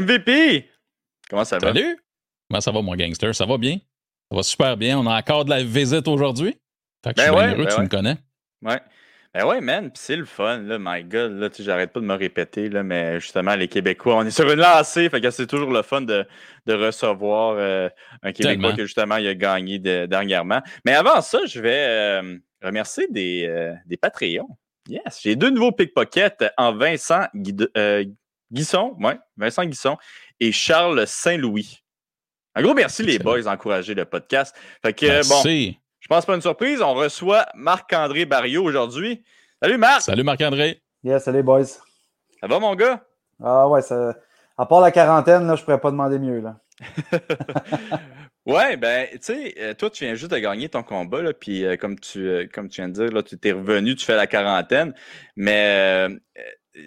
MVP! Comment ça va? Salut! Comment ça va, mon gangster? Ça va bien? Ça va super bien. On a encore de la visite aujourd'hui. Fait que je Ben suis ouais, heureux, ben tu ouais. me connais. Ouais. Ben ouais, man, pis c'est le fun, là, my God, là, tu j'arrête pas de me répéter, là, mais justement, les Québécois, on est sur une lancée, fait que c'est toujours le fun de, de recevoir euh, un Québécois Tellement. que justement, il a gagné de- dernièrement. Mais avant ça, je vais euh, remercier des, euh, des Patreons. Yes, j'ai deux nouveaux pickpockets en Vincent Guide- euh, Guisson, ouais, Vincent Guisson et Charles Saint-Louis. Un gros merci, les boys, d'encourager le podcast. Fait que, euh, bon, Merci. je pense pas une surprise. On reçoit Marc-André Barriot aujourd'hui. Salut Marc! Salut, Marc-André. Yes, salut boys. Ça va mon gars? Ah ouais, ça... à part la quarantaine, là, je pourrais pas demander mieux. Là. ouais, ben, tu sais, euh, toi, tu viens juste de gagner ton combat, là, puis euh, comme, tu, euh, comme tu viens de dire, là, tu t'es revenu, tu fais la quarantaine. Mais euh,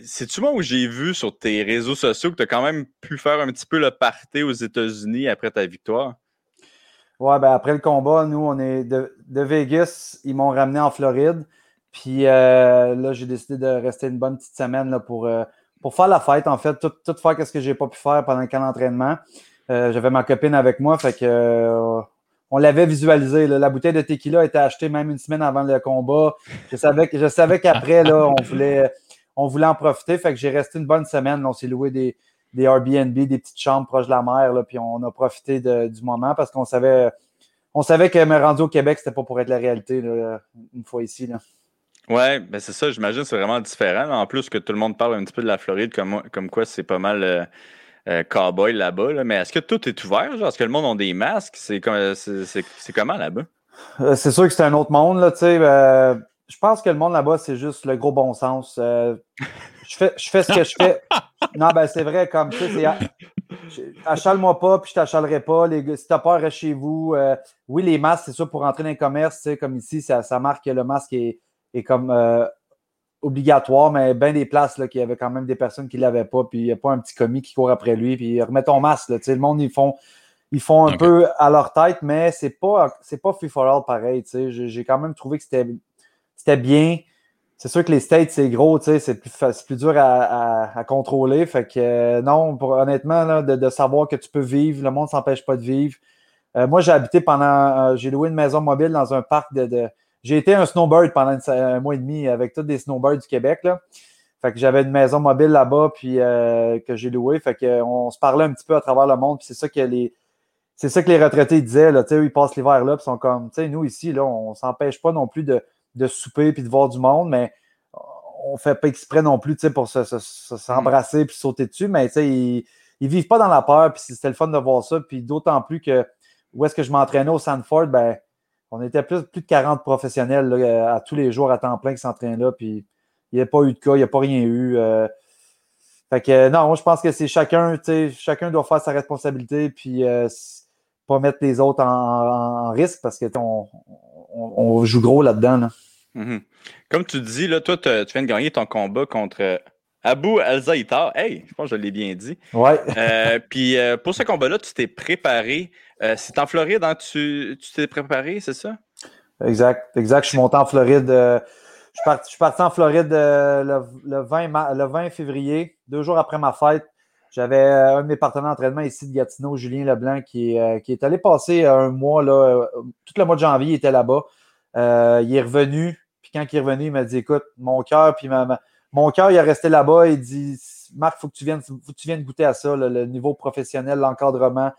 c'est-tu moi où j'ai vu sur tes réseaux sociaux que tu as quand même pu faire un petit peu le party aux États-Unis après ta victoire? Ouais, ben après le combat, nous, on est de, Vegas, ils m'ont ramené en Floride. Puis euh, là, j'ai décidé de rester une bonne petite semaine là, pour, euh, pour faire la fête, en fait, tout, tout faire ce que j'ai pas pu faire pendant le camp d'entraînement. Euh, J'avais ma copine avec moi, fait que on l'avait visualisé. La bouteille de tequila a été achetée même une semaine avant le combat. Je savais, je savais qu'après, là, on voulait, on voulait en profiter. Fait que j'ai resté une bonne semaine. On s'est loué des, des Airbnb, des petites chambres proches de la mer, là, puis on a profité de- du moment parce qu'on savait, on savait que me rendu au Québec, c'était pas pour être la réalité là, une fois ici. Là. Ouais, ben c'est ça, j'imagine c'est vraiment différent. En plus que tout le monde parle un petit peu de la Floride, comme, comme quoi c'est pas mal euh, euh, cowboy là-bas. là. Mais est-ce que tout est ouvert? Est-ce que le monde a des masques? C'est comme- c'est- c'est- c'est comment là-bas? Euh, c'est sûr que c'est un autre monde, là, tu sais. Je pense que le monde là-bas, c'est juste le gros bon sens. Euh, je, fais, je fais ce que je fais. Non, ben c'est vrai, comme tu sais, Achale-moi pas, puis je t'achalerai pas. Les gars, si t'as peur, reste chez vous. Euh, oui, les masques, c'est sûr, pour entrer dans les commerces, comme ici, ça, ça marque que le masque est, est comme euh, obligatoire, mais bien des places là, qu'il y avait quand même des personnes qui ne l'avaient pas, puis il n'y a pas un petit commis qui court après lui, puis remets ton masque. Là, le monde, ils font, ils font un peu à leur tête, mais c'est pas, c'est pas free for all pareil. j'ai quand même trouvé que c'était c'était bien. C'est sûr que les States, c'est gros, c'est plus, plus dur à, à- contrôler. Fait que euh, non, pour- honnêtement, là, de, de savoir que tu peux vivre, le monde ne s'empêche pas de vivre. Euh, moi, j'ai habité pendant. euh, j'ai loué une maison mobile dans un parc de. j'ai été un snowbird pendant un mois et demi avec tous des snowbirds du Québec. Là. Fait que j'avais une maison mobile là-bas puis que j'ai loué. Fait que euh, on se parlait un petit peu à travers le monde. Puis c'est ça que les. C'est ça que les retraités disaient, là, ils passent l'hiver là, puis sont comme, tu sais, nous ici, là, on s'empêche pas non plus de, de souper puis de voir du monde, mais on fait pas exprès non plus, tu sais, pour se- se- se- s'embrasser puis sauter dessus, mais tu sais, ils, ils vivent pas dans la peur, puis c'était le fun de voir ça, puis d'autant plus que où est-ce que je m'entraînais au Sanford, ben, on était plus, plus de 40 professionnels là, à tous les jours à temps plein qui s'entraînaient là, puis il n'y a pas eu de cas, il n'y a pas rien eu. euh. fait que non, moi je pense que c'est chacun, tu sais, chacun doit faire sa responsabilité, puis euh, pas mettre les autres en, en- risque parce que on, on- on joue gros là-dedans. Là. Mhm. Comme tu dis, là, toi, tu viens de gagner ton combat contre euh, Abu Al-Zaïtar. Hey, je pense que je l'ai bien dit. Ouais. Euh, puis euh, pour ce combat-là, tu t'es préparé. Euh, c'est en Floride, hein, tu tu t'es préparé, c'est ça? Exact, exact. Je suis monté en Floride. je, suis parti, je suis parti en Floride le, le 20 ma- le 20 février, deux jours après ma fête. J'avais euh, un de mes partenaires d'entraînement ici de Gatineau, Julien Leblanc, qui, est, euh, est allé passer un mois, là, euh, tout le mois de janvier, il était là-bas. Il est revenu, puis quand il est revenu, il m'a dit Écoute, mon cœur, puis mon cœur, il est resté là-bas. Il dit Marc, il faut, que tu viennes- tu viennes goûter à ça, le niveau professionnel, l'encadrement.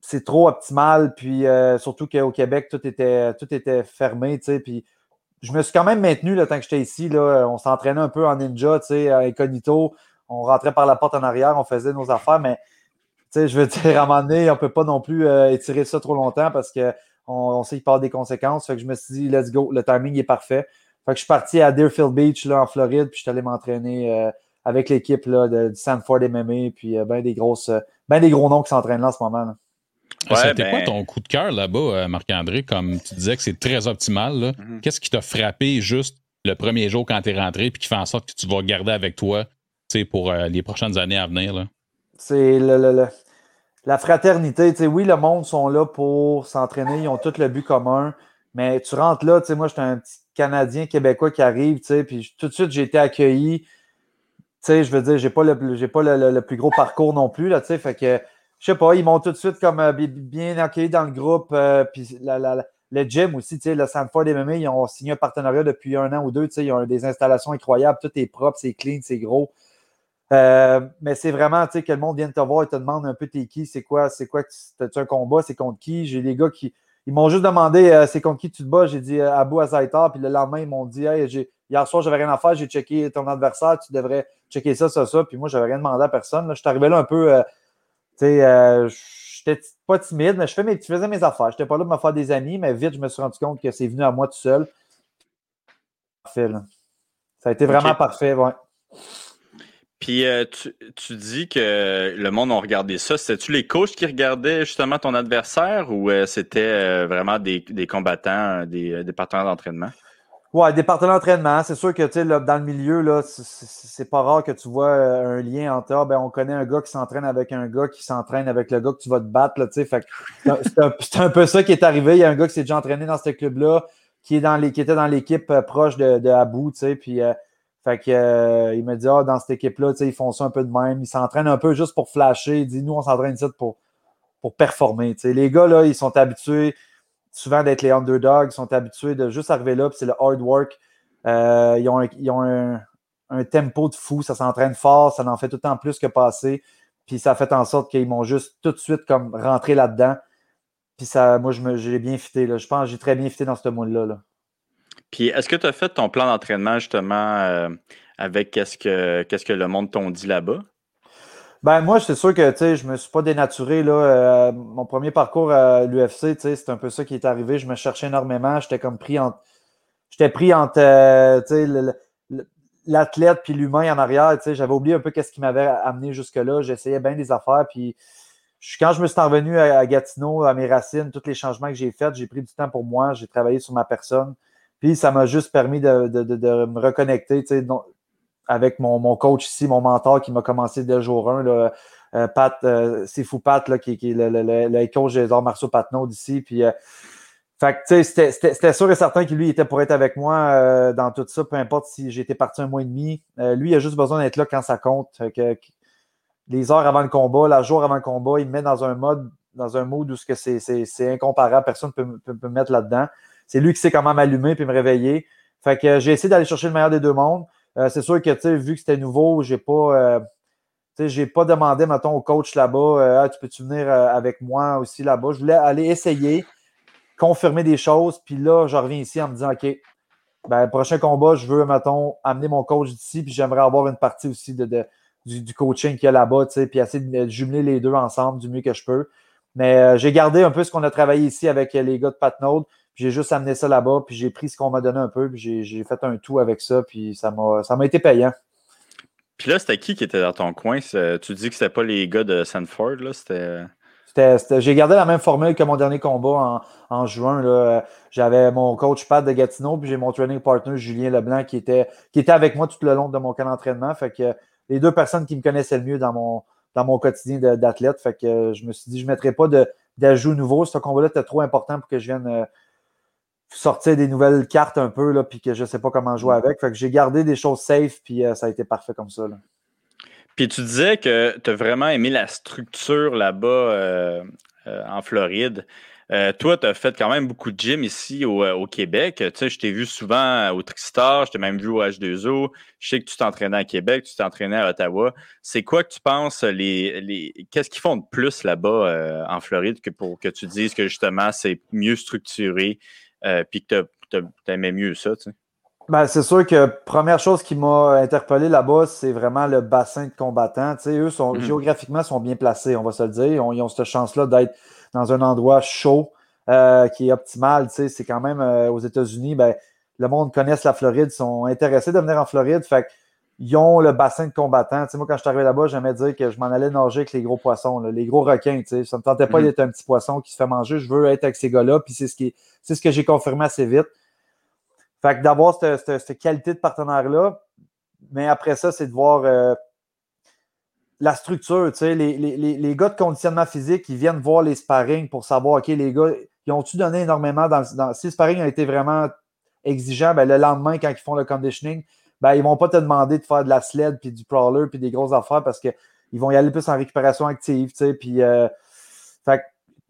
C'est trop optimal, puis surtout qu'au Québec, tout était, tout était fermé, tu sais, puis je me suis quand même maintenu le temps que j'étais ici. Là. On s'entraînait un peu en ninja, tu sais, incognito. On rentrait par la porte en arrière, on faisait nos affaires, mais tu sais, je veux dire, à un moment donné, on ne peut pas non plus euh, étirer ça trop longtemps parce qu'on on sait qu'il avoir des conséquences. Fait que je me suis dit, let's go, le timing est parfait. Fait que je suis parti à Deerfield Beach, là, en Floride, puis je suis allé m'entraîner euh, avec l'équipe du Sanford MMA, puis euh, ben des grosses, euh, ben des gros noms qui s'entraînent là en ce moment. Là. Ouais, C'était ben- quoi ton coup de cœur là-bas, Marc-André? Comme tu disais que c'est très optimal. Mhm. Qu'est-ce qui t'a frappé juste le premier jour quand tu es rentré puis qui fait en sorte que tu vas garder avec toi pour euh, les prochaines années à venir? C'est le- la fraternité. Oui, le monde sont là pour s'entraîner, ils ont tous le but commun, mais tu rentres là, moi, j'étais un petit Canadien québécois qui arrive, puis tout de suite, j'ai été accueilli je veux dire, j'ai pas le, pas le, plus gros parcours non plus, là, fait que, je sais pas, ils m'ont tout de suite comme euh, bien accueilli dans le groupe, euh, puis le gym aussi, le Sanford MMA, ils ont signé un partenariat depuis un an ou deux, ils ont des installations incroyables, tout est propre, c'est clean, c'est gros. Euh, mais c'est vraiment, tu sais, que le monde vienne te voir et te demande un peu t'es qui, c'est quoi, c'est quoi, t'as-tu un combat, c'est contre qui? J'ai des gars qui, ils m'ont juste demandé c'est contre qui tu te bats? J'ai dit Abou Azaitar, puis le lendemain, ils m'ont dit hey, hier soir, j'avais rien à faire, j'ai checké ton adversaire, tu devrais checker ça, ça, ça. Puis moi, j'avais rien demandé à personne. Je suis arrivé là un peu, euh, tu sais, euh, j'étais pas timide, mais je, fais mes, faisais mes affaires. Je n'étais pas là pour me faire des amis, mais vite, je me suis rendu compte que c'est venu à moi tout seul. Parfait, là. Ça a été vraiment parfait, ouais. Puis euh, tu, dis que le monde a regardé ça. C'était-tu les coachs qui regardaient justement ton adversaire ou c'était vraiment des, combattants, des, des partenaires d'entraînement? Ouais, des d'entraînement. C'est sûr que sais, dans le milieu, là, c'est pas rare que tu vois euh, un lien entre ah, ben, on connaît un gars qui s'entraîne avec un gars qui s'entraîne avec le gars que tu vas te battre. Là, c'est, un, peu ça qui est arrivé. Il y a un gars qui s'est déjà entraîné dans ce club-là, qui, qui était dans l'équipe euh, proche de, de Abou, puis euh, fait que, il me dit Ah, dans cette équipe-là, ils font ça un peu de même. Ils s'entraînent un peu juste pour flasher. Il dit Nous, on s'entraîne ici pour, pour performer. Les gars, là, ils sont habitués souvent d'être les underdogs, ils sont habitués de juste arriver là, puis c'est le hard work. Euh, ils ont, un, tempo de fou, ça s'entraîne fort, ça en fait tout le temps plus que passer. Puis ça a fait en sorte qu'ils m'ont juste tout de suite comme rentré là-dedans. Puis ça, moi, j'ai bien fité. Là. Je pense que j'ai très bien fité dans ce monde-là. Puis est-ce que tu as fait ton plan d'entraînement justement euh, avec qu'est-ce que, qu'est-ce que le monde t'ont dit là-bas? Ben, moi, c'est sûr que je ne me suis pas dénaturé. Là, euh, mon premier parcours à l'UFC, c'est un peu ça qui est arrivé. Je me cherchais énormément. J'étais comme pris entre. J'étais pris entre euh, l'athlète puis l'humain en arrière. J'avais oublié un peu qu'est-ce qui m'avait amené jusque-là. J'essayais bien des affaires. Puis quand je me suis revenu à, Gatineau, à mes racines, tous les changements que j'ai faits, j'ai pris du temps pour moi. J'ai travaillé sur ma personne. Puis ça m'a juste permis de, de, de, me reconnecter avec mon, coach ici, mon mentor qui m'a commencé dès le jour 1, là, euh, Pat, euh, c'est fou Pat, là, qui, est le, coach des arts martiaux Patnaud d'ici. Puis, euh, c'était sûr et certain que lui était pour être avec moi dans tout ça, peu importe si j'étais parti un mois et demi. lui, il a juste besoin d'être là quand ça compte. Que, les heures avant le combat, la jour avant le combat, il me met dans un mode, dans un mode où c'est incomparable, personne ne peut, me mettre là-dedans. C'est lui qui sait comment m'allumer puis me réveiller. Fait que j'ai essayé d'aller chercher le meilleur des deux mondes. Euh, c'est sûr que, vu que c'était nouveau, j'ai pas. Euh, j'ai pas demandé, mettons, au coach là-bas, euh, ah, tu peux-tu venir avec moi aussi là-bas? Je voulais aller essayer, confirmer des choses, puis là, je reviens ici en me disant, OK, ben, prochain combat, je veux, mettons, amener mon coach d'ici, puis j'aimerais avoir une partie aussi de, du, coaching qu'il y a là-bas, puis essayer de jumeler les deux ensemble du mieux que je peux. Mais j'ai gardé un peu ce qu'on a travaillé ici avec les gars de Patnode. J'ai juste amené ça là-bas, puis j'ai pris ce qu'on m'a donné un peu, puis j'ai fait un tout avec ça, puis ça m'a été payant. Puis là, c'était qui qui était dans ton coin? Tu dis que c'était pas les gars de Sanford, là? C'était. J'ai gardé la même formule que mon dernier combat en, juin. J'avais mon coach Pat de Gatineau, puis j'ai mon training partner Julien Leblanc qui était, qui était avec moi tout le long de mon camp d'entraînement. Fait que les deux personnes qui me connaissaient le mieux dans mon, dans mon quotidien d'athlète. Fait que je me suis dit, je ne mettrais pas d'ajout nouveau. Ce combat-là était trop important pour que je vienne euh, sortir des nouvelles cartes un peu, là, puis que je ne sais pas comment jouer avec. Fait que j'ai gardé des choses safe, puis euh, ça a été parfait comme ça. Puis tu disais que tu as vraiment aimé la structure là-bas euh, euh, en Floride. toi, tu as fait quand même beaucoup de gym ici au, Québec. Tu sais, je t'ai vu souvent au Tristar, je t'ai même vu au H2O. Je sais que tu t'entraînais à Québec, tu t'entraînais à Ottawa. C'est quoi que tu penses, les, les... qu'est-ce qu'ils font de plus là-bas en Floride que pour que tu dises que justement c'est mieux structuré, euh, puis que tu aimais mieux ça, tu sais? Ben, c'est sûr que première chose qui m'a interpellé là-bas, c'est vraiment le bassin de combattants. Tu sais, eux, sont, mhm. géographiquement, sont bien placés, on va se le dire. Ils ont, cette chance-là d'être dans un endroit chaud euh, qui est optimal. Tu sais, c'est quand même euh, aux États-Unis, ben, le monde connaît la Floride, sont intéressés de venir en Floride. Fait ils ont le bassin de combattants. Tu sais, moi, quand je suis arrivé là-bas, j'aimais dire que je m'en allais nager avec les gros poissons, les gros requins. Tu sais. Ça ne me tentait pas mhm. d'être un petit poisson qui se fait manger. Je veux être avec ces gars-là. Puis c'est ce, qui c'est ce que j'ai confirmé assez vite. Fait que d'avoir cette, qualité de partenaire-là, mais après ça, c'est de voir euh, la structure. Tu sais, les, les, les, gars de conditionnement physique, ils viennent voir les sparring pour savoir, OK, les gars, ils ont-tu donné énormément dans, dans, Si le sparring a été vraiment exigeant, ben, le lendemain, quand ils font le conditioning, ben, ils vont pas te demander de faire de la sled, puis du crawler, puis des grosses affaires parce qu'ils vont y aller plus en récupération active, puis euh,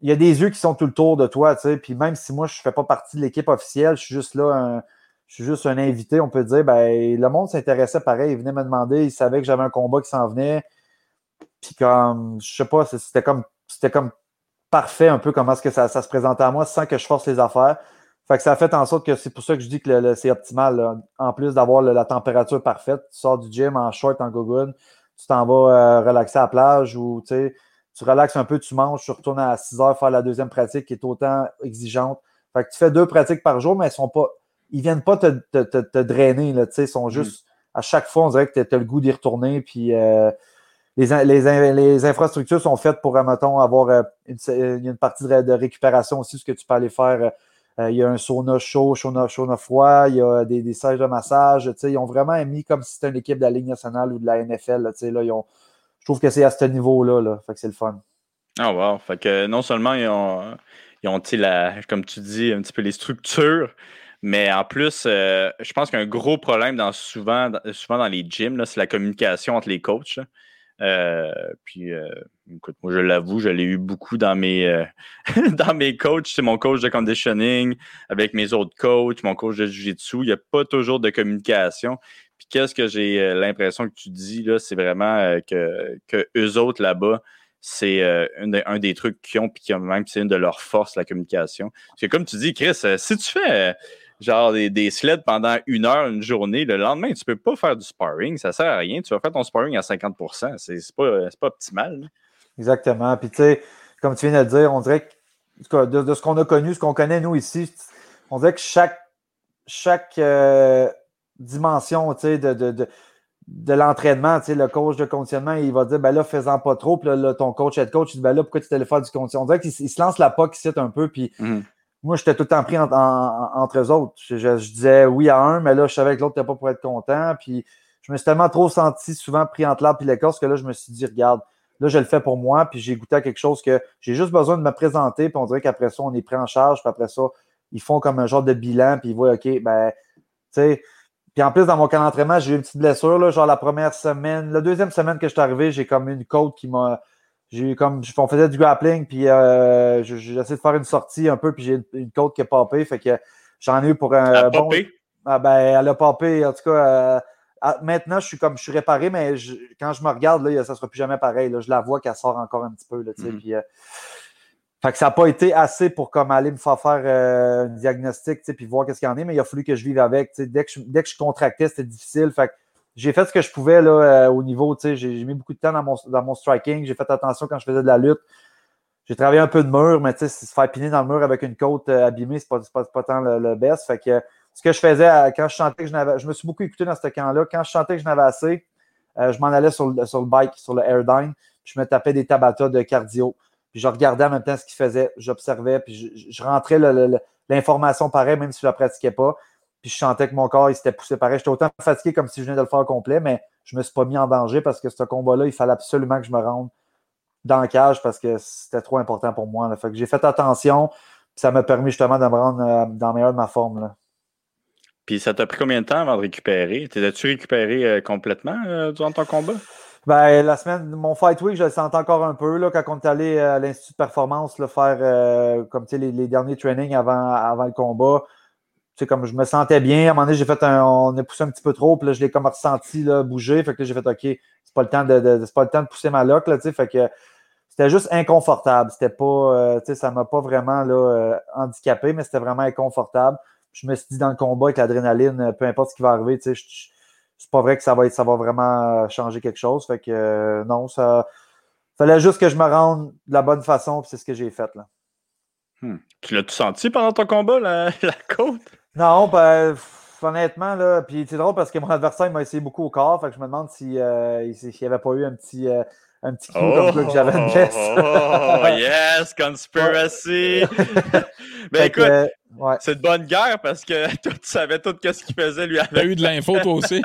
il y a des yeux qui sont tout le tour de toi, puis même si moi, je ne fais pas partie de l'équipe officielle, je suis juste là, un, je suis juste un invité, on peut dire, ben, le monde s'intéressait pareil, ils venaient me demander, ils savaient que j'avais un combat qui s'en venait, puis comme, je sais pas, c'était comme, c'était comme parfait un peu comment est-ce que ça, se présentait à moi sans que je force les affaires. Fait que ça a fait en sorte que c'est pour ça que je dis que c'est optimal. En plus d'avoir la température parfaite, tu sors du gym en short, en gogoon, tu t'en vas euh, relaxer à la plage ou tu relaxes un peu, tu manges, tu retournes à 6 heures faire la deuxième pratique qui est autant exigeante. Fait que tu fais deux pratiques par jour, mais ils sont pas. Ils viennent pas te, te, drainer. Là, ils sont mm. juste. À chaque fois, on dirait que tu as le goût d'y retourner. Puis euh, les, infrastructures sont faites pour, mettons, avoir euh, une, une partie de, récupération aussi, ce que tu peux aller faire. Euh, il y a un sauna chaud, sauna, sauna froid, il y a des, des de massage. Ils ont vraiment mis comme si c'était une équipe de la Ligue nationale ou de la NFL. Là, ils ont, je trouve que c'est à ce niveau-là. Là, fait que c'est le fun. Ah, wow. Fait que non seulement ils ont, ils ont la, comme tu dis, un petit peu les structures, mais en plus, euh, je pense qu'un gros problème dans, souvent, souvent dans les gyms, c'est la communication entre les coachs. Euh, puis, euh, écoute, moi, je l'avoue, je l'ai eu beaucoup dans mes, euh, dans mes coachs. C'est mon coach de conditioning, avec mes autres coachs, mon coach de jiu-jitsu. Il n'y a pas toujours de communication. Puis, qu'est-ce que j'ai l'impression que tu dis, là, c'est vraiment que, que eux autres là-bas, c'est un, des trucs qu'ils ont, puis même c'est une de leurs forces, la communication. Parce que, comme tu dis, Chris, si tu fais genre des, des, sleds pendant une heure, une journée. Le lendemain, tu ne peux pas faire du sparring. Ça ne sert à rien. Tu vas faire ton sparring à 50% C'est pas, pas optimal. Exactement. Puis, tu sais, comme tu viens de le dire, on dirait que de, ce qu'on a connu, ce qu'on connaît, nous, ici, on dirait que chaque, chaque euh, dimension, tu sais, de, de, de l'entraînement, tu sais, le coach de conditionnement, il va dire, ben là, fais-en pas trop. Puis là, ton coach, head coach, il dit, ben là, pourquoi tu t'allais faire du conditionnement? On dirait qu'il se lance la POC ici un peu, puis mm-hmm moi, j'étais tout le temps pris entre eux autres. Je, disais oui à un, mais là, je savais que l'autre n'était pas pour être content. Puis je me suis tellement trop senti souvent pris entre l'arbre et l'écorce que là, je me suis dit, regarde, là, je le fais pour moi, puis j'ai goûté à quelque chose que j'ai juste besoin de me présenter, puis on dirait qu'après ça, on est pris en charge, puis après ça, ils font comme un genre de bilan, puis ils voient, OK, ben, tu sais. Puis en plus, dans mon camp d'entraînement, j'ai eu une petite blessure, là, genre la première semaine, la deuxième semaine que je suis arrivé, j'ai comme une côte qui m'a j'ai comme on faisait du grappling, puis euh, j'ai essayé de faire une sortie un peu, puis j'ai une, côte qui a popé. Fait que j'en ai eu pour un. Elle bon, ah, ben, elle a popé. En tout cas, euh, maintenant, je suis comme je suis réparé, mais quand je me regarde, là, ça ne sera plus jamais pareil. Là, je la vois qu'elle sort encore un petit peu. Là, puis, euh, fait que ça n'a pas été assez pour comme aller me faire faire un diagnostic, puis voir qu'est-ce qu'il y en a, mais il a fallu que je vive avec. Dès que, je, dès que je contractais, c'était difficile. Fait que j'ai fait ce que je pouvais là, euh, au niveau, tu sais, j'ai mis beaucoup de temps dans mon, dans mon striking. J'ai fait attention quand je faisais de la lutte. J'ai travaillé un peu de mur, mais tu sais, se faire piner dans le mur avec une côte euh, abîmée, c'est pas, pas, pas tant le, best. Fait que ce que je faisais quand je chantais que je n'avais. Je me suis beaucoup écouté dans ce camp-là. Quand je chantais que je n'avais assez, euh, je m'en allais sur le, sur le bike, sur le airdyne, puis je me tapais des tabatas de cardio. Puis je regardais en même temps ce qu'il faisait, j'observais, puis je, je rentrais l'information pareil, même si je ne la pratiquais pas. Puis je sentais que mon corps, il s'était poussé pareil. J'étais autant fatigué comme si je venais de le faire complet, mais je ne me suis pas mis en danger parce que ce combat-là, il fallait absolument que je me rende dans le cage parce que c'était trop important pour moi. Fait que j'ai fait attention, puis ça m'a permis justement de me rendre euh, dans le meilleur de ma forme. Là. Puis ça t'a pris combien de temps avant de récupérer? T'es-tu récupéré euh, complètement euh, durant ton combat? Ben, la semaine, mon fight week, je le sentais encore un peu là, quand on est allé à l'Institut de performance le faire comme les, les derniers trainings avant, avant le combat comme je me sentais bien. À un moment donné, j'ai fait un, on a poussé un petit peu trop, puis là, je l'ai comme ressenti là, bouger. Fait que j'ai fait OK, c'est pas le temps de, pas le temps de pousser ma loque, là, fait que c'était juste inconfortable. C'était pas, euh, sais, ça m'a pas vraiment là, euh, handicapé, mais c'était vraiment inconfortable. Je me suis dit dans le combat avec l'adrénaline, peu importe ce qui va arriver, tu sais, c'est pas vrai que ça va être, ça va vraiment changer quelque chose. Fait que euh, non, ça fallait juste que je me rende de la bonne façon, puis c'est ce que j'ai fait là. Hmm. Tu l'as-tu senti pendant ton combat, la, la côte? Non, ben, honnêtement, là, puis c'est drôle parce que mon adversaire m'a essayé beaucoup au corps, fait que je me demande s'il si, euh, n'y avait pas eu un petit, euh, un petit coup comme ça que j'avais une blesse. oh, yes, conspiracy! ben écoute, ouais. c'est de bonne guerre parce que toi, tu savais tout ce qu'il faisait lui avec. Tu as eu de l'info toi aussi.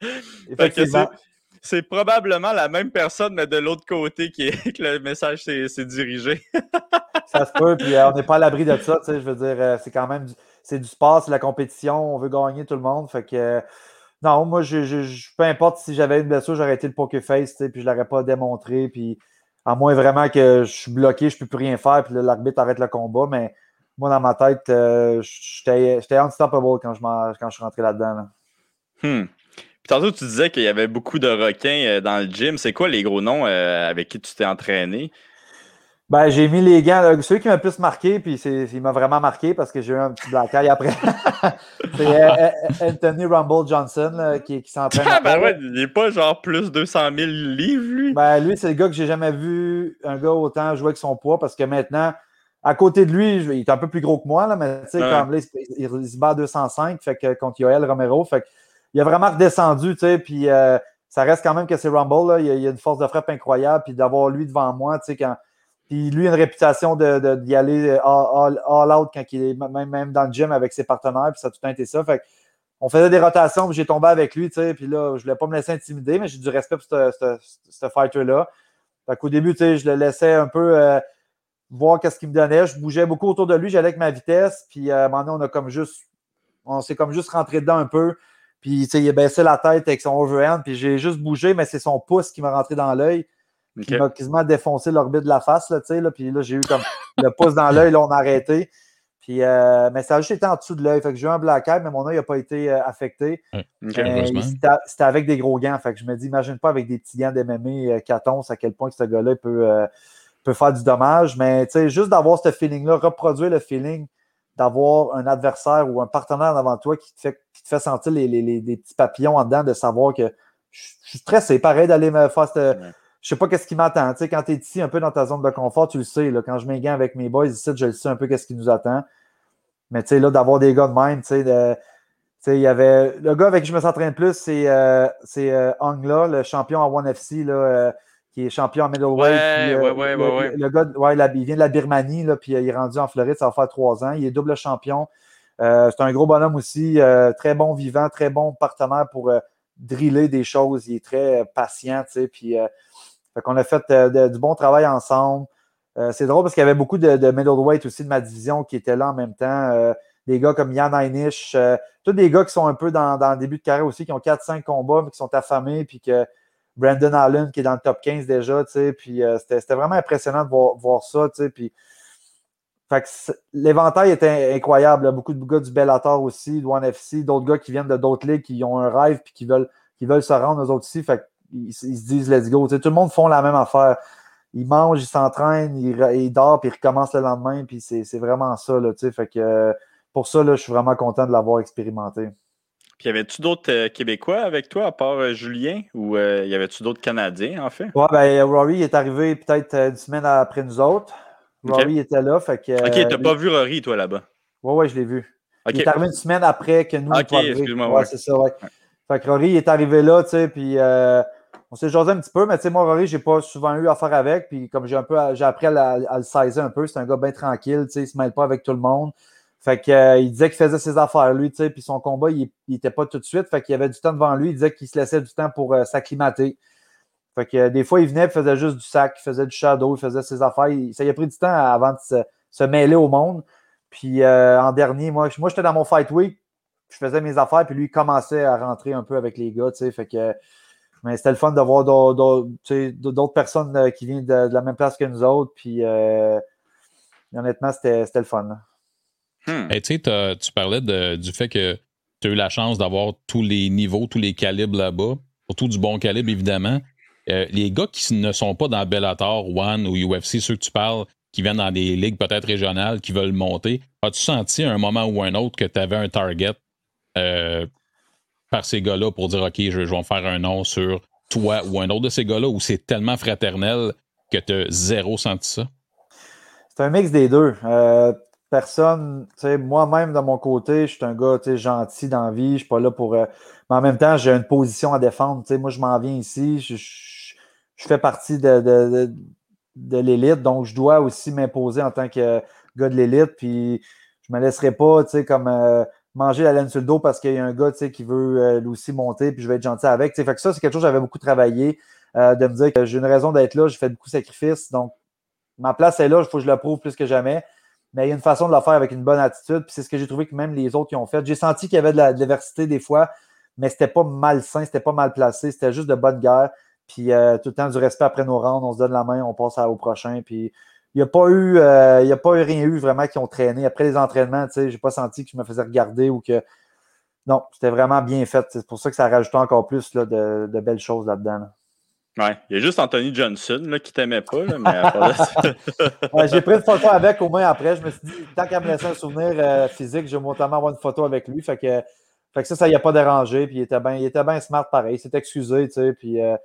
c'est probablement la même personne, mais de l'autre côté qui est, que le message s'est dirigé. ça se peut, puis euh, on n'est pas à l'abri de ça, tu sais, je veux dire, c'est quand même du c'est du sport, c'est la compétition, on veut gagner tout le monde. Fait que Non, moi, je, peu importe si j'avais une blessure, j'aurais été le poker face, puis je ne l'aurais pas démontré. Puis, à moins vraiment que je suis bloqué, je ne peux plus rien faire, puis l'arbitre arrête le combat. Mais moi, dans ma tête, euh, j'étais unstoppable quand je, quand je suis rentré là-dedans. Hmm. Puis tantôt, tu disais qu'il y avait beaucoup de requins euh, dans le gym. C'est quoi les gros noms euh, avec qui tu t'es entraîné? Ben, j'ai mis les gants. celui qui m'a le plus marqué, puis il m'a vraiment marqué parce que j'ai eu un petit black eye après. c'est euh, Anthony Rumble Johnson qui, qui s'entraîne. Ah, ben ouais, il n'est pas genre plus 200 000 livres, lui. Ben, lui, c'est le gars que j'ai jamais vu un gars autant jouer avec son poids parce que maintenant, à côté de lui, il est un peu plus gros que moi, là, mais tu sais, comme là, il, se bat à 205 fait que, contre Yoel Romero. Fait que, il a vraiment redescendu, tu sais, puis euh, ça reste quand même que c'est Rumble, là, il, a, a, une force de frappe incroyable, puis d'avoir lui devant moi, tu sais, quand. Puis lui, a une réputation d'y de, aller all, out quand il est même, même dans le gym avec ses partenaires, puis ça a tout été ça. Fait on faisait des rotations, puis j'ai tombé avec lui, tu sais, puis là, je voulais pas me laisser intimider, mais j'ai du respect pour ce fighter-là. Fait qu'au début, tu sais, je le laissais un peu euh, voir qu'est-ce qu'il me donnait. Je bougeais beaucoup autour de lui, j'allais avec ma vitesse, puis euh, à un moment donné, on a comme juste, on s'est comme juste rentré dedans un peu. Puis, tu sais, il a baissé la tête avec son overhand, puis j'ai juste bougé, mais c'est son pouce qui m'a rentré dans l'œil. Qui m'a quasiment défoncé l'orbite de la face, là, tu sais, là, puis là, j'ai eu comme le pouce dans l'œil, là, on a arrêté. Puis, euh, mais ça a juste été en dessous de l'œil. Fait que j'ai eu un black eye, mais mon œil n'a pas été euh, affecté. C'était avec des gros gants. Fait que je me dis, imagine pas avec des petits gants d'MMA 14 euh, à quel point ce gars-là peut, peut faire du dommage. Mais tu sais, juste d'avoir ce feeling-là, reproduire le feeling d'avoir un adversaire ou un partenaire devant toi qui te fait, qui te fait sentir les, les, les, petits papillons en dedans, de savoir que je, suis stressé. Pareil d'aller me faire cette. Je sais pas qu'est-ce qui m'attend. Tu sais, quand tu es ici un peu dans ta zone de confort, tu le sais. Là, quand je mets avec mes boys ici, je le sais un peu qu'est-ce qui nous attend. Mais tu sais, là, d'avoir des gars de même, tu sais, de, il y avait. Le gars avec qui je me s'entraîne plus, c'est euh, euh, Angla, le champion en One FC. Là, euh, qui est champion en middleweight. Ouais, ouais, ouais, le, le, gars, ouais, il vient de la Birmanie, là, puis il est rendu en Floride, ça va faire trois ans. Il est double champion. Euh, c'est un gros bonhomme aussi, euh, très bon vivant, très bon partenaire pour euh, driller des choses. Il est très patient, tu sais, puis fait qu'on a fait du bon travail ensemble. c'est drôle parce qu'il y avait beaucoup de, middleweight aussi de ma division qui étaient là en même temps. des gars comme Yann Einish, tous des gars qui sont un peu dans, le début de carrière aussi, qui ont 4-5 combats, mais qui sont affamés, puis que Brandon Allen qui est dans le top 15 déjà, tu sais, puis euh, c'était vraiment impressionnant de voir, ça, tu sais, puis l'éventail était incroyable. Beaucoup de gars du Bellator aussi, de One FC, d'autres gars qui viennent de d'autres ligues qui ont un rêve puis qui veulent, qui veulent se rendre aux autres ici. Fait ils, se disent let's go. tout le monde font la même affaire. Ils mangent, ils s'entraînent, ils, dorment, puis ils recommencent le lendemain. Puis c'est vraiment ça. Là, fait que, pour ça, là, je suis vraiment content de l'avoir expérimenté. Puis y avait-tu d'autres euh, Québécois avec toi à part euh, Julien ou euh, y avait-tu d'autres Canadiens en fait? Ouais, ben Rory est arrivé peut-être une semaine après nous autres. Rory était là. Fait que, ok, t'as pas vu Rory toi là-bas? Ouais, ouais, je l'ai vu. Il est arrivé une semaine après que nous. Ok, excuse-moi. Ouais, c'est ça, ouais. Fait que Rory est arrivé là, tu sais, puis on s'est jasé un petit peu, mais tu sais, moi, Rory, j'ai pas souvent eu affaire avec, puis comme j'ai un peu, j'ai appris à, le saisir un peu, c'est un gars bien tranquille, tu sais, il se mêle pas avec tout le monde. Fait qu'il euh, disait qu'il faisait ses affaires, lui, tu sais, puis son combat, il n'était pas tout de suite. Fait qu'il avait du temps devant lui. Il disait qu'il se laissait du temps pour euh, s'acclimater. Fait que euh, des fois, il venait, il faisait juste du sac, il faisait du shadow, il faisait ses affaires. ça y a pris du temps avant de se, mêler au monde. Puis en dernier, moi, moi j'étais dans mon fight week, je faisais mes affaires, puis lui, il commençait à rentrer un peu avec les gars, tu sais. Fait que. Mais c'était le fun d'avoir d'autres personnes qui viennent de, la même place que nous autres. Puis honnêtement, c'était le fun. Hmm. tu parlais du fait que tu as eu la chance d'avoir tous les niveaux, tous les calibres là-bas, surtout du bon calibre, évidemment. Euh, les gars qui ne sont pas dans Bellator, One ou UFC, ceux que tu parles, qui viennent dans des ligues peut-être régionales, qui veulent monter, as-tu senti à un moment ou un autre que tu avais un target euh, par ces gars-là pour dire OK, je, vais faire un nom sur toi ou un autre de ces gars-là, ou c'est tellement fraternel que tu as zéro senti ça? C'est un mix des deux. Euh, personne, tu sais, moi-même de mon côté, je suis un gars gentil dans la vie, je suis pas là pour. Euh, mais en même temps, j'ai une position à défendre. Moi, je m'en viens ici, je, fais partie de, de, l'élite, donc je dois aussi m'imposer en tant que gars de l'élite. Puis je me laisserai pas, tu sais, comme euh, manger la laine sur le dos parce qu'il y a un gars, qui veut euh, monter, puis je vais être gentil avec. Fait que ça, c'est quelque chose que j'avais beaucoup travaillé, de me dire que j'ai une raison d'être là, j'ai fait beaucoup de sacrifices, donc ma place est là, il faut que je le prouve plus que jamais mais il y a une façon de le faire avec une bonne attitude. Puis c'est ce que j'ai trouvé que même les autres qui ont fait. J'ai senti qu'il y avait de la diversité des fois. mais c'était pas malsain, c'était pas mal placé, c'était juste de bonne guerre. Puis euh, tout le temps du respect après nos rounds, on se donne la main, on passe au prochain. Puis il n'y a pas eu, euh, il a pas eu rien eu vraiment qui ont traîné. Après les entraînements, tu sais, j'ai pas senti que je me faisais regarder ou que. Non, c'était vraiment bien fait. C'est pour ça que ça rajouté encore plus là, de, belles choses là-dedans. Ouais, il y a juste Anthony Johnson là, qui t'aimait pas, là, mais J'ai pris une photo avec au moins après. Je me suis dit, tant qu'à me laisser un souvenir euh, physique, je vais notamment avoir une photo avec lui. Fait que, fait que ça, ça n'y a pas dérangé. Puis il était bien bien smart pareil. Il s'est excusé, tu sais. Puis euh,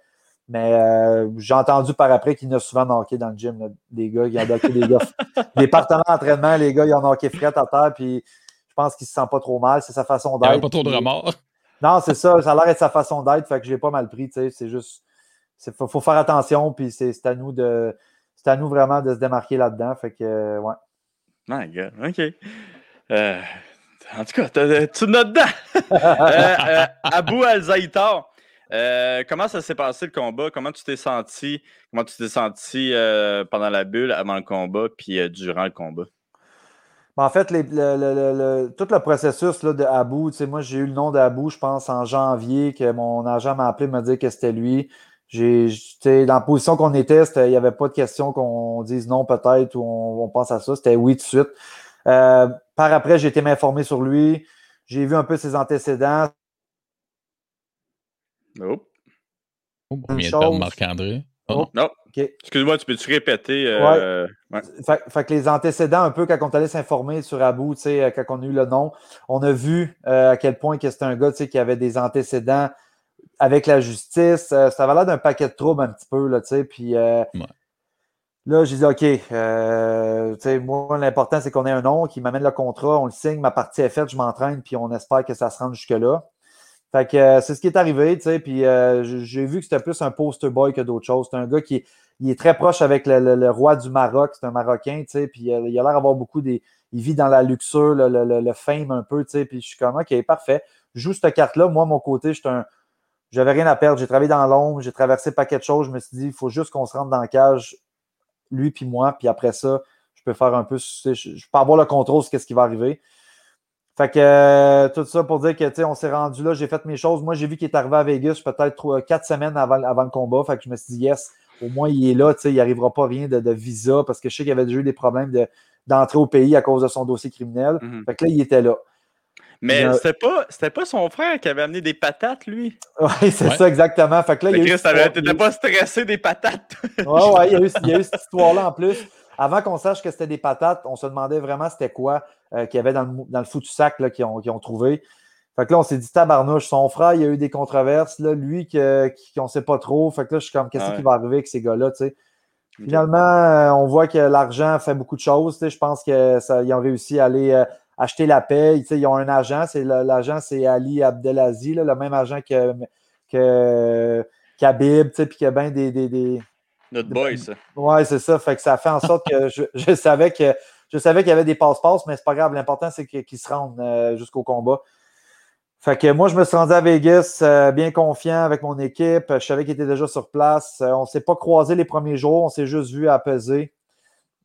mais euh, j'ai entendu par après qu'il y a souvent knocké dans le gym, des gars, qui ont knocké des gars. des partenaires d'entraînement, les gars, ils ont knocké fret à terre, puis je pense qu'il ne se sent pas trop mal. C'est sa façon d'être. Il n'y pas trop de remords. Non, c'est ça. Ça a l'air d'être sa façon d'être, fait que j'ai pas mal pris, tu sais. C'est juste. Il faut, faire attention, puis c'est à nous de. C'est à nous vraiment de se démarquer là-dedans. Fait que, ouais. My God, OK. Euh, en tout cas, tu notes dedans? euh, Abou Al-Zaïtar. Euh, comment ça s'est passé le combat? Comment tu t'es senti? Comment tu t'es senti euh, pendant la bulle, avant le combat, puis euh, durant le combat? Ben, en fait, tout le processus là, de Abou, moi j'ai eu le nom d'Abou, je pense, en janvier, que mon agent m'a appelé, m'a dit que c'était lui. J'ai, dans la position qu'on était, il n'y avait pas de question qu'on dise non peut-être ou on, on, pense à ça. C'était oui tout de suite. par après, j'ai été m'informer sur lui. J'ai vu un peu ses antécédents. Nope. Oh, on vient de Marc-André. Oh. Non. Excuse-moi, tu peux-tu répéter? Euh, fait, que les antécédents, un peu, quand on allait s'informer sur Abou, euh, quand on a eu le nom, on a vu euh, à quel point que c'était un gars qui avait des antécédents avec la justice. ça avait l'air d'un paquet de troubles un petit peu. Là, puis là, j'ai dit OK, moi, l'important, c'est qu'on ait un nom qui m'amène le contrat, on le signe, ma partie est faite, je m'entraîne, puis on espère que ça se rende jusque-là. Fait que euh, c'est ce qui est arrivé, tu sais, puis euh, j'ai vu que c'était plus un poster boy que d'autres choses. C'est un gars qui est très proche avec le, roi du Maroc, c'est un Marocain, tu sais, puis euh, il a l'air d'avoir beaucoup des... Il vit dans la luxure, le, fame un peu, tu sais, puis je suis comme, OK, parfait. Je joue cette carte-là. Moi, mon côté, j'étais un... J'avais rien à perdre. J'ai travaillé dans l'ombre, j'ai traversé paquet de choses. Je me suis dit, il faut juste qu'on se rentre dans la cage, lui puis moi, puis après ça, je peux faire un peu... Je, je peux avoir le contrôle sur ce qui va arriver. Fait que euh, tout ça pour dire que tu sais, on s'est rendu là, j'ai fait mes choses. Moi, j'ai vu qu'il est arrivé à Vegas peut-être quatre semaines avant, avant, le combat. Fait que je me suis dit, yes, au moins il est là, tu sais, il n'arrivera pas rien de, visa parce que je sais qu'il avait déjà eu des problèmes d'entrée au pays à cause de son dossier criminel. Mhm. Fait que là, il était là. Mais euh, c'était pas, pas son frère qui avait amené des patates, lui? Oui, c'est ça, exactement. Fait que là, il T'étais pas stressé des patates. Oui, ouais, il y a eu, il y a eu cette histoire-là en plus. Avant qu'on sache que c'était des patates, on se demandait vraiment c'était quoi euh, qu'il y avait dans le, dans le foutu sac qu'ils ont, ont, trouvé. Fait que là, on s'est dit tabarnouche. Son frère, il y a eu des controverses. Là, lui, qu'on ne sait pas trop. Fait que là, je suis comme, qu'est-ce qui va arriver avec ces gars-là, tu sais? Finalement, euh, on voit que l'argent fait beaucoup de choses. Je pense qu'ils ont réussi à aller euh, acheter la paix. Ils ont un agent. L'agent, c'est Ali Abdelaziz, le même agent que, que Khabib, puis qu'il y a bien des, des, Notre boy, ça. Ouais, c'est ça. Fait que ça fait en sorte que je savais que je savais qu'il y avait des passe-passe, mais c'est pas grave. L'important, c'est qu'ils se rendent euh, jusqu'au combat. Fait que moi, je me suis rendu à Vegas euh, bien confiant avec mon équipe. Je savais qu'il était déjà sur place. Euh, on ne s'est pas croisé les premiers jours. On s'est juste vu à peser.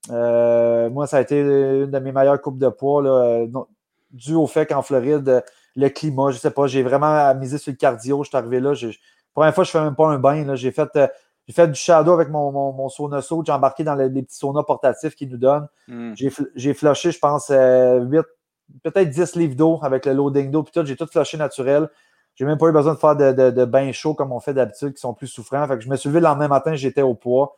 moi, ça a été une de mes meilleures coupes de poids, là, dû au fait qu'en Floride, le climat, je ne sais pas, j'ai vraiment misé sur le cardio. Je suis arrivé là. La première fois, je ne fais même pas un bain. J'ai fait j'ai fait du shadow avec mon, mon, mon sauna saut. J'ai embarqué dans les, petits saunas portatifs qu'ils nous donnent. Hmm. J'ai flushé, je pense, 8, euh, peut-être 10 livres d'eau avec le loading d'eau. Puis tout, j'ai tout flushé naturel. J'ai même pas eu besoin de faire de, de, bains chauds comme on fait d'habitude, qui sont plus souffrants. Fait que je me suis levé le lendemain matin, j'étais au poids.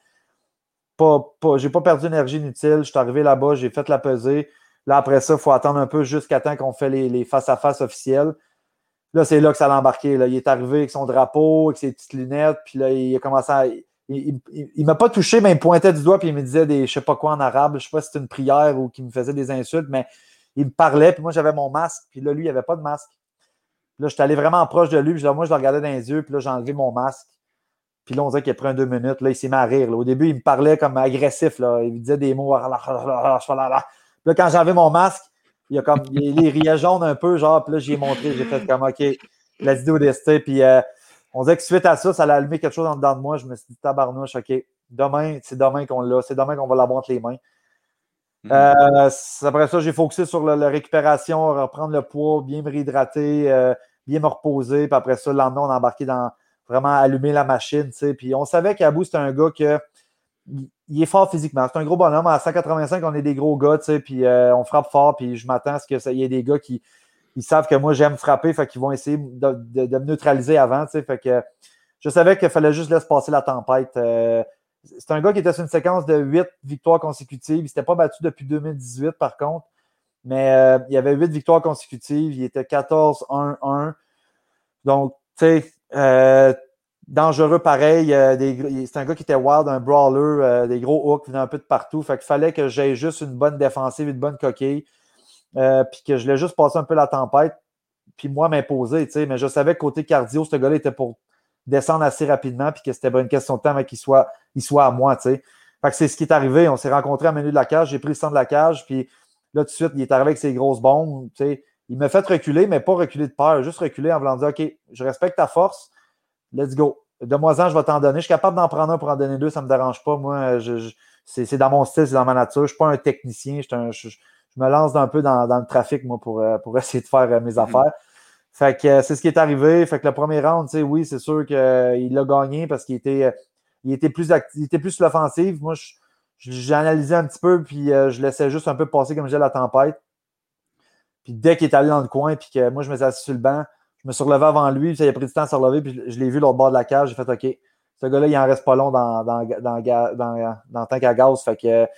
Pas, pas, j'ai pas perdu d'énergie inutile. Je suis arrivé là-bas, j'ai fait la pesée. Là, après ça, il faut attendre un peu jusqu'à temps qu'on fait les face-à-face officiels. Là, c'est là que ça l'a embarqué. Il est arrivé avec son drapeau, avec ses petites lunettes, puis là, il a commencé à. Il ne m'a pas touché, mais il me pointait du doigt, puis il me disait des je sais pas quoi en arabe. Je sais pas si c'était une prière ou qu'il me faisait des insultes, mais il me parlait, puis moi, j'avais mon masque, puis là, lui, il avait pas de masque. Là, j'étais allé vraiment proche de lui, puis là, moi, je le regardais dans les yeux, puis là, j'ai enlevé mon masque. Puis là, on dirait qu'il a pris un deux minutes. Là, il s'est mis à rire. Au début, il me parlait comme agressif. Là. Il me disait des mots. Là, quand j'avais mon masque, il, a comme, il, riait jaune un peu, genre, puis là, j'ai montré, j'ai fait comme, OK, let's do this, puis euh, on disait que suite à ça, ça allait allumer quelque chose en dedans de moi. Je me suis dit, tabarnouche, OK, demain, c'est demain qu'on l'a, c'est demain qu'on va l'avoir entre les mains. Mhm. Euh, après ça, j'ai focusé sur la, récupération, reprendre le poids, bien me réhydrater, euh, bien me reposer. Puis après ça, le lendemain, on a embarqué dans vraiment allumer la machine. Puis on savait qu'Abou, c'était un gars que il est fort physiquement. C'est un gros bonhomme. À 185, on est des gros gars, puis euh, on frappe fort, puis je m'attends à ce qu'il y ait des gars qui savent que moi, j'aime frapper, fait qu'ils vont essayer de, me neutraliser avant, fait que je savais qu'il fallait juste laisser passer la tempête. Euh, c'est un gars qui était sur une séquence de 8 victoires consécutives. Il ne s'était pas battu depuis 2018, par contre. Mais euh, il y avait 8 victoires consécutives. Il était 14-1-1. Donc, tu sais, dangereux pareil. c'est un gars qui était wild, un brawler, euh, des gros hooks venaient un peu de partout. Fait qu'il fallait que j'aie juste une bonne défensive, une bonne coquille. Euh, puis que je l'ai juste passé un peu la tempête. Puis moi, m'imposer, tu sais. Mais je savais que côté cardio, ce gars-là était pour descendre assez rapidement. Puis que c'était une question de temps qu'il soit, il soit à moi, tu sais. Fait que c'est ce qui est arrivé. On s'est rencontrés à milieu de la cage. J'ai pris le centre de la cage. Puis là, tout de suite, il est arrivé avec ses grosses bombes, tu sais. Il m'a fait reculer, mais pas reculer de peur, juste reculer en voulant dire OK, je respecte ta force, let's go. De moi en, je vais t'en donner. Je suis capable d'en prendre un pour en donner deux, ça ne me dérange pas. Moi, c'est dans mon style, c'est dans ma nature. Je ne suis pas un technicien. Je, me lance un peu dans, le trafic, moi, pour, euh, pour essayer de faire euh, mes mm-hmm. affaires. Fait que euh, c'est ce qui est arrivé. Fait que le premier round, oui, c'est sûr qu'il l'a gagné parce qu'il était, il était plus il était plus sur l'offensive. Moi, j'ai analysé un petit peu, puis je laissais juste un peu passer comme j'ai la tempête. Puis dès qu'il est allé dans le coin, puis que moi, je me suis assis sur le banc, je me suis relevé avant lui, puis il a pris du temps à se relever, puis je l'ai vu l'autre bord de la cage. J'ai fait OK, ce gars-là, il en reste pas long dans, dans, dans, dans, dans le tank à gaz. Fait que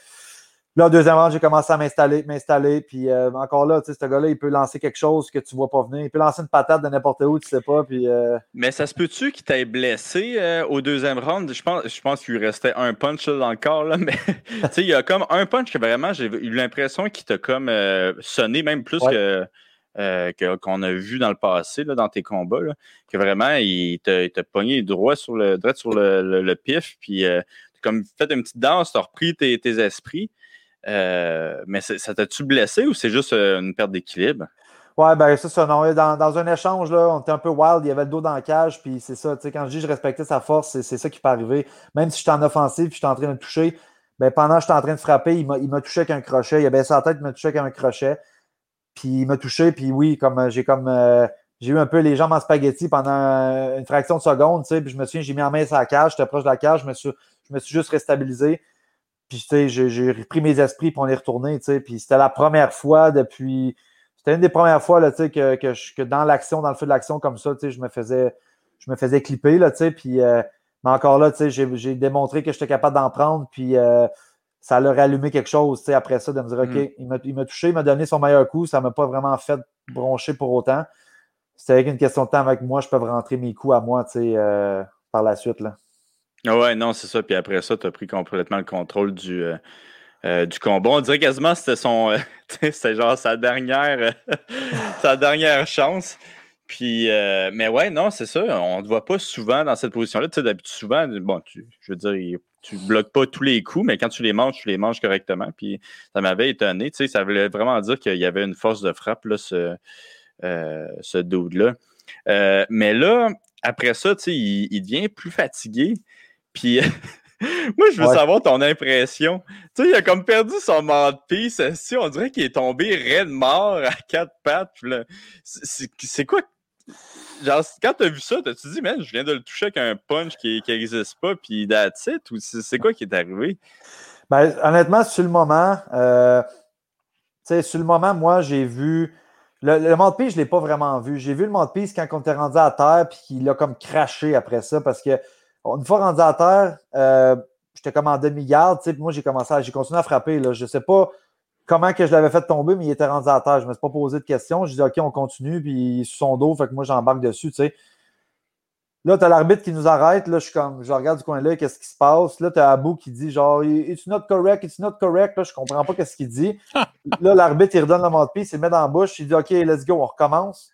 Là, deuxième round, j'ai commencé à m'installer, m'installer. Puis euh, encore là, tu sais, ce gars-là, il peut lancer quelque chose que tu ne vois pas venir. Il peut lancer une patate de n'importe où, tu sais pas. Puis, euh, Mais ça se peut-tu qu'il t'ait blessé euh, au deuxième round? Je pense, je pense qu'il lui restait un punch dans le corps, là, mais il y a comme un punch que vraiment, j'ai eu l'impression qu'il t'a comme sonné, même plus que. Qu'on a vu dans le passé, là, dans tes combats, que vraiment, il t'a pogné droit sur le, droit sur le, pif, puis tu comme fait une petite danse, tu as repris tes, esprits. Euh, mais ça t'a-tu blessé ou c'est juste euh, une perte d'équilibre? Ouais, ben c'est ça. Non, dans, un échange, là, on était un peu wild, il y avait le dos dans la cage, puis c'est ça. Quand je dis je respectais sa force, c'est ça qui peut arriver. Même si je en offensive, puis je suis en train de toucher, ben, pendant que j'étais en train de frapper, il m'a touché avec un crochet. Il a baissé la tête, il m'a touché avec un crochet. Puis il m'a touché, puis oui, comme euh, j'ai comme j'ai eu un peu les jambes en spaghetti pendant une fraction de seconde, tu sais, puis je me souviens, j'ai mis en main sur la cage, j'étais proche de la cage, je me suis, je me suis juste restabilisé. Puis, tu sais, j'ai repris mes esprits pour on est retourné, tu sais. Puis, c'était la première fois depuis. C'était une des premières fois, là, tu sais, que, que, dans l'action, dans le feu de l'action, comme ça, tu sais, je me faisais, je me faisais clipper, là, tu sais. Puis, euh, mais encore là, j'ai démontré que j'étais capable d'en prendre. Puis, euh, ça leur a allumé quelque chose, tu sais, après ça, de me dire, OK, mm. il m'a touché, il m'a donné son meilleur coup. Ça ne m'a pas vraiment fait broncher pour autant. C'était avec une question de temps avec moi, je peux rentrer mes coups à moi, tu sais, euh, par la suite, là. Ah ouais, non, c'est ça. Puis après ça, tu as pris complètement le contrôle du, euh, euh, du combat. On dirait quasiment que c'était son. Euh, c'était genre sa dernière, sa dernière chance. Puis, mais ouais, non, c'est ça. On ne te voit pas souvent dans cette position-là. Tu sais, d'habitude, souvent, bon, je veux dire, tu bloques pas tous les coups, mais quand tu les manges, tu les manges correctement. Puis ça m'avait étonné. Tu sais, ça voulait vraiment dire qu'il y avait une force de frappe, là, ce, ce dude-là. mais là, après ça, tu sais, il, il, devient plus fatigué. Puis moi, je veux savoir ton impression. Tu sais, il a comme perdu son mouthpiece. Si on dirait qu'il est tombé raide mort à quatre pattes. C'est quoi? Genre, quand t'as vu ça, t'as-tu dit, man, je viens de le toucher avec un punch qui n'existe pas, puis that's it? Ou c'est quoi qui est arrivé? Ben, honnêtement, sur le moment, euh, sur le moment, moi, j'ai vu. Le, le mouthpiece, je ne l'ai pas vraiment vu. J'ai vu le mouthpiece quand on était rendu à terre, puis il a comme craché après ça, parce que une fois rendu à terre, euh, j'étais comme en demi-garde. Moi, j'ai commencé à, j'ai continué à frapper. Là. Je sais pas comment que je l'avais fait tomber, mais il était rendu à terre. Je ne me suis pas posé de questions. Je dis OK, on continue, puis sur son dos, fait que moi, j'embarque dessus. sais. Là, tu as l'arbitre qui nous arrête. Là, je suis comme, je regarde du coin là, qu'est-ce qui se passe? Là, tu as Abou qui dit genre, It's not correct, it's not correct. Là, je comprends pas qu'est-ce qu'il dit. là, l'arbitre, il redonne le mot de pied, il se met dans la bouche. Il dit OK, let's go, on recommence.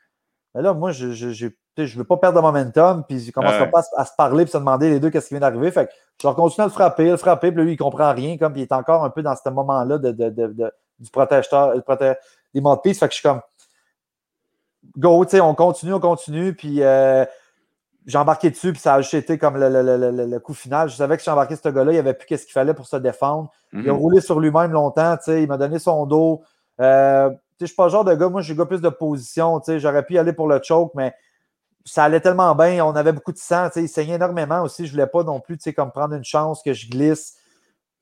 Mais là, moi, je j'ai je ne veux pas perdre de momentum, puis je ne commencerai pas à, se parler et se demander les deux qu'est-ce qui vient d'arriver. Fait que je vais continuer à le frapper, le frapper, puis lui, il ne comprend rien, comme il est encore un peu dans ce moment-là de, de, de, du protecteur, des mots de piste. Fait que je suis comme go, tu sais, on continue, on continue, puis euh, j'ai embarqué dessus, puis ça a juste été comme le, le, le, coup final. Je savais que j'ai embarqué ce gars-là, il n'y avait plus qu'est-ce qu'il fallait pour se défendre. Il a mhm. roulé sur lui-même longtemps, tu sais, il m'a donné son dos. Euh, je suis pas le genre de gars, moi, j'ai gars plus de position. J'aurais pu y aller pour le choke, mais ça allait tellement bien. On avait beaucoup de sang. Il saignait énormément aussi. Je voulais pas non plus comme prendre une chance que je glisse.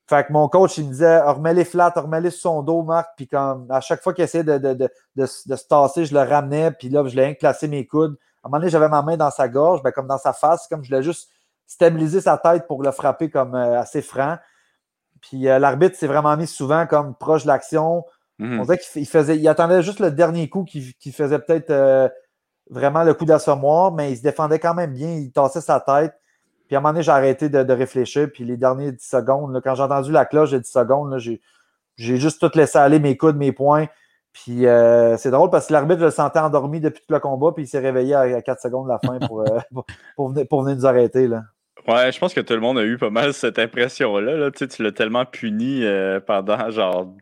Fait que mon coach, il me disait remets-les flat, remets-les sur son dos, Marc. Puis comme à chaque fois qu'il essayait de, de, de, se tasser, je le ramenais. Puis là, je l'ai placé mes coudes. À un moment donné, j'avais ma main dans sa gorge, ben, comme dans sa face, comme je voulais juste stabiliser sa tête pour le frapper comme euh, assez franc. Puis euh, l'arbitre s'est vraiment mis souvent comme proche de l'action. Mhm. On dirait qu'il faisait, il attendait juste le dernier coup qui, faisait peut-être euh, vraiment le coup d'assommoir, mais il se défendait quand même bien. Il tassait sa tête. Puis à un moment donné, j'ai arrêté de, réfléchir. Puis les derniers 10 secondes, quand j'ai entendu la cloche de 10 secondes, j'ai juste tout laissé aller, mes coudes, mes poings. Puis euh, c'est drôle parce que l'arbitre le sentait endormi depuis tout le combat, puis il s'est réveillé à, 4 secondes de la fin pour, venir, pour venir nous arrêter. Là. Ouais, je pense que tout le monde a eu pas mal cette impression-là. Tu, tu l'as tellement puni euh, pendant genre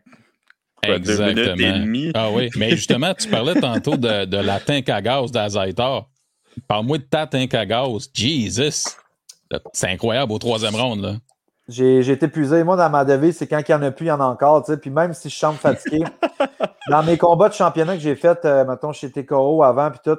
deux minutes et demie. Ah oui, mais justement, tu parlais tantôt de, de la tank à gaz d'Azaitar. Parle-moi de ta tank à gaz. Jesus! C'est incroyable au troisième round. Là. J'ai, été épuisé. Moi, dans ma devise, c'est quand il n'y en a plus, il y en a encore. Puis même si je chante fatigué, dans mes combats de championnat que j'ai fait, euh, mettons, chez TKO avant, puis tout,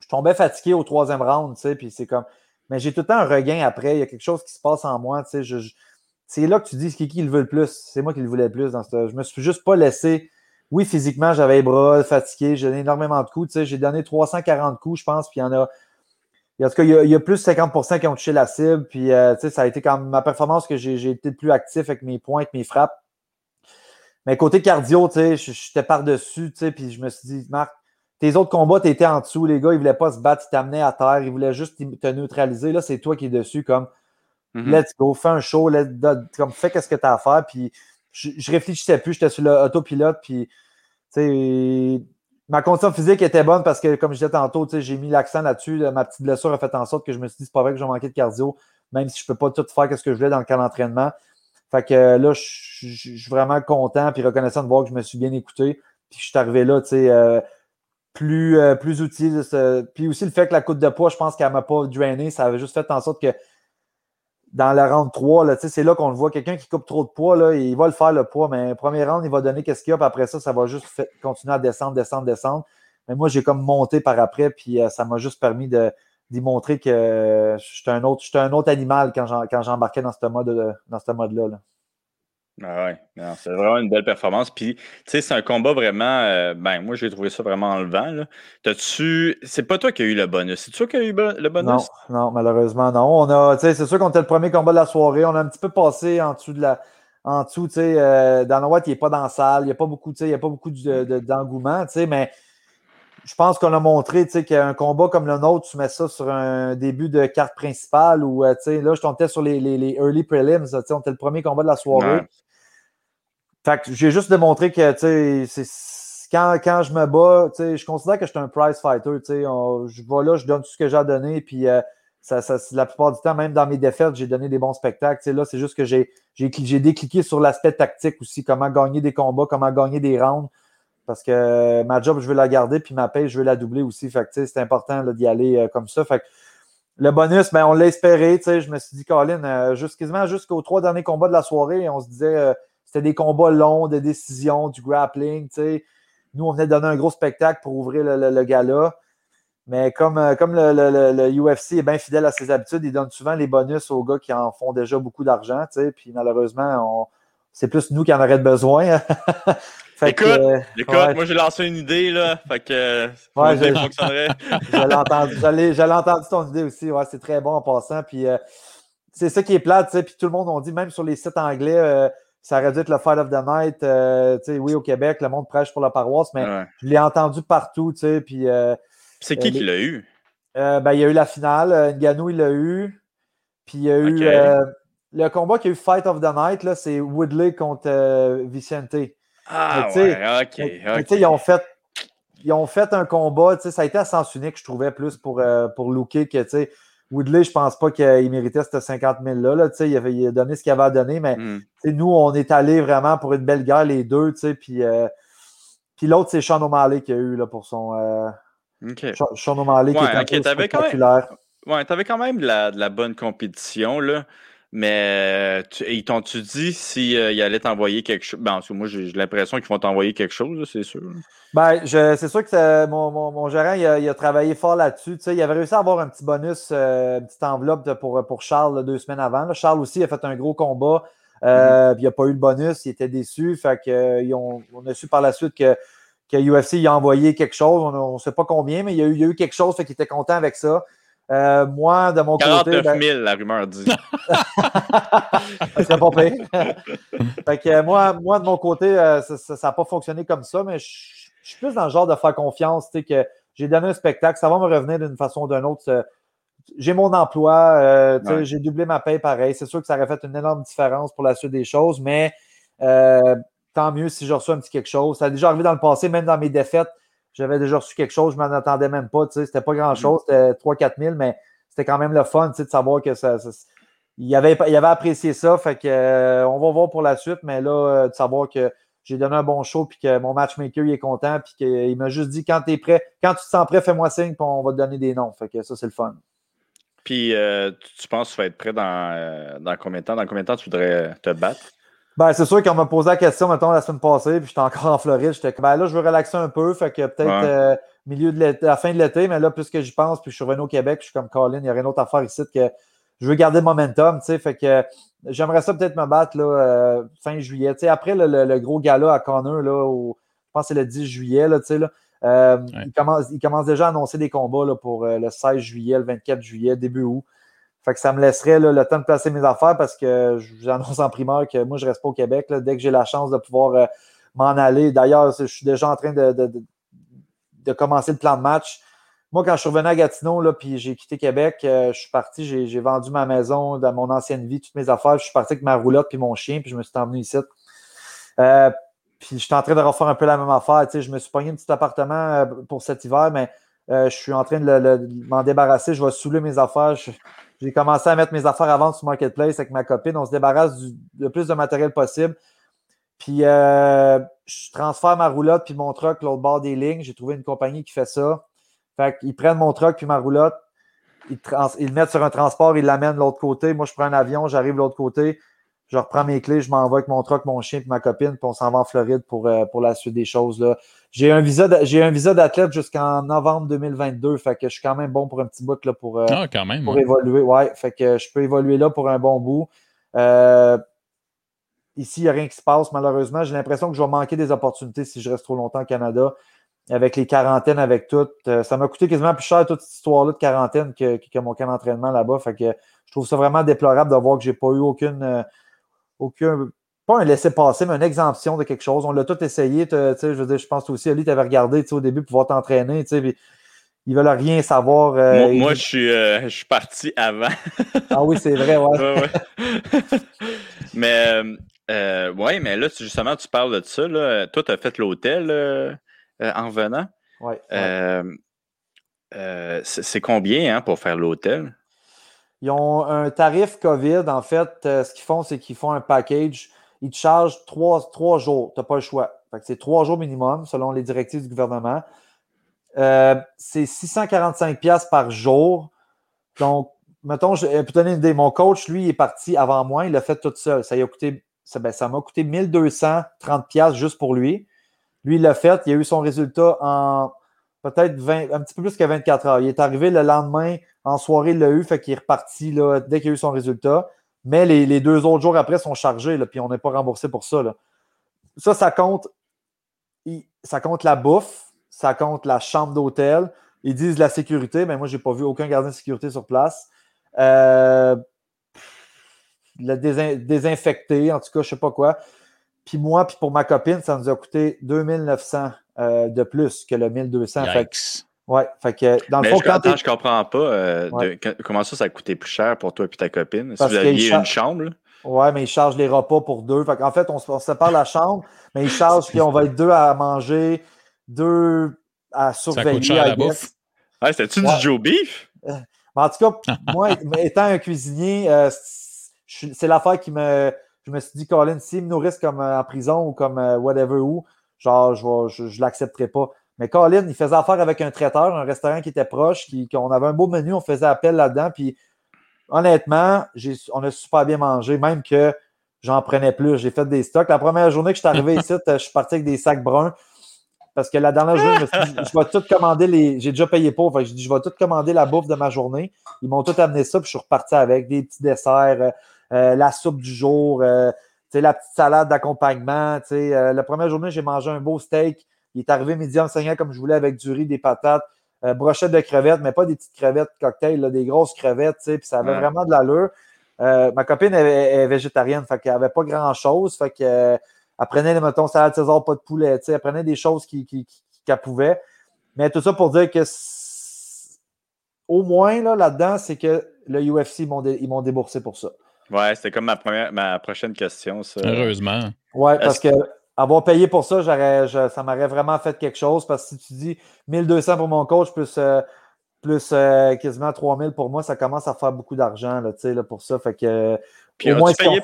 je tombais fatigué au troisième round. Puis c'est comme mais j'ai tout le temps un regain après. Il y a quelque chose qui se passe en moi. c'est là que tu dis qui, qui le veut le plus? C'est moi qui le voulais le plus. Dans ce... Je me suis juste pas laissé. Oui, physiquement, j'avais les bras fatigués. J'ai donné énormément de coups. J'ai donné 340 coups, je pense. Puis il y en a. En tout cas, il y a, plus de 50% qui ont touché la cible. Puis euh, ça a été comme ma performance que j'ai été plus actif avec mes points, avec mes frappes. Mais côté cardio, j'étais par-dessus, puis je me suis dit, Marc, tes autres combats, tu étais en dessous. Les gars, ils ne voulaient pas se battre, ils t'amenaient à terre. Ils voulaient juste te neutraliser. Là, c'est toi qui es dessus, comme mm-hmm. let's go, fais un show, comme fais ce que tu as à faire. Puis je, je réfléchissais plus, j'étais sur l'autopilote. Puis, ma condition physique était bonne parce que, comme je disais tantôt, j'ai mis l'accent là-dessus. ma petite blessure a fait en sorte que je me suis dit, c'est pas vrai que j'ai manqué de cardio, même si je peux pas tout faire ce que je voulais dans le camp d'entraînement. Fait que là, je, suis vraiment content et reconnaissant de voir que je me suis bien écouté. Puis je suis arrivé là, tu sais. Euh, plus, euh, plus utile. Puis aussi le fait que la coûte de poids, je pense qu'elle m'a pas drainé. Ça avait juste fait en sorte que dans la round 3, c'est là qu'on le voit. Quelqu'un qui coupe trop de poids, là, il va le faire le poids, mais premier round, il va donner qu'est-ce qu'il y a, puis après ça, ça va juste continuer à descendre, descendre, descendre. Mais moi, j'ai comme monté par après, puis euh, ça m'a juste permis de, d'y montrer que j'étais un autre, un autre animal quand, j'embarquais dans ce mode, dans ce mode-là. là ah ouais, c'est vraiment une belle performance. Puis, tu sais, c'est un combat vraiment. Euh, ben, moi, j'ai trouvé ça vraiment enlevant. T'as-tu. C'est pas toi qui as eu le bonus. C'est toi qui as eu le bonus? Non, non, malheureusement, non. On a, c'est sûr qu'on était le premier combat de la soirée. On a un petit peu passé en dessous de la. En dessous, tu sais, euh, White, il n'est pas dans la salle. Il n'y a pas beaucoup, il y a pas beaucoup d'engouement, tu sais, mais je pense qu'on a montré qu'un combat comme le nôtre, tu mets ça sur un début de carte principale ou euh, là, je tombais sur les, les, les, early prelims. On était le premier combat de la soirée. Fait que j'ai juste démontré que, tu sais, quand, quand je me bats, tu sais, je considère que je suis un prize fighter, tu sais, je vais là, je donne tout ce que j'ai à donner, puis euh, ça, ça, la plupart du temps, même dans mes défaites, j'ai donné des bons spectacles. Tu sais, là, c'est juste que j'ai, j'ai, décliqué sur l'aspect tactique aussi, comment gagner des combats, comment gagner des rounds, parce que ma job, je veux la garder, puis ma paye, je veux la doubler aussi. Fait que, tu sais, c'est important d'y aller euh, comme ça. Fait que, le bonus, ben, on l'a espéré. Je me suis dit, Colin, euh, quasiment jusqu'aux trois derniers combats de la soirée, on se disait, c'était des combats longs, de décisions, du grappling. Nous, on venait donner un gros spectacle pour ouvrir le, gala. Mais comme, euh, comme le, UFC est bien fidèle à ses habitudes, il donne souvent les bonus aux gars qui en font déjà beaucoup d'argent. Puis malheureusement, c'est plus nous qui en aurions besoin. écoute, euh, écoute moi j'ai lancé une idée, là. Fait que ouais, fonctionnerait. J'allais entendu, entendu ton idée aussi. Ouais, c'est très bon en passant. Puis euh, c'est ça qui est plate, puis tout le monde, on dit, même sur les sites anglais, ça aurait dû être le Fight of the Night. Euh, oui, au Québec, le monde prêche pour la paroisse, mais je l'ai entendu partout. Puis, euh, c'est qui euh, qui l'a eu? ben, il y a eu la finale. Nganou, il l'a eu. Puis il y a eu le combat qui a eu Fight of the Night, c'est Woodley contre Vicente. Ah, ouais, ok. Ils, ont fait, ils ont fait un combat, ça a été à sens unique, je trouvais, plus pour, pour looker que, tu sais, Woodley, je ne pense pas qu'il méritait ce 50 000-là. Là, il, il a donné ce qu'il avait à donner, mais hmm. nous, on est allé vraiment pour une belle guerre, les deux. Puis, euh, puis l'autre, c'est Sean O'Malley qui a eu là, pour son. Euh, Sean O'Malley qui était okay, populaire. Ouais, tu avais quand même de la, de la bonne compétition. Là. Mais ils t'ont-tu dit s'ils allaient t'envoyer quelque chose? Ben, moi, j'ai l'impression qu'ils vont t'envoyer quelque chose, c'est sûr. Ben, c'est sûr que mon, mon, gérant, il a, travaillé fort là-dessus. il avait réussi à avoir un petit bonus, une petite enveloppe pour, pour Charles deux semaines avant. Charles aussi a fait un gros combat. Mm-hmm. il n'a pas eu le bonus, il était déçu. Fait que, on a su par la suite que que UFC il a envoyé quelque chose, on ne sait pas combien, mais il y a eu, eu quelque chose, fait qu'il était content avec ça. Euh, moi, de mon côté. 49 000, la rumeur dit. C'est pas pire. fait que moi, moi, de mon côté, euh, ça n'a pas fonctionné comme ça, mais je, suis plus dans le genre de faire confiance, tu sais, que j'ai donné un spectacle, ça va me revenir d'une façon ou d'une autre. J'ai mon emploi, euh, j'ai doublé ma paye pareil. C'est sûr que ça aurait fait une énorme différence pour la suite des choses, mais tant mieux si je reçois un petit quelque chose. Ça a déjà arrivé dans le passé, même dans mes défaites, j'avais déjà reçu quelque chose, je m'en attendais même pas. C'était pas grand-chose, mm. c'était 3-4 000, mais c'était quand même le fun de savoir que ça. il, avait, il avait apprécié ça. Fait que, euh, on va voir pour la suite, mais là, euh, de savoir que j'ai donné un bon show puis que mon matchmaker il est content puis qu'il m'a juste dit quand tu es prêt, quand tu te sens prêt, fais-moi signe puis on va te donner des noms. Fait que ça, c'est le fun. Puis euh, tu penses que tu vas être prêt dans, dans combien de temps? Dans combien de temps tu voudrais te battre? Ben, c'est sûr qu'on m'a posé la question, mettons, la semaine passée, puis j'étais encore en Floride. J'étais ben là, je veux relaxer un peu, fait que peut-être euh, milieu de l'été, la fin de l'été, mais là, puisque j'y pense, puis je suis revenu au Québec, je suis comme Colin, il y a rien d'autre à faire ici que je veux garder le momentum, tu sais, fait que j'aimerais ça peut-être me battre là, euh, fin juillet. Tu sais, après le, gros gala à Connor, là, je pense que c'est le 10 juillet, là, tu sais, là, euh, il, commence, il commence déjà à annoncer des combats là, pour le 16 juillet, le 24 juillet, début août. Fait que ça me laisserait le temps de placer mes affaires parce que je vous annonce en primeur que moi, je reste pas au Québec. Dès que j'ai la chance de pouvoir euh, m'en aller. D'ailleurs, je suis déjà en train de, commencer le plan de match. Moi, quand je suis revenu à Gatineau, là, puis j'ai quitté Québec, euh, je suis parti, j'ai vendu ma maison dans mon ancienne vie, toutes mes affaires. Je suis parti avec ma roulotte puis mon chien, puis je me suis emmené ici. Euh, puis je suis en train de refaire un peu la même affaire. je me suis pogné un petit appartement pour cet hiver, mais je suis en train de, m'en débarrasser. Je vais saouler mes affaires. J'ai commencé à mettre mes affaires à vendre sur Marketplace avec ma copine. On se débarrasse du, le plus de matériel possible. Puis euh, je transfère ma roulotte puis mon truck l'autre bord des lignes. J'ai trouvé une compagnie qui fait ça. Fait qu'ils prennent mon truck puis ma roulotte, ils, le mettent sur un transport, ils l'amènent de l'autre côté. Moi, je prends un avion, j'arrive de l'autre côté, je reprends mes clés, je m'envoie avec mon truck, mon chien puis ma copine, puis on s'en va en Floride pour, euh, pour la suite des choses. Là. J'ai un visa j'ai un visa d'athlète jusqu'en novembre 2022. Fait que je suis quand même bon pour un petit bout là, pour, euh, ah, quand même, pour évoluer. Ouais, fait que je peux évoluer là pour un bon bout. Euh, ici, il n'y a rien qui se passe, malheureusement. J'ai l'impression que je vais manquer des opportunités si je reste trop longtemps au Canada. Avec les quarantaines, avec tout. Ça m'a coûté quasiment plus cher toute cette histoire-là de quarantaine que, que, mon camp d'entraînement là-bas. Fait que je trouve ça vraiment déplorable de voir que je n'ai pas eu aucune, aucun pas un laisser-passer, mais une exemption de quelque chose. On l'a tout essayé. Je veux dire, je pense aussi, Ali, tu avais regardé au début pour pouvoir t'entraîner. Ils veulent rien savoir. Euh, moi, je, suis, euh, je suis parti avant. ah oui, c'est vrai, ouais. mais euh, ouais, mais là, justement, tu parles de ça. Là. Toi, tu as fait l'hôtel en venant. Oui. c'est combien hein, pour faire l'hôtel? Ils ont un tarif COVID. En fait, ce qu'ils font, c'est qu'ils font un package ils te chargent trois, jours. Tu n'as pas le choix. c'est trois jours minimum selon les directives du gouvernement. Euh, c'est 645$ par jour. Donc, mettons, je, pour donner une idée, mon coach, lui, est parti avant moi, il l'a fait tout seul. Ça a coûté, ça, ben, m'a coûté 1230$ juste pour lui. Lui, il l'a fait, il a eu son résultat en peut-être un petit peu plus que 24 heures. Il est arrivé le lendemain, en soirée, il l'a eu, fait qu'il est reparti dès qu'il a eu son résultat. Mais les, deux autres jours après sont chargés, là, puis on n'est pas remboursé pour ça. Ça, ça compte, ça compte la bouffe, ça compte la chambre d'hôtel. Ils disent la sécurité, mais moi, je n'ai pas vu aucun gardien de sécurité sur place. Euh, le désinfecté, en tout cas, je ne sais pas quoi. Puis moi, puis pour ma copine, ça nous a coûté 2900 euh, de plus que le 1200. Ouais, fait que dans le fond, je, quand attends, je comprends pas euh, comment ça, ça a coûté plus cher pour toi et ta copine? si vous aviez une chambre. Ouais, mais ils chargent les repas pour deux. Fait en fait, on, se sépare la chambre, mais ils chargent qu'on va être deux à manger, deux à surveiller. Ça coûte cher la bouffe. Ouais, c'était-tu du Joe Beef? Euh, en tout cas, moi, étant un cuisinier, euh, c'est l'affaire qui me. Je me suis dit, Colin, s'ils me nourrissent comme en prison ou comme whatever où, genre, je ne je l'accepterai pas. Mais Colin, il faisait affaire avec un traiteur, un restaurant qui était proche, qui, qu'on avait un beau menu, on faisait appel là-dedans. Puis honnêtement, on a super bien mangé, même que j'en prenais plus. J'ai fait des stocks. La première journée que je suis arrivé ici, je suis parti avec des sacs bruns. Parce que la dernière journée, je, me suis dit, je vais tout commander les. J'ai déjà payé pour. Fait je dis, je vais tout commander la bouffe de ma journée. Ils m'ont tout amené ça, puis je suis reparti avec des petits desserts, euh, euh, la soupe du jour, euh, la petite salade d'accompagnement. la première journée, j'ai mangé un beau steak. Il est arrivé midi enseignant comme je voulais avec du riz, des patates, brochettes de crevettes, mais pas des petites crevettes cocktail, là, des grosses crevettes, puis ça avait vraiment de l'allure. ma copine est, végétarienne, fait qu'elle n'avait pas grand-chose. Fait que elle prenait, mettons, salade César, pas de poulet. Elle prenait des choses qu'elle qui, qui, pouvait. Mais tout ça pour dire que au moins là-dedans, c'est que le UFC, ils m'ont déboursé pour ça. Ouais, c'était comme ma, première, ma prochaine question. Ça. Heureusement. Ouais, parce que avoir payé pour ça, ça m'aurait vraiment fait quelque chose. Parce que si tu dis 1200 pour mon coach plus, euh, plus euh, quasiment 3000 pour moi, ça commence à faire beaucoup d'argent là, là, pour ça. Fait que, Puis, au moins, payé,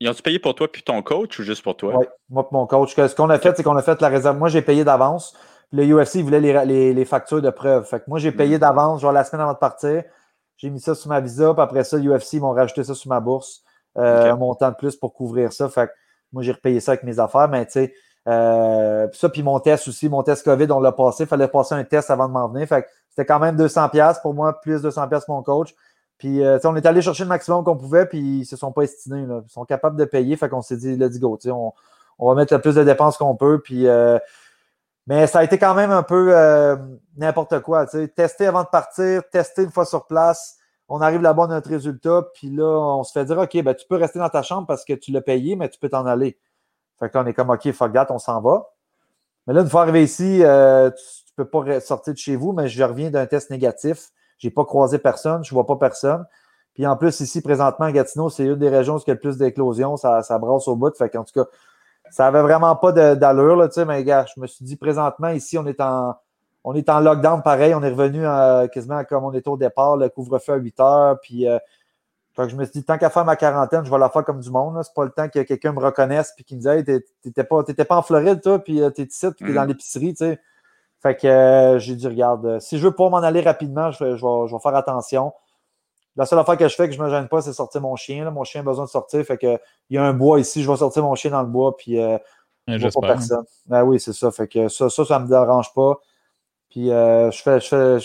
ils ont-tu payé pour toi puis ton coach ou juste pour toi? Oui, moi et mon coach. Ce qu'on a fait, c'est qu'on a fait la réserve. Moi, j'ai payé d'avance. Le UFC voulait les, les, factures de preuve. Fait que moi, j'ai payé mm. d'avance, genre la semaine avant de partir. J'ai mis ça sur ma visa, puis après ça, l'UFC, ils m'ont rajouté ça sur ma bourse. Euh, un montant de plus pour couvrir ça. Fait que moi, j'ai repayé ça avec mes affaires, mais tu sais, euh, ça, puis mon test aussi, mon test COVID, on l'a passé. Il fallait passer un test avant de m'en venir. Fait c'était quand même 200$ pour moi, plus 200$ pour mon coach. Puis, euh, on est allé chercher le maximum qu'on pouvait, puis ils se sont pas estimés. Ils sont capables de payer. Fait qu'on s'est dit, let's go. On, on va mettre le plus de dépenses qu'on peut. Puis, euh, mais ça a été quand même un peu n'importe quoi. Tester avant de partir, tester une fois sur place. On arrive là-bas, notre résultat. Puis là, on se fait dire, OK, ben, tu peux rester dans ta chambre parce que tu l'as payé, mais tu peux t'en aller. Fait qu'on est comme, OK, fuck that, on s'en va. Mais là, une fois arrivé ici, tu ne peux pas sortir de chez vous, mais je reviens d'un test négatif. Je n'ai pas croisé personne, je ne vois pas personne. Puis en plus, ici, présentement, Gatineau, c'est une des régions où il y a le plus d'éclosions, ça, ça brasse au bout. Fait qu'en tout cas, ça n'avait vraiment pas d'allure, là, tu sais, mais gars, je me suis dit, présentement, ici, on est en, on est en lockdown pareil. On est revenu euh, quasiment comme on était au départ, le couvre-feu à 8 heures. Puis, euh, je me suis dit, tant qu'à faire ma quarantaine, je vais la faire comme du monde. C'est pas le temps que quelqu'un me reconnaisse puis qu'il me dise, hey, t'étais pas, pas en Floride, toi, puis euh, t'es ici, puis t'es dans mm. l'épicerie, tu sais. Fait que euh, j'ai dit, regarde, si je veux pas m'en aller rapidement, je vais, je, vais, faire attention. La seule affaire que je fais que je ne me gêne pas, c'est sortir mon chien. Mon chien a besoin de sortir. Fait que il y a un bois ici, je vais sortir mon chien dans le bois, puis euh, je vois pas personne. Ben oui, c'est ça. Fait que ça, ça, ça me dérange pas. Puis je fais, je fais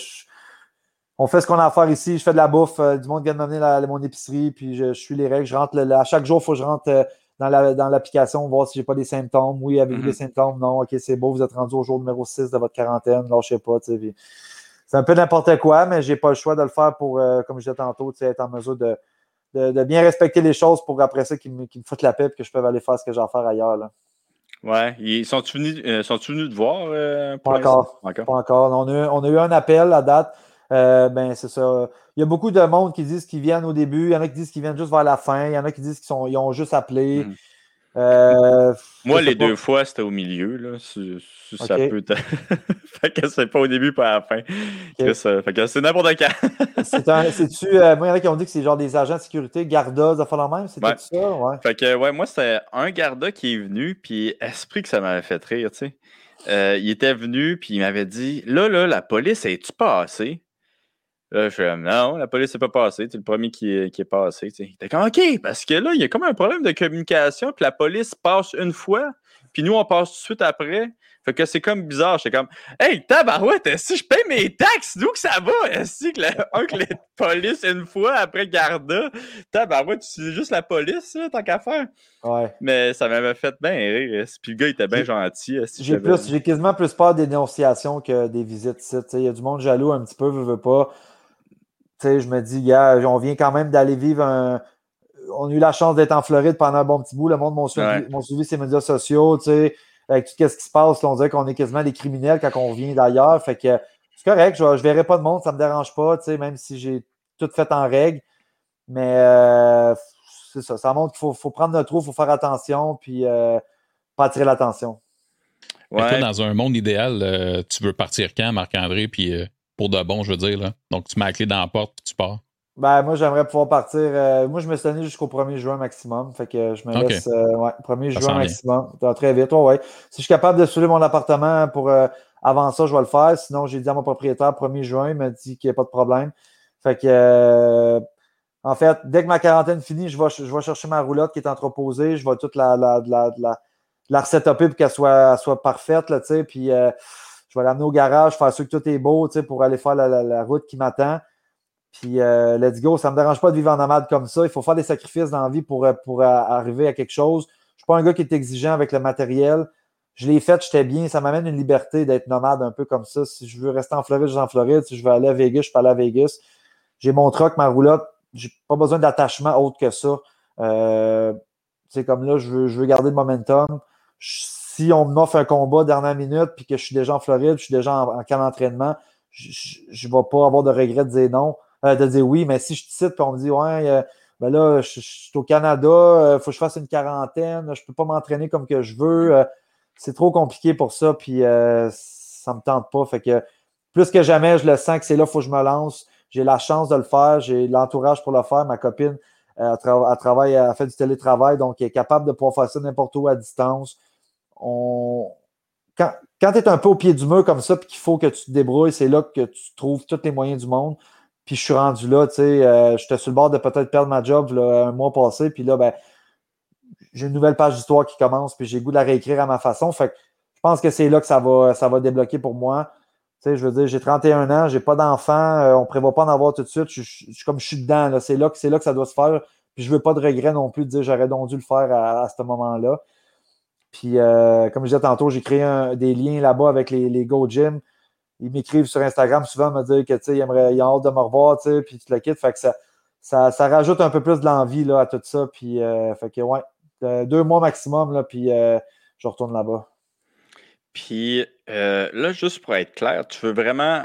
on fait ce qu'on a à faire ici. Je fais de la bouffe. du monde vient de m'amener mon épicerie, puis je, suis les règles. Je rentre à chaque jour, il faut que je rentre dans l'application, voir si j'ai pas des symptômes. Oui, avez-vous des mm-hmm. symptômes? Non, ok, c'est beau, vous êtes rendu au jour numéro 6 de votre quarantaine, lâchez pas, tu sais. C'est un peu n'importe quoi, mais j'ai pas le choix de le faire pour, euh, comme je disais tantôt, être en mesure de, de, bien respecter les choses pour après ça qu'ils me, foutent la paix et que je peux aller faire ce que j'ai à faire ailleurs. Là. Ouais. Ils sont-ils venus, euh, sont venus te voir? Euh, pas, encore. pas encore. On a, eu, on a eu un appel à date. ben, c'est ça. Il y a beaucoup de monde qui disent qu'ils viennent au début. Il y en a qui disent qu'ils viennent juste vers la fin. Il y en a qui disent qu'ils ils ont juste appelé. Hmm. Euh, Moi, les deux fois, c'était au milieu. Là, si, ça peut fait que c'est pas au début, pas à la fin. fait que c'est n'importe quand. C'est-tu. Euh, moi, il y en a qui ont dit que c'est genre des agents de sécurité, Garda, ça fait la même. C'était ça? Ouais. Fait que, ouais, moi, c'était un Garda qui est venu, puis esprit que ça m'avait fait rire, tu sais. Euh, il était venu, puis il m'avait dit Là, là, la police, est tu passée Là, je fais non, la police n'est pas passée. C'est le premier qui est, qui est passé. T'es comme OK, parce que là, il y a comme un problème de communication, puis la police passe une fois, puis nous, on passe tout de suite après. Fait que c'est comme bizarre. J'étais comme Hey, tabarouette, si je paye mes taxes, d'où que ça va? Est-ce que, la, que la police une fois après Garda? Tabarouette, c'est juste la police, là, tant qu'à faire. Ouais. Mais ça m'avait fait bien rire. Puis le gars était bien gentil. J'ai plus, j'ai quasiment plus peur des dénonciations que des visites Il y a du monde jaloux un petit peu, veut, veut pas je me dis, yeah, on vient quand même d'aller vivre un. On a eu la chance d'être en Floride pendant un bon petit bout. Le monde m'a suivi, suivi, ses médias sociaux, avec tout ce qui se passe. on dirait qu'on est quasiment des criminels quand on vient d'ailleurs. Fait que c'est correct, je ne verrai pas de monde, ça ne me dérange pas, même si j'ai tout fait en règle. Mais euh, c'est ça, ça montre qu'il faut, prendre notre trou, il faut faire attention, puis euh, pas attirer l'attention. Ouais. dans un monde idéal, euh, tu veux partir quand, Marc-André, puis pour de bon, je veux dire. Là. Donc, tu mets la clé dans la porte et tu pars. Ben, moi, j'aimerais pouvoir partir. Euh, moi, je me suis donné jusqu'au 1er juin maximum. Fait que je me laisse. Euh, ouais, 1er juin maximum. Très vite. ouais. Si je suis capable de soulever mon appartement pour euh, avant ça, je vais le faire. Sinon, j'ai dit à mon propriétaire 1er juin, il m'a dit qu'il n'y a pas de problème. Fait que En fait, dès que ma quarantaine finit, je vais, je vais chercher ma roulotte qui est entreposée. Je vais toute la, la, la, la, la pour qu'elle soit, soit parfaite. Là, puis euh, je vais l'amener au garage, faire sûr que tout est beau pour aller faire la, route qui m'attend. Puis euh, let's go. Ça ne me dérange pas de vivre en nomade comme ça. Il faut faire des sacrifices dans la vie pour, pour arriver à quelque chose. Je ne suis pas un gars qui est exigeant avec le matériel. Je l'ai fait, j'étais bien. Ça m'amène une liberté d'être nomade un peu comme ça. Si je veux rester en Floride, je suis en Floride. Si je veux aller à Vegas, je peux aller à Vegas. J'ai mon truck, ma roulotte j'ai pas besoin d'attachement autre que ça. Euh, c'est comme là, je veux, je veux garder le momentum. Si on m'offre un combat dernière minute puis que je suis déjà en Floride, je suis déjà en, en camp d'entraînement, je ne vais pas avoir de regret de dire non, euh, de dire oui. Mais si je te cite et on me dit Ouais, euh, ben là, je, suis au Canada, il faut que je fasse une quarantaine, je ne peux pas m'entraîner comme que je veux. c'est trop compliqué pour ça, puis ça ne me tente pas. Fait que plus que jamais, je le sens que c'est là, il faut que je me lance. J'ai la chance de le faire, j'ai l'entourage pour le faire. Ma copine, euh, elle, travaille, fait du télétravail, donc elle est capable de pouvoir faire ça n'importe où à distance. Quand, tu es un peu au pied du mur comme ça, puis qu'il faut que tu te débrouilles, c'est là que tu trouves tous les moyens du monde. Puis je suis rendu là, tu sais, euh, j'étais sur le bord de peut-être perdre ma job un mois passé, puis là, ben, j'ai une nouvelle page d'histoire qui commence, puis j'ai goût de la réécrire à ma façon. Fait que je pense que c'est là que ça va, ça va débloquer pour moi je veux dire, j'ai 31 ans, j'ai pas d'enfant, euh, on prévoit pas d'en avoir tout de suite. Je, suis comme je suis dedans, c'est là, là, que ça doit se faire. Puis je veux pas de regret non plus de dire j'aurais donc dû le faire à, ce moment-là. Puis euh, comme je disais tantôt, j'ai créé des liens là-bas avec les, Go Gym. Ils m'écrivent sur Instagram souvent me dire que ils, aimeraient, ils ont hâte de me revoir, puis tu le quittes. Ça, rajoute un peu plus de l'envie à tout ça. Puis euh, fait que ouais, deux mois maximum, là, puis je retourne là-bas. Puis euh, là, juste pour être clair, tu veux vraiment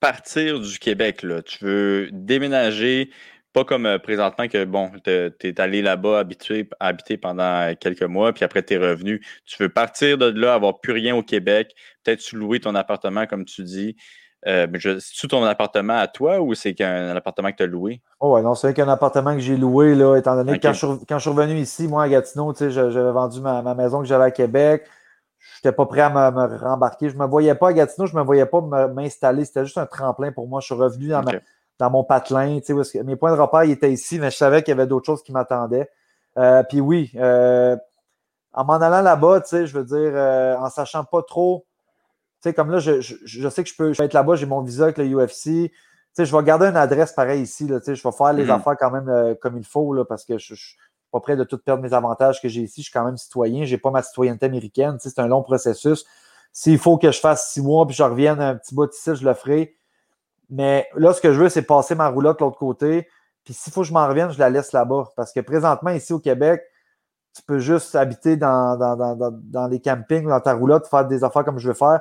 partir du Québec, là. Tu veux déménager, pas comme euh, présentement que, bon, tu es allé là-bas habitué, habiter pendant quelques mois, puis après tu es revenu. Tu veux partir de là, avoir plus rien au Québec, peut-être tu louer ton appartement, comme tu dis. Euh, c'est-tu ton appartement à toi ou c'est un, appartement que tu as loué? Oh ouais, non, c'est qu'un appartement que j'ai loué, là, étant donné que quand je, suis revenu ici, moi, à Gatineau, j'avais vendu ma, ma, maison que j'avais à Québec je n'étais pas prêt à me, rembarquer. Je ne me voyais pas à Gatineau, je ne me voyais pas m'installer. C'était juste un tremplin pour moi. Je suis revenu dans, mon patelin. mes points de repère étaient ici, mais je savais qu'il y avait d'autres choses qui m'attendaient. Euh, puis oui, euh, en m'en allant là-bas, je veux dire, euh, en sachant pas trop, comme là, je, sais que je peux, être là-bas, j'ai mon visa avec le UFC. je vais garder une adresse pareille ici. je vais faire les mm-hmm. affaires quand même comme il faut là, parce que je, pas prêt de tout perdre mes avantages que j'ai ici. Je suis quand même citoyen. Je n'ai pas ma citoyenneté américaine. c'est un long processus. S'il faut que je fasse six mois puis je revienne un petit bout ici, je le ferai. Mais là, ce que je veux, c'est passer ma roulotte de l'autre côté. Puis s'il faut que je m'en revienne, je la laisse là-bas. Parce que présentement, ici au Québec, tu peux juste habiter dans, dans, les campings, dans ta roulotte, faire des affaires comme je veux faire,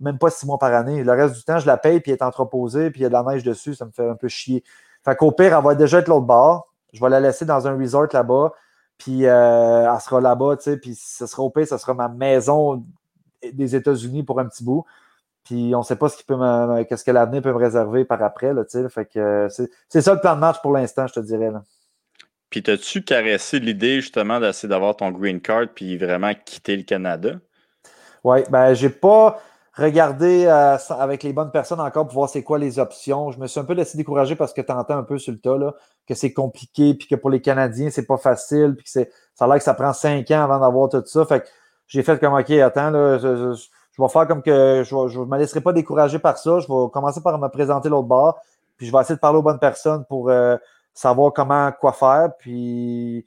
même pas six mois par année. Le reste du temps, je la paye, puis elle est entreposée, puis il y a de la neige dessus, ça me fait un peu chier. Fait qu'au pire, elle va déjà être l'autre bord. Je vais la laisser dans un resort là-bas. Puis euh, elle sera là-bas, tu sais, puis ce sera au pays, ce sera ma maison des États-Unis pour un petit bout. Puis on ne sait pas ce, qui peut qu'est-ce que l'avenir peut me réserver par après, là, tu sais. Fait que c'est, ça le plan de match pour l'instant, je te dirais. Là. Puis as-tu caressé l'idée justement d'essayer d'avoir ton green card puis vraiment quitter le Canada? Oui, ben j'ai pas regarder euh, avec les bonnes personnes encore pour voir c'est quoi les options. Je me suis un peu laissé décourager parce que tu entends un peu sur le tas là, que c'est compliqué, puis que pour les Canadiens, c'est pas facile, puis que ça a l'air que ça prend cinq ans avant d'avoir tout ça. Fait que j'ai fait comme OK, attends, là, je, vais faire comme que je ne me laisserai pas décourager par ça. Je vais commencer par me présenter l'autre bord, puis je vais essayer de parler aux bonnes personnes pour euh, savoir comment, quoi faire. Puis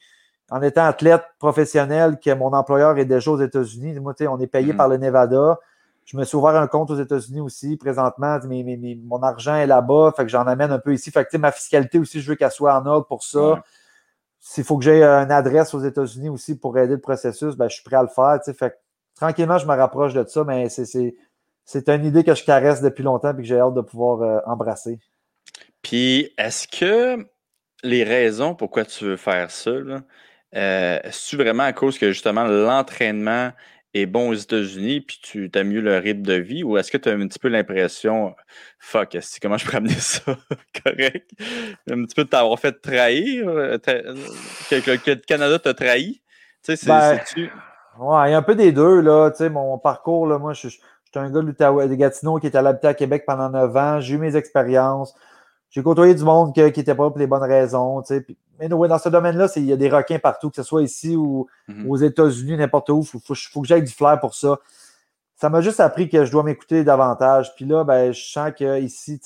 en étant athlète professionnel, que mon employeur est déjà aux États-Unis, moi, on est payé mm-hmm. par le Nevada. Je me suis ouvert un compte aux États-Unis aussi présentement. mon argent est là-bas, fait que j'en amène un peu ici. Fait que ma fiscalité aussi, je veux qu'elle soit en ordre pour ça. S'il faut que j'ai une adresse aux États-Unis aussi pour aider le processus, ben, je suis prêt à le faire. Fait tranquillement, je me rapproche de ça, mais c'est une idée que je caresse depuis longtemps et que j'ai hâte de pouvoir euh, embrasser. Puis, est-ce que les raisons pourquoi tu veux faire ça, euh, est-ce vraiment à cause que justement l'entraînement est bon aux États-Unis, puis tu as mieux le rythme de vie, ou est-ce que tu as un petit peu l'impression, fuck, comment je peux amener ça? Correct? Un petit peu de t'avoir fait trahir, euh, que, le Canada t'a trahi? Tu sais, ben, c'est-tu. Ouais, il y a un peu des deux, là. Tu sais, mon parcours, là, moi, je, suis un gars de Gatineau qui est allé habiter à Québec pendant 9 ans. J'ai eu mes expériences. j'ai côtoyé du monde qui n'était pas pour les bonnes raisons. mais dans ce domaine-là, il y a des requins partout, que ce soit ici ou mm-hmm. aux États-Unis, n'importe où. Il faut, que j'aille du flair pour ça. Ça m'a juste appris que je dois m'écouter davantage. Puis là, ben, je sens qu'ici,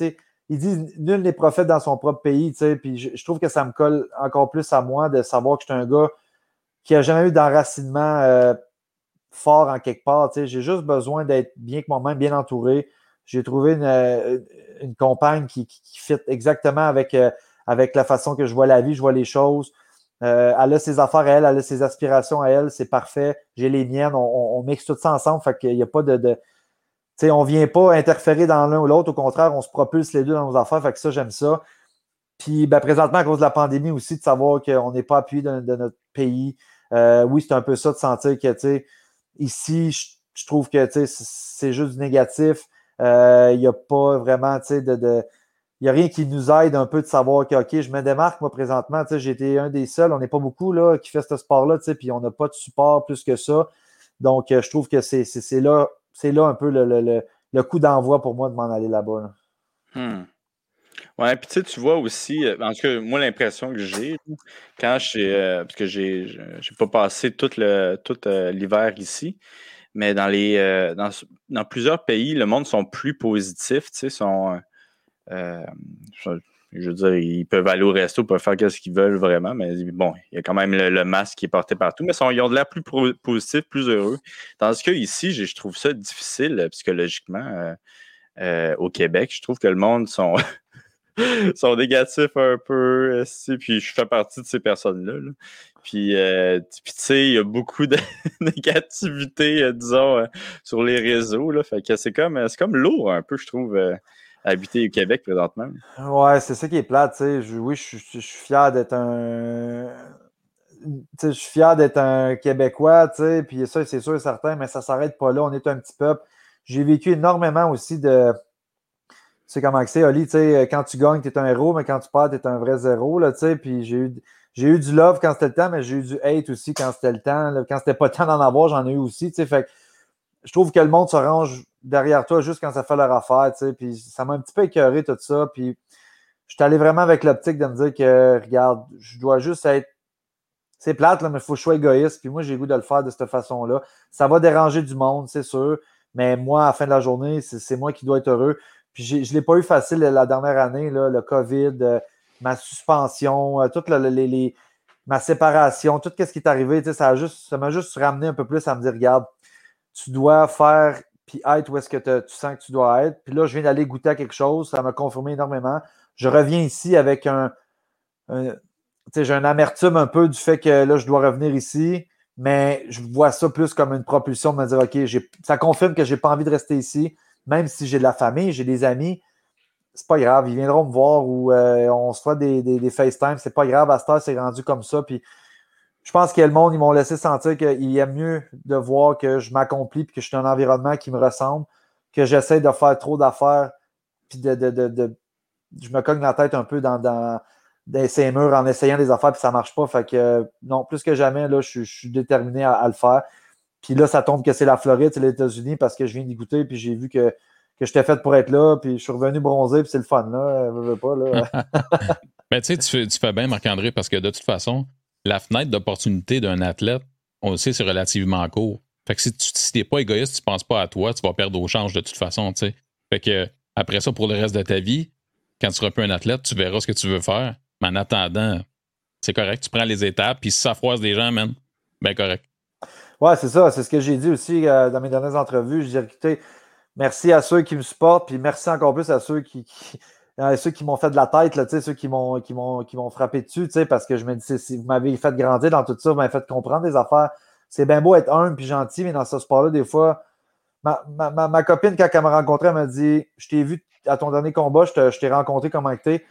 ils disent nul n'est prophète dans son propre pays. Puis je, trouve que ça me colle encore plus à moi de savoir que je suis un gars qui n'a jamais eu d'enracinement euh, fort en quelque part. J'ai juste besoin d'être bien que moi-même, bien entouré. J'ai trouvé une, euh, compagne qui, fit exactement avec, euh, avec la façon que je vois la vie, je vois les choses. elle a ses affaires à elle, elle a ses aspirations à elle, c'est parfait. J'ai les miennes, on, mixe tout ça ensemble, fait qu'il n'y a pas de, de on ne vient pas interférer dans l'un ou l'autre, au contraire, on se propulse les deux dans nos affaires, fait que ça, j'aime ça. Puis ben, présentement, à cause de la pandémie aussi, de savoir qu'on n'est pas appuyé de, notre pays, euh, oui, c'est un peu ça de sentir que, tu sais, ici, je, trouve que, tu sais, c'est juste du négatif. Euh, il n'y a pas vraiment, tu sais, de, il n'y a rien qui nous aide un peu de savoir que, OK, je me démarque, moi, présentement, j'ai été un des seuls, on n'est pas beaucoup, là, qui fait ce sport-là, puis on n'a pas de support plus que ça. Donc, euh, je trouve que c'est là, là un peu le, coup d'envoi pour moi de m'en aller là-bas. Hmm. Ouais, puis tu sais, tu vois aussi, euh, en tout cas, moi, l'impression que j'ai, quand je euh, parce que j'ai, j'ai pas passé tout, le, tout euh, l'hiver ici, mais dans les dans, plusieurs pays, le monde sont plus positifs, tu sais, sont je veux dire, ils peuvent aller au resto, ils peuvent faire ce qu'ils veulent vraiment, mais bon, il y a quand même le, masque qui est porté partout, mais ils ont de l'air plus positif, plus heureux. Tandis que ici, je, trouve ça difficile psychologiquement au Québec. Je trouve que le monde sont sont négatifs un peu. Euh, puis je fais partie de ces personnes-là. Puis, euh, tu sais, il y a beaucoup de négativité, euh, disons, sur les réseaux. Là. Fait c'est comme, comme lourd un peu, je trouve, habiter au Québec présentement. Ouais, c'est ça qui est plate. sais. oui, je, suis fier d'être un. je suis fier d'être un Québécois, puis ça, c'est sûr et certain, mais ça ne s'arrête pas là. On est un petit peuple. J'ai vécu énormément aussi de, sais comment c'est, Oli, quand tu gagnes, tu es un héros, mais quand tu perds, tu es un vrai zéro, là, puis j'ai eu, j'ai eu du love quand c'était le temps, mais j'ai eu du hate aussi quand c'était le temps. Quand c'était pas le temps d'en avoir, j'en ai eu aussi, fait je trouve que le monde se range derrière toi juste quand ça fait leur affaire, puis ça m'a un petit peu écœuré tout ça, puis je suis allé vraiment avec l'optique de me dire que, regarde, je dois juste être c'est plate, là, mais il faut que je sois égoïste. Puis moi, j'ai le goût de le faire de cette façon-là. Ça va déranger du monde, c'est sûr. Mais moi, à la fin de la journée, c'est moi qui dois être heureux. Puis je ne l'ai pas eu facile la dernière année, là, le COVID, euh, ma suspension, euh, toute les, ma séparation, tout ce qui est arrivé, ça m'a juste, juste ramené un peu plus à me dire, regarde, tu dois faire puis être où est-ce que tu sens que tu dois être. Puis là, je viens d'aller goûter à quelque chose, ça m'a confirmé énormément. Je reviens ici avec un, j'ai un amertume un peu du fait que là, je dois revenir ici, mais je vois ça plus comme une propulsion de me dire, OK, ça confirme que je n'ai pas envie de rester ici même si j'ai de la famille, j'ai des amis, c'est pas grave, ils viendront me voir ou euh, on se fait des, des, FaceTime, c'est pas grave, à ce c'est rendu comme ça. Puis je pense que le monde, ils m'ont laissé sentir qu'il aime mieux de voir que je m'accomplis et que je suis dans un environnement qui me ressemble, que j'essaie de faire trop d'affaires, puis de, de, je me cogne la tête un peu dans, dans, ces murs en essayant des affaires, puis ça marche pas. Fait que non, plus que jamais, là, je, suis déterminé à, le faire. Puis là, ça tombe que c'est la Floride, c'est les États-Unis parce que je viens d'y goûter, puis j'ai vu que, que j'étais fait pour être là, puis je suis revenu bronzer, puis c'est le fun, là. Veux pas, là. Mais tu sais, tu fais, bien, Marc-André, parce que de toute façon, la fenêtre d'opportunité d'un athlète, on le sait, c'est relativement court. Fait que si tu n'es pas égoïste, tu ne penses pas à toi, tu vas perdre au change de toute façon, tu sais. Fait que après ça, pour le reste de ta vie, quand tu seras plus un athlète, tu verras ce que tu veux faire. Mais en attendant, c'est correct, tu prends les étapes, puis si ça froisse des gens, man, ben correct. Oui, c'est ça. C'est ce que j'ai dit aussi euh, dans mes dernières entrevues. Je dis, écoutez, merci à ceux qui me supportent, puis merci encore plus à ceux qui, ceux qui m'ont fait de la tête, là, ceux qui m'ont, qui, m'ont, qui m'ont frappé dessus, parce que je me dis, si vous m'avez fait grandir dans tout ça, vous m'avez fait comprendre des affaires. C'est bien beau être humble puis gentil, mais dans ce sport-là, des fois, ma, ma, ma, copine, quand elle m'a rencontré, elle m'a dit Je t'ai vu à ton dernier combat, je, t'ai rencontré comme tu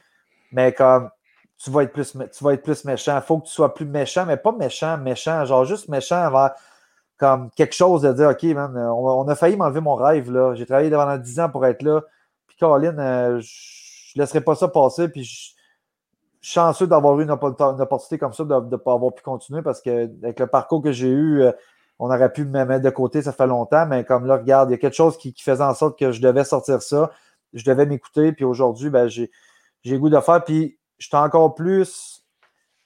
mais comme tu vas être plus, tu vas être plus méchant. Il faut que tu sois plus méchant, mais pas méchant, méchant, genre juste méchant envers comme quelque chose de dire OK, man, on, a failli m'enlever mon rêve. là. J'ai travaillé pendant 10 ans pour être là. Puis Caroline, euh, je ne laisserai pas ça passer. Puis je suis chanceux d'avoir eu une, opportunité comme ça, de ne pas avoir pu continuer parce que avec le parcours que j'ai eu, euh, on aurait pu me mettre de côté, ça fait longtemps, mais comme là, regarde, il y a quelque chose qui, faisait en sorte que je devais sortir ça. Je devais m'écouter. Puis aujourd'hui, ben, j'ai j'ai goût de faire. Puis je suis encore plus.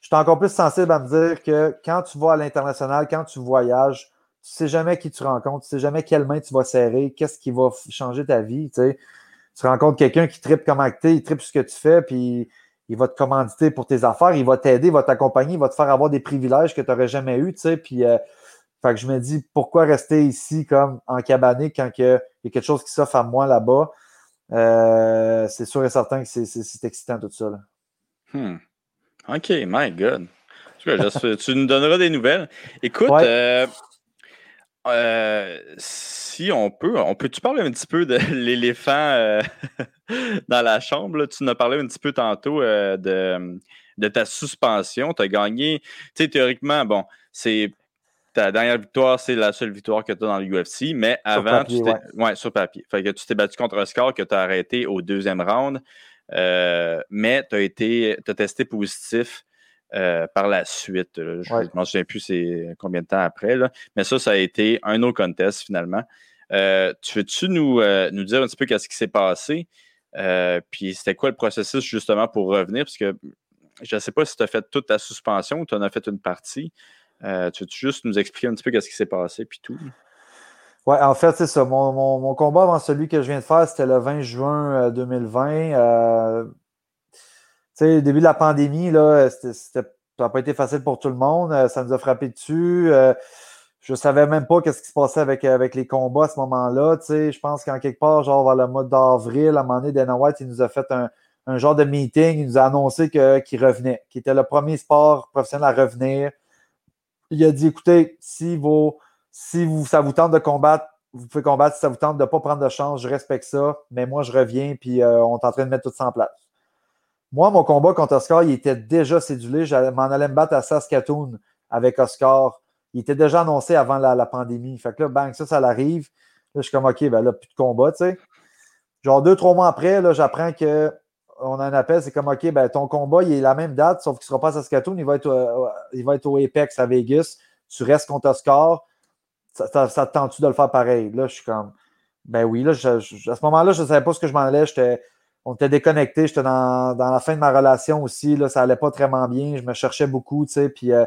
Je suis encore plus sensible à me dire que quand tu vas à l'international, quand tu voyages, tu ne sais jamais qui tu rencontres, tu ne sais jamais quelle main tu vas serrer, qu'est-ce qui va changer ta vie. Tu, sais. tu rencontres quelqu'un qui tripe comme acté, il tripe ce que tu fais, puis il va te commanditer pour tes affaires, il va t'aider, il va t'accompagner, il va te faire avoir des privilèges que tu n'aurais jamais eu. Tu sais, puis, euh, fait que je me dis, pourquoi rester ici comme en cabané quand il y a quelque chose qui s'offre à moi là-bas? Euh, c'est sûr et certain que c'est excitant tout ça. Hmm. OK, my God. tu nous donneras des nouvelles. Écoute, euh, euh, si on peut, on peut-tu parler un petit peu de l'éléphant dans la chambre? Tu nous as parlé un petit peu tantôt de, de, ta suspension. Tu as gagné, tu sais, théoriquement, bon, c'est ta dernière victoire, c'est la seule victoire que tu as dans l'UFC, mais avant, tu t'es. Ouais. sur papier. Fait que tu t'es battu contre score que tu as arrêté au deuxième round, euh, mais tu as été as testé positif euh, par la suite. Je ne me souviens plus c'est combien de temps après, là. mais ça, ça a été un autre contest finalement. Euh, tu veux-tu nous, nous dire un petit peu qu'est-ce qui s'est passé? puis c'était quoi le processus justement pour revenir? Parce que je ne sais pas si tu as fait toute ta suspension ou tu en as fait une partie. Euh, tu veux juste nous expliquer un petit peu ce qui s'est passé puis tout? Oui, en fait, c'est ça. Mon, combat avant celui que je viens de faire, c'était le 20 juin 2020. Euh, euh, sais, au début de la pandémie, là, ça n'a pas été facile pour tout le monde. Ça nous a frappé dessus. je ne savais même pas ce qui se passait avec, avec les combats à ce moment-là. Tu sais, je pense qu'en quelque part, genre vers le mois d'avril, à un moment donné, Dana White, il nous a fait un, genre de meeting. Il nous a annoncé qu'il revenait, qu'il était le premier sport professionnel à revenir il a dit écoutez, si, si vous, ça vous tente de combattre, vous pouvez combattre. Si ça vous tente de ne pas prendre de chance, je respecte ça. Mais moi, je reviens, puis euh, on est en train de mettre tout ça en place. Moi, mon combat contre Oscar, il était déjà cédulé. Je m'en allais me battre à Saskatoon avec Oscar. Il était déjà annoncé avant la, pandémie. Fait que là, bang, ça, ça l'arrive. Là, je suis comme, OK, ben là, plus de combat, tu sais. Genre deux, trois mois après, là, j'apprends que on a un appel, c'est comme OK, ben, ton combat, il est la même date, sauf qu'il ne sera pas à Saskatoon, il va, être, euh, il va être au Apex à Vegas. Tu restes contre Oscar. Ça, te tente-tu de le faire pareil? Là, je suis comme Ben oui, là, à ce moment-là, je ne savais pas ce que je m'en allais. On était déconnectés, j'étais dans, la fin de ma relation aussi. Là, ça n'allait pas vraiment bien. Je me cherchais beaucoup, tu sais. Puis euh,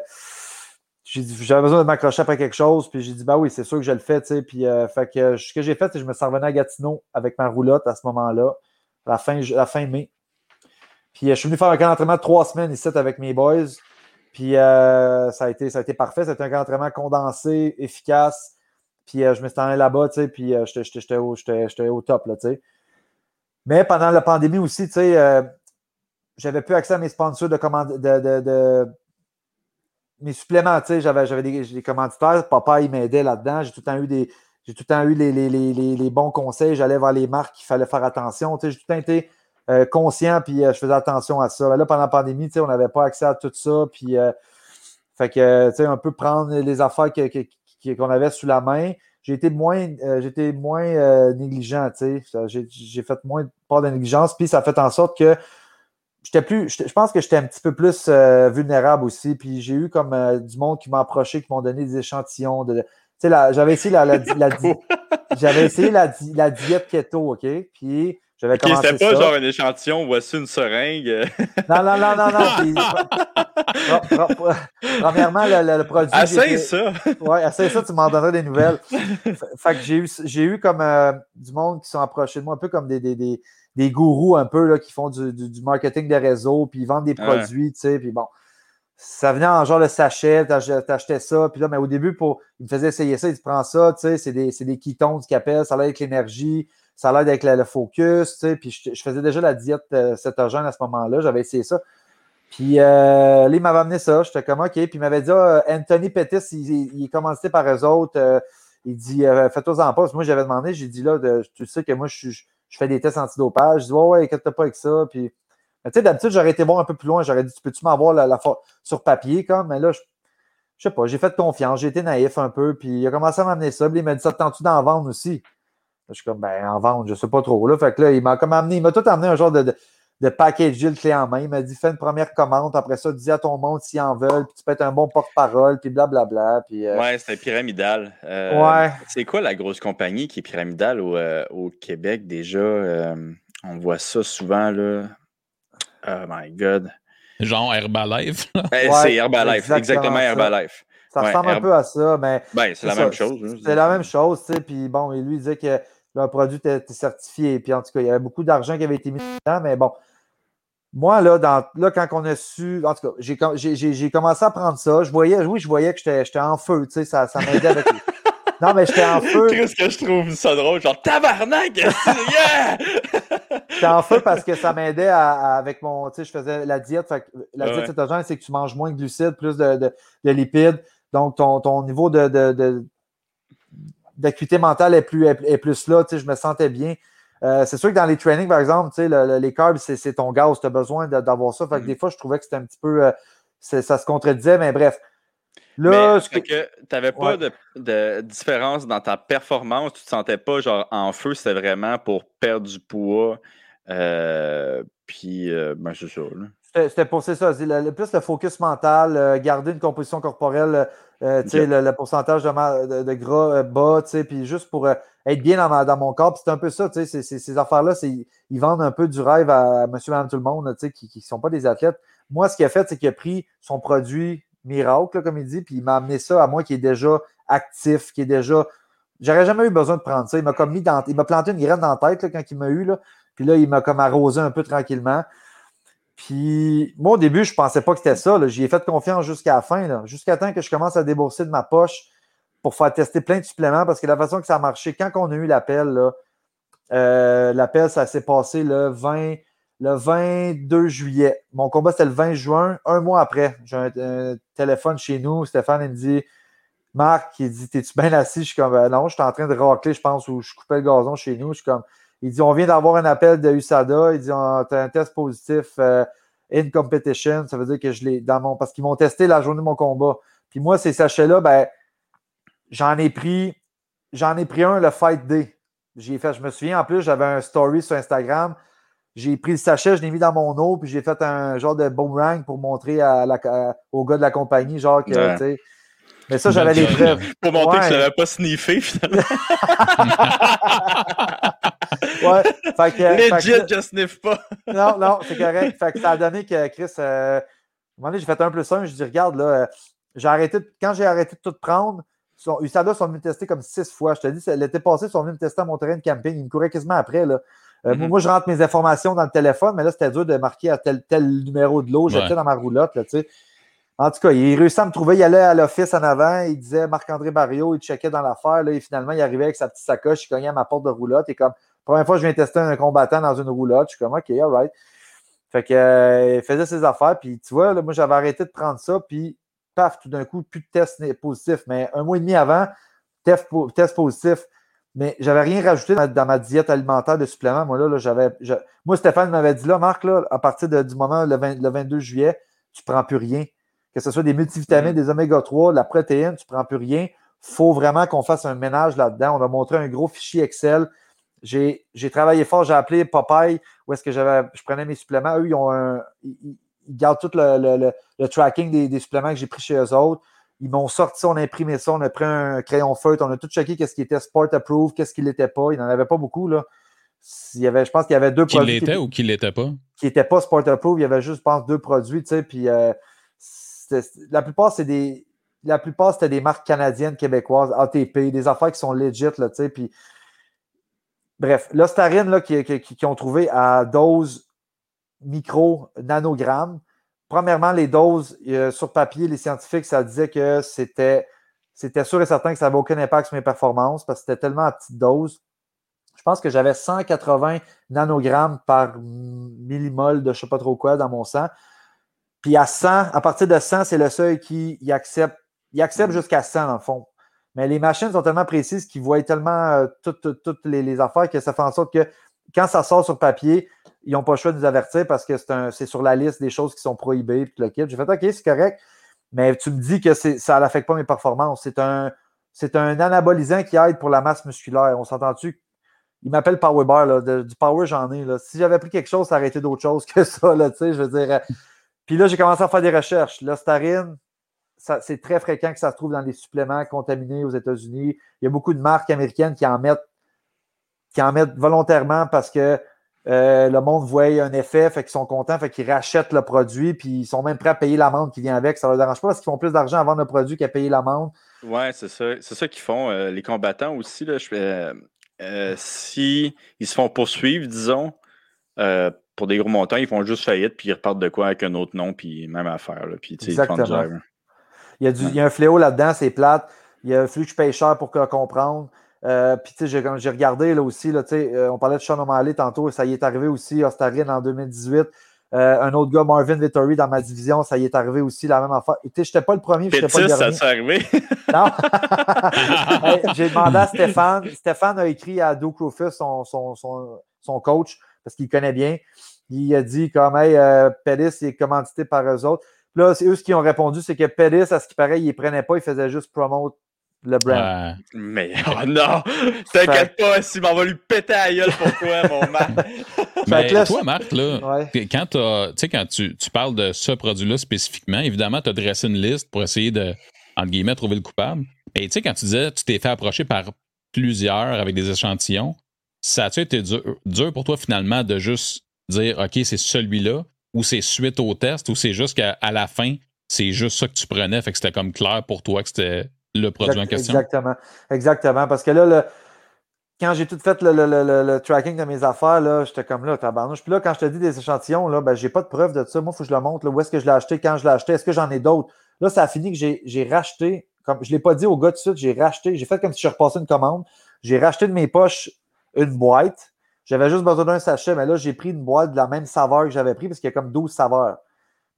j'avais besoin de m'accrocher après quelque chose. Puis j'ai dit, ben oui, c'est sûr que je le fais, tu sais. Puis euh, fait que, ce que j'ai fait, c'est que je me suis revenu à Gatineau avec ma roulotte à ce moment-là, la fin, la fin mai. Puis euh, je suis venu faire un camp de trois semaines ici avec mes boys. Puis ça, a été, ça a été parfait. C'était un camp condensé, efficace. Puis je me suis allé là-bas, tu sais, puis j'étais au, au, top, tu sais. Mais pendant la pandémie aussi, tu sais, j'avais plus accès à mes sponsors de, commande, de, mes suppléments, tu sais, j'avais, des, des, commanditaires. Papa, il m'aidait là-dedans. J'ai tout le temps eu des, j'ai tout le temps eu les, les, les, les bons conseils. J'allais voir les marques qu'il fallait faire attention. Tu sais, j'ai tout le temps été euh, conscient, puis euh, je faisais attention à ça. Là, pendant la pandémie, on n'avait pas accès à tout ça, puis euh, fait que, tu sais, un peu prendre les affaires qu'on avait sous la main. J'ai été moins, j'étais moins négligent, tu sais. J'ai fait moins pas de négligence, puis ça a fait en sorte que j'étais plus, je pense que j'étais un petit peu plus vulnérable aussi. Puis j'ai eu comme du monde qui m'a approché, qui m'ont donné des échantillons de. Tu sais, j'avais essayé la, j'avais essayé la, la, diète keto, OK? Puis j'avais C'était pas genre un échantillon, voici une seringue. non, non, non, non, non. premièrement, le, le produit. Essaye ça. Oui, essaye ça, tu m'en donneras des nouvelles. fait que j'ai eu, j'ai eu comme euh, du monde qui sont approchés de moi, un peu comme des, des, des, des gourous un peu là, qui font du, du, marketing des réseaux, puis ils vendent des produits, tu sais, puis bon. Ça venait en genre le sachet, t'achetais ça, puis là, mais au début, pour, ils me faisaient essayer ça, ils te prennent ça, tu sais, c'est des, c'est des qu'ils appellent, ça va avec l'énergie ça l'air avec le, focus, tu sais, puis je, faisais déjà la diète euh, cétogène à ce moment-là, j'avais essayé ça. Puis euh, là, il m'avait amené ça, j'étais comme OK, puis il m'avait dit ah, Anthony Pettis, il, commencé par eux autres, euh, il dit fais-toi en pas. Moi, j'avais demandé, j'ai dit là, tu sais que moi, je, fais des tests antidopage. Je dis ouais, ouais, inquiète pas avec ça. Puis, tu sais, d'habitude, j'aurais été voir un peu plus loin, j'aurais dit peux-tu m'avoir la, la, sur papier, mais là, je, je sais pas, j'ai fait confiance, j'ai été naïf un peu, puis il a commencé à m'amener ça, puis il m'a dit ça, tentes-tu d'en vendre aussi? Je suis comme, ben, en vente, je sais pas trop. Là. Fait que là, il m'a comme amené, il m'a tout amené un genre de, de, de package deal clé en main. Il m'a dit, fais une première commande, après ça, dis à ton monde s'ils en veulent, puis tu peux être un bon porte-parole, puis blablabla. Puis, euh... Ouais, c'est pyramidal. Euh, ouais. C'est quoi la grosse compagnie qui est pyramidale au, euh, au Québec? Déjà? Euh, on voit ça souvent, là. Oh my God. Genre Herbalife. Ben, c'est Herbalife, exactement, Herbalife. Ça ressemble un peu à ça, mais. Ben, c'est la, même chose. Hein, c'est la même chose, tu sais. Puis bon, lui, il disait que le produit était certifié. Puis en tout cas, il y avait beaucoup d'argent qui avait été mis dedans, mais bon. Moi, là, dans, là, quand on a su. En tout cas, j'ai commencé à prendre ça. Je voyais, oui, je voyais que j'étais en feu, tu sais, ça, ça m'aidait avec. Non, mais j'étais en feu. Qu'est-ce que je trouve ça drôle? Genre, tabarnak! yeah! j'étais en feu parce que ça m'aidait avec mon. Tu sais, je faisais la diète. la diète cétogène, c'est que tu manges moins de glucides, plus de, de, lipides. Donc, ton, ton niveau de, d'acuité mentale est plus, est, plus là. Je me sentais bien. Euh, c'est sûr que dans les trainings, par exemple, les carbs, c'est, ton gaz. Tu as besoin d'avoir ça. Fait que mm-hmm. des fois, je trouvais que c'était un petit peu. Euh, ça se contredisait, mais bref. Là, que tu n'avais pas de, différence dans ta performance, tu ne te sentais pas genre en feu, c'était vraiment pour perdre du poids. Euh, puis, ben, c'est ça. C'était pour ça. Le, plus le focus mental, garder une composition corporelle, le, pourcentage de, de, gras bas, puis juste pour être bien dans, mon corps. C'est un peu ça, ces, ces affaires-là, ils vendent un peu du rêve à monsieur, madame, tout le monde, qui ne sont pas des athlètes. Moi, ce qu'il a fait, c'est qu'il a pris son produit miracle, comme il dit, puis il m'a amené ça à moi qui est déjà actif, qui est déjà. J'aurais jamais eu besoin de prendre ça. Il m'a comme mis dans... Il m'a planté une graine dans la tête quand il m'a eu. Là. Puis là, il m'a comme arrosé un peu tranquillement. Puis moi, au début, je ne pensais pas que c'était ça. J'y ai fait confiance jusqu'à la fin, jusqu'à temps que je commence à débourser de ma poche pour faire tester plein de suppléments parce que la façon que ça a marché, quand on a eu l'appel, euh, l'appel, ça s'est passé le 20, le 22 juillet. Mon combat, c'était le 20 juin, un mois après. J'ai un, téléphone chez nous. Stéphane, il me dit Marc, il dit T'es-tu bien assis? Je suis comme ben Non, je suis en train de racler, je pense, où je coupais le gazon chez nous. Je suis comme Il dit On vient d'avoir un appel de USADA. Il dit T'as un test positif euh, in competition. Ça veut dire que je l'ai dans mon. Parce qu'ils m'ont testé la journée de mon combat. Puis moi, ces sachets-là, ben, j'en ai pris. J'en ai pris un le Fight Day. J'ai fait, je me souviens, en plus, j'avais un story sur Instagram j'ai pris le sachet, je l'ai mis dans mon eau, puis j'ai fait un genre de boomerang pour montrer à la, au gars de la compagnie, genre que, tu sais. Mais ça, j'avais les preuves. Pour montrer que je l'avais pas sniffé, finalement. ouais. Fait que, Legit, je sniff pas. non, non, c'est correct. Fait que ça a donné que Chris, euh, à un moment donné, j'ai fait un plus un, je dis, regarde, là, euh, j'ai arrêté, quand j'ai arrêté de tout prendre, son, USADA sont venus me tester comme six fois. Je te dis, l'été passé, ils sont venus me tester à mon terrain de camping. Ils me couraient quasiment après, là. Euh, mm-hmm. Moi, je rentre mes informations dans le téléphone, mais là, c'était dur de marquer à tel, tel numéro de l'eau. J'étais dans ma roulotte. Là, en tout cas, il réussit à me trouver. Il allait à l'office en avant. Il disait Marc-André Barrio. Il checkait dans l'affaire. Et finalement, il arrivait avec sa petite sacoche. Il cognait à ma porte de roulotte. Et comme, première fois, je viens tester un combattant dans une roulotte. Je suis comme, OK, all right. Fait que, euh, il faisait ses affaires. Puis, tu vois, là, moi, j'avais arrêté de prendre ça. Puis, paf, tout d'un coup, plus de test positif. Mais un mois et demi avant, test, test positif. Mais j'avais rien rajouté dans ma, diète alimentaire de suppléments. Moi, là, j'avais. Moi, Stéphane m'avait dit là, Marc, là, à partir du moment le, 22 juillet, tu ne prends plus rien. Que ce soit des multivitamines, mm. des oméga 3, de la protéine, tu ne prends plus rien. Il faut vraiment qu'on fasse un ménage là-dedans. On a montré un gros fichier Excel. J'ai travaillé fort, j'ai appelé Popeye où est-ce que j'avais, je prenais mes suppléments. Eux, ils ont un. Ils, gardent tout le, tracking des, des, suppléments que j'ai pris chez eux autres. Ils m'ont sorti, on a imprimé ça, on a pris un crayon feutre, on a tout checké qu'est-ce qui était sport approved, qu'est-ce qui l'était pas. Il n'en avait pas beaucoup. Là. Il y avait, je pense qu'il y avait deux produits. Qui l'était ou qui l'était pas? Qui n'étaient pas sport approved. Il y avait juste, je pense, deux produits. Puis euh, la plupart, c'est des. La plupart, c'était des marques canadiennes, québécoises, ATP, des affaires qui sont legit, là, tu sais, puis bref, l'ostarine, là, qui, qui, ont trouvé à dose micro-nanogrammes, premièrement, les doses euh, sur papier, les scientifiques, ça disait que c'était, c'était sûr et certain que ça n'avait aucun impact sur mes performances parce que c'était tellement à petite dose. Je pense que j'avais 180 nanogrammes par millimol de je ne sais pas trop quoi dans mon sang. Puis à 100, à partir de 100, c'est le seuil qui accepte. Il accepte mm. jusqu'à 100 dans le fond. Mais les machines sont tellement précises qu'ils voient tellement euh, toutes, toutes les, affaires que ça fait en sorte que quand ça sort sur papier, ils n'ont pas le choix de nous avertir parce que c'est sur la liste des choses qui sont prohibées. Puis le kit. J'ai fait OK, c'est correct, mais tu me dis que ça n'affecte pas mes performances. C'est un, un anabolisant qui aide pour la masse musculaire. On s'entend-tu? Il m'appelle Power Bar. du power, j'en ai. Là. Si j'avais pris quelque chose, ça aurait été d'autre chose que ça. Là, je veux dire. Puis là, j'ai commencé à faire des recherches. L'ostarine, c'est très fréquent que ça se trouve dans des suppléments contaminés aux États-Unis. Il y a beaucoup de marques américaines qui en mettent, qui en mettent volontairement parce que Euh, le monde voit un effet, fait qu'ils sont contents, fait qu'ils rachètent le produit, puis ils sont même prêts à payer l'amende qui vient avec. Ça ne leur dérange pas parce qu'ils font plus d'argent à vendre le produit qu'à payer l'amende. Oui, c'est ça. C'est ça qu'ils font. Euh, les combattants aussi, là, je, euh, si ils se font poursuivre, disons, pour des gros montants, ils font juste faillite, puis ils repartent de quoi avec un autre nom, puis même affaire. Là, puis, Exactement. Il, y a du, il y a un fléau là-dedans, c'est plate. Il a fallu que je paye cher pour comprendre. Euh, puis, tu sais, j'ai regardé là aussi, là, euh, on parlait de Sean O'Malley tantôt, ça y est arrivé aussi, Ostarine en 2018. Euh, un autre gars, Marvin Vittori, dans ma division, ça y est arrivé aussi, la même affaire. Tu sais, je n'étais pas le premier, je n'étais pas le dernier. ça s'est arrivé? non. j'ai demandé à Stéphane. Stéphane a écrit à Duke Rufus, son, son, son, son, coach, parce qu'il connaît bien. Il a dit comme, hey, euh, Pettis est commandité par eux autres. Là, c'est eux qui ont répondu, c'est que Pettis, à ce qui paraît, il ne prenait pas, il faisait juste promote le brand. Mais oh non! T'inquiète pas, si m'en va lui péter à gueule pour toi, mon Marc. Mais toi, Marc, là, quand, quand tu, tu, parles de ce produit-là spécifiquement, évidemment, tu as dressé une liste pour essayer de, entre guillemets, trouver le coupable. Et tu sais, quand tu disais tu t'es fait approcher par plusieurs avec des échantillons, ça a-tu été dur, dur, pour toi finalement de juste dire OK, c'est celui-là, ou c'est suite au test, ou c'est juste qu'à la fin, c'est juste ça que tu prenais, fait que c'était comme clair pour toi que c'était le produit en question? Exactement. Exactement. Parce que là, quand j'ai tout fait le, tracking de mes affaires, j'étais comme là, tabarnouche. Puis là, quand je te dis des échantillons, là, ben, j'ai pas de preuve de ça. Moi, il faut que je le montre. où est-ce que je l'ai acheté, quand je l'ai acheté, est-ce que j'en ai d'autres? Là, ça a fini que j'ai racheté, comme je ne l'ai pas dit au gars tout de suite, j'ai racheté, j'ai fait comme si je repassais une commande. J'ai racheté de mes poches une boîte. J'avais juste besoin d'un sachet, mais là, j'ai pris une boîte de la même saveur que j'avais pris parce qu'il y a comme 12 saveurs.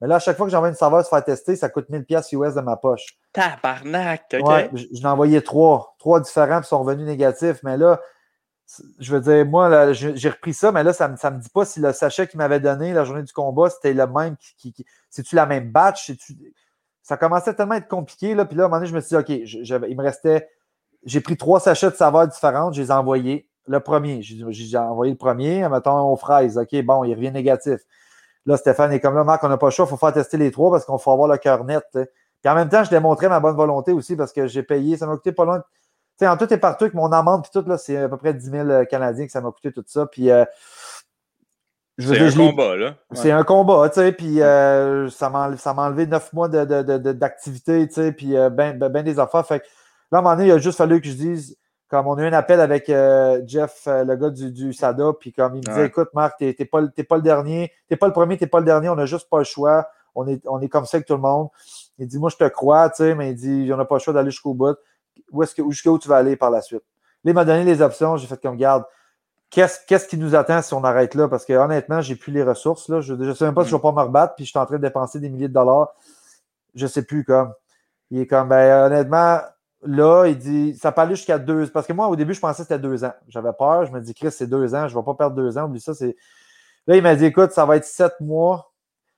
Mais là, à chaque fois que j'envoie une saveur se faire tester, ça coûte 1000 pièces US de ma poche. Tabarnak, OK? Ouais, j'en ai envoyé trois. Trois différents, puis sont revenus négatifs. Mais là, je veux dire, moi, j'ai repris ça, mais là, ça ne me, dit pas si le sachet qu'il m'avait donné la journée du combat, c'était le même. Qui, C'est-tu la même batch? Ça commençait tellement à être compliqué. Là, puis là, à un moment donné, je me suis dit, OK, il me restait. J'ai pris trois sachets de saveurs différentes, je les ai envoyés. Le premier, j'ai envoyé le premier, mettons aux fraises. OK, bon, il revient négatif. Là, Stéphane est comme là, Marc, on n'a pas le choix, il faut faire tester les trois parce qu'on faut avoir le cœur net. Puis en même temps, je démontrais ma bonne volonté aussi parce que j'ai payé, ça m'a coûté pas loin. Tu sais, en tout et partout, avec mon amende, puis tout, là, c'est à peu près 10 000 euh, Canadiens que ça m'a coûté tout ça. Puis. Euh, c'est un combat, là. C'est un combat, tu sais, puis euh, ça m'a enlevé neuf mois d'activité, de, tu sais, puis ben, ben, ben, des affaires. Fait que là, à un moment donné, il a juste fallu que je dise, comme on a eu un appel avec euh, Jeff, euh, le gars du, du, SADA, puis comme il me disait Écoute, Marc, t'es pas, pas le dernier, t'es pas le premier, t'es pas le dernier, on n'a juste pas le choix. On est, on est comme ça avec tout le monde. Il dit Moi, je te crois, tu sais, mais il dit On n'a pas le choix d'aller jusqu'au bout. Où est-ce que jusqu'où tu vas aller par la suite? Là, il m'a donné les options, j'ai fait comme garde. Qu'est-ce, qui nous attend si on arrête là? Parce que honnêtement, j'ai plus les ressources. Là. Je ne sais même pas si je vais pas me rebattre, puis je suis en train de dépenser des milliers de dollars. Je ne sais plus comme. Il est comme ben honnêtement, là, il dit, ça peut aller jusqu'à deux. Parce que moi, au début, je pensais que c'était deux ans. J'avais peur. Je me dis, Chris, c'est deux ans. Je ne vais pas perdre deux ans. Oublie ça. C'est... Là, il m'a dit, écoute, ça va être sept mois.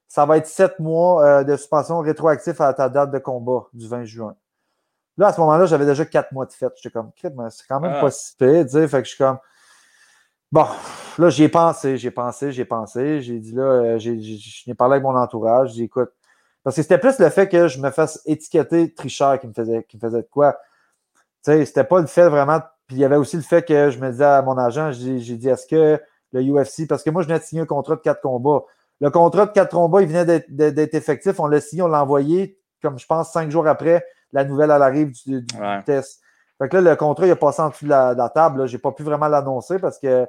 Ça va être sept mois euh, de suspension rétroactif à ta date de combat du 20 juin. Là, à ce moment-là, j'avais déjà quatre mois de fête. J'étais comme, mais c'est quand même ah. pas si pire. Fait que je suis comme, bon, là, j'y ai pensé, j'ai pensé, j'ai pensé. J'ai dit, là, euh, j'ai, j'ai, parlé avec mon entourage. J'ai dit, écoute, parce que c'était plus le fait que je me fasse étiqueter tricheur qui me faisait, qui me faisait de quoi. Tu sais, c'était pas le fait vraiment. Puis il y avait aussi le fait que je me disais à mon agent, j'ai dit, est-ce que le UFC, parce que moi, je venais de signer un contrat de quatre combats. Le contrat de quatre combats, il venait d'être effectif. On l'a signé, on l'a envoyé, comme je pense, cinq jours après, la nouvelle à l'arrivée du, test. Fait que là, le contrat, il a passé en dessous de la, la table. Je n'ai pas pu vraiment l'annoncer parce que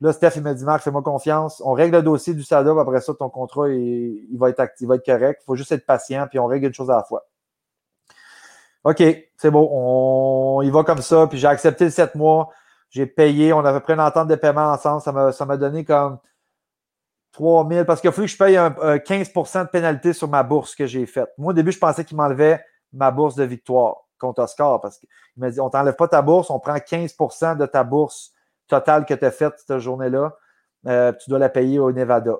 Là, Steph, il m'a dit, Marc, fais-moi confiance. On règle le dossier du SADA, après ça, ton contrat, il, va être correct. Il faut juste être patient, puis on règle une chose à la fois. OK, c'est bon. On, il va comme ça, puis j'ai accepté le 7 mois. J'ai payé. On avait pris une entente de paiement ensemble. Ça m'a donné comme 3 000 parce qu'il a fallu que je paye un, 15 de pénalité sur ma bourse que j'ai faite. Moi, au début, je pensais qu'il m'enlevait ma bourse de victoire contre Oscar parce qu'il m'a dit on t'enlève pas ta bourse, on prend 15% de ta bourse Total que tu as faite cette journée-là, euh, tu dois la payer au Nevada.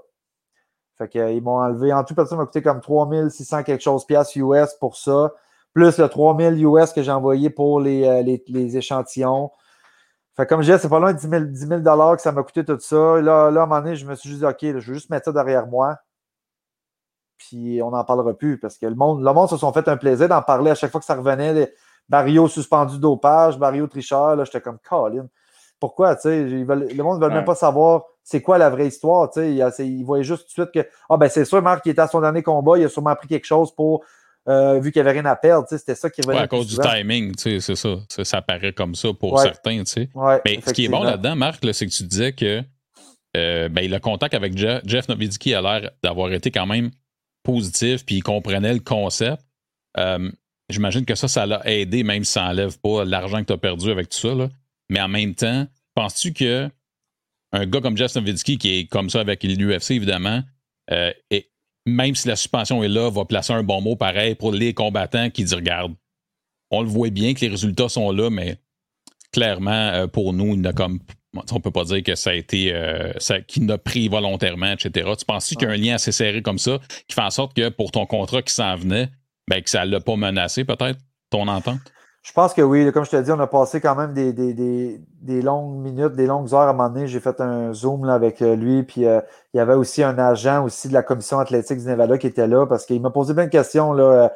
Fait qu'ils euh, m'ont enlevé. En tout, ça m'a coûté comme 3600 quelque chose piastres US pour ça, plus le 3000 US que j'ai envoyé pour les, euh, les, échantillons. Fait comme je disais, c'est pas loin de 10 000, que ça m'a coûté tout ça. là, là, à un moment donné, je me suis juste dit, OK, je vais juste mettre ça derrière moi. Puis on n'en parlera plus parce que le monde, le monde se sont fait un plaisir d'en parler à chaque fois que ça revenait. Barrio suspendu dopage, Barrio tricheur. Là, j'étais comme, Colin pourquoi, tu sais, le monde ne veut même pas savoir c'est quoi la vraie histoire. Il, il, voyait juste tout de suite que ah ben c'est sûr, Marc, qui était à son dernier combat, il a sûrement pris quelque chose pour euh, vu qu'il n'y avait rien à perdre. C'était ça qui revenait. Ouais, à cause du timing, c'est ça. ça. paraît comme ça pour certains. Mais ce qui est bon là-dedans, Marc, c'est que tu disais que euh, ben, le contact avec Jeff, Jeff a l'air d'avoir été quand même positif, puis il comprenait le concept. Euh, j'imagine que ça, ça l'a aidé, même si ça n'enlève pas l'argent que tu as perdu avec tout ça. Mais en même temps, penses-tu que un gars comme Jeff Nowitzki, qui est comme ça avec l'UFC, évidemment, euh, et même si la suspension est là, va placer un bon mot pareil pour les combattants qui disent Regarde, on le voit bien que les résultats sont là, mais clairement, pour nous, il n'a comme on peut pas dire que ça a été euh, qu'il n'a pris volontairement, etc. Tu penses qu'il y a un lien assez serré comme ça qui fait en sorte que pour ton contrat qui s'en venait, ben, que ça ne l'a pas menacé peut-être, ton entente? Je pense que oui. Comme je te dis, on a passé quand même des, longues minutes, des longues heures à un moment donné. J'ai fait un zoom avec euh, lui. Puis euh, il y avait aussi un agent aussi de la commission athlétique du Nevada qui était là parce qu'il m'a posé plein de questions. Là,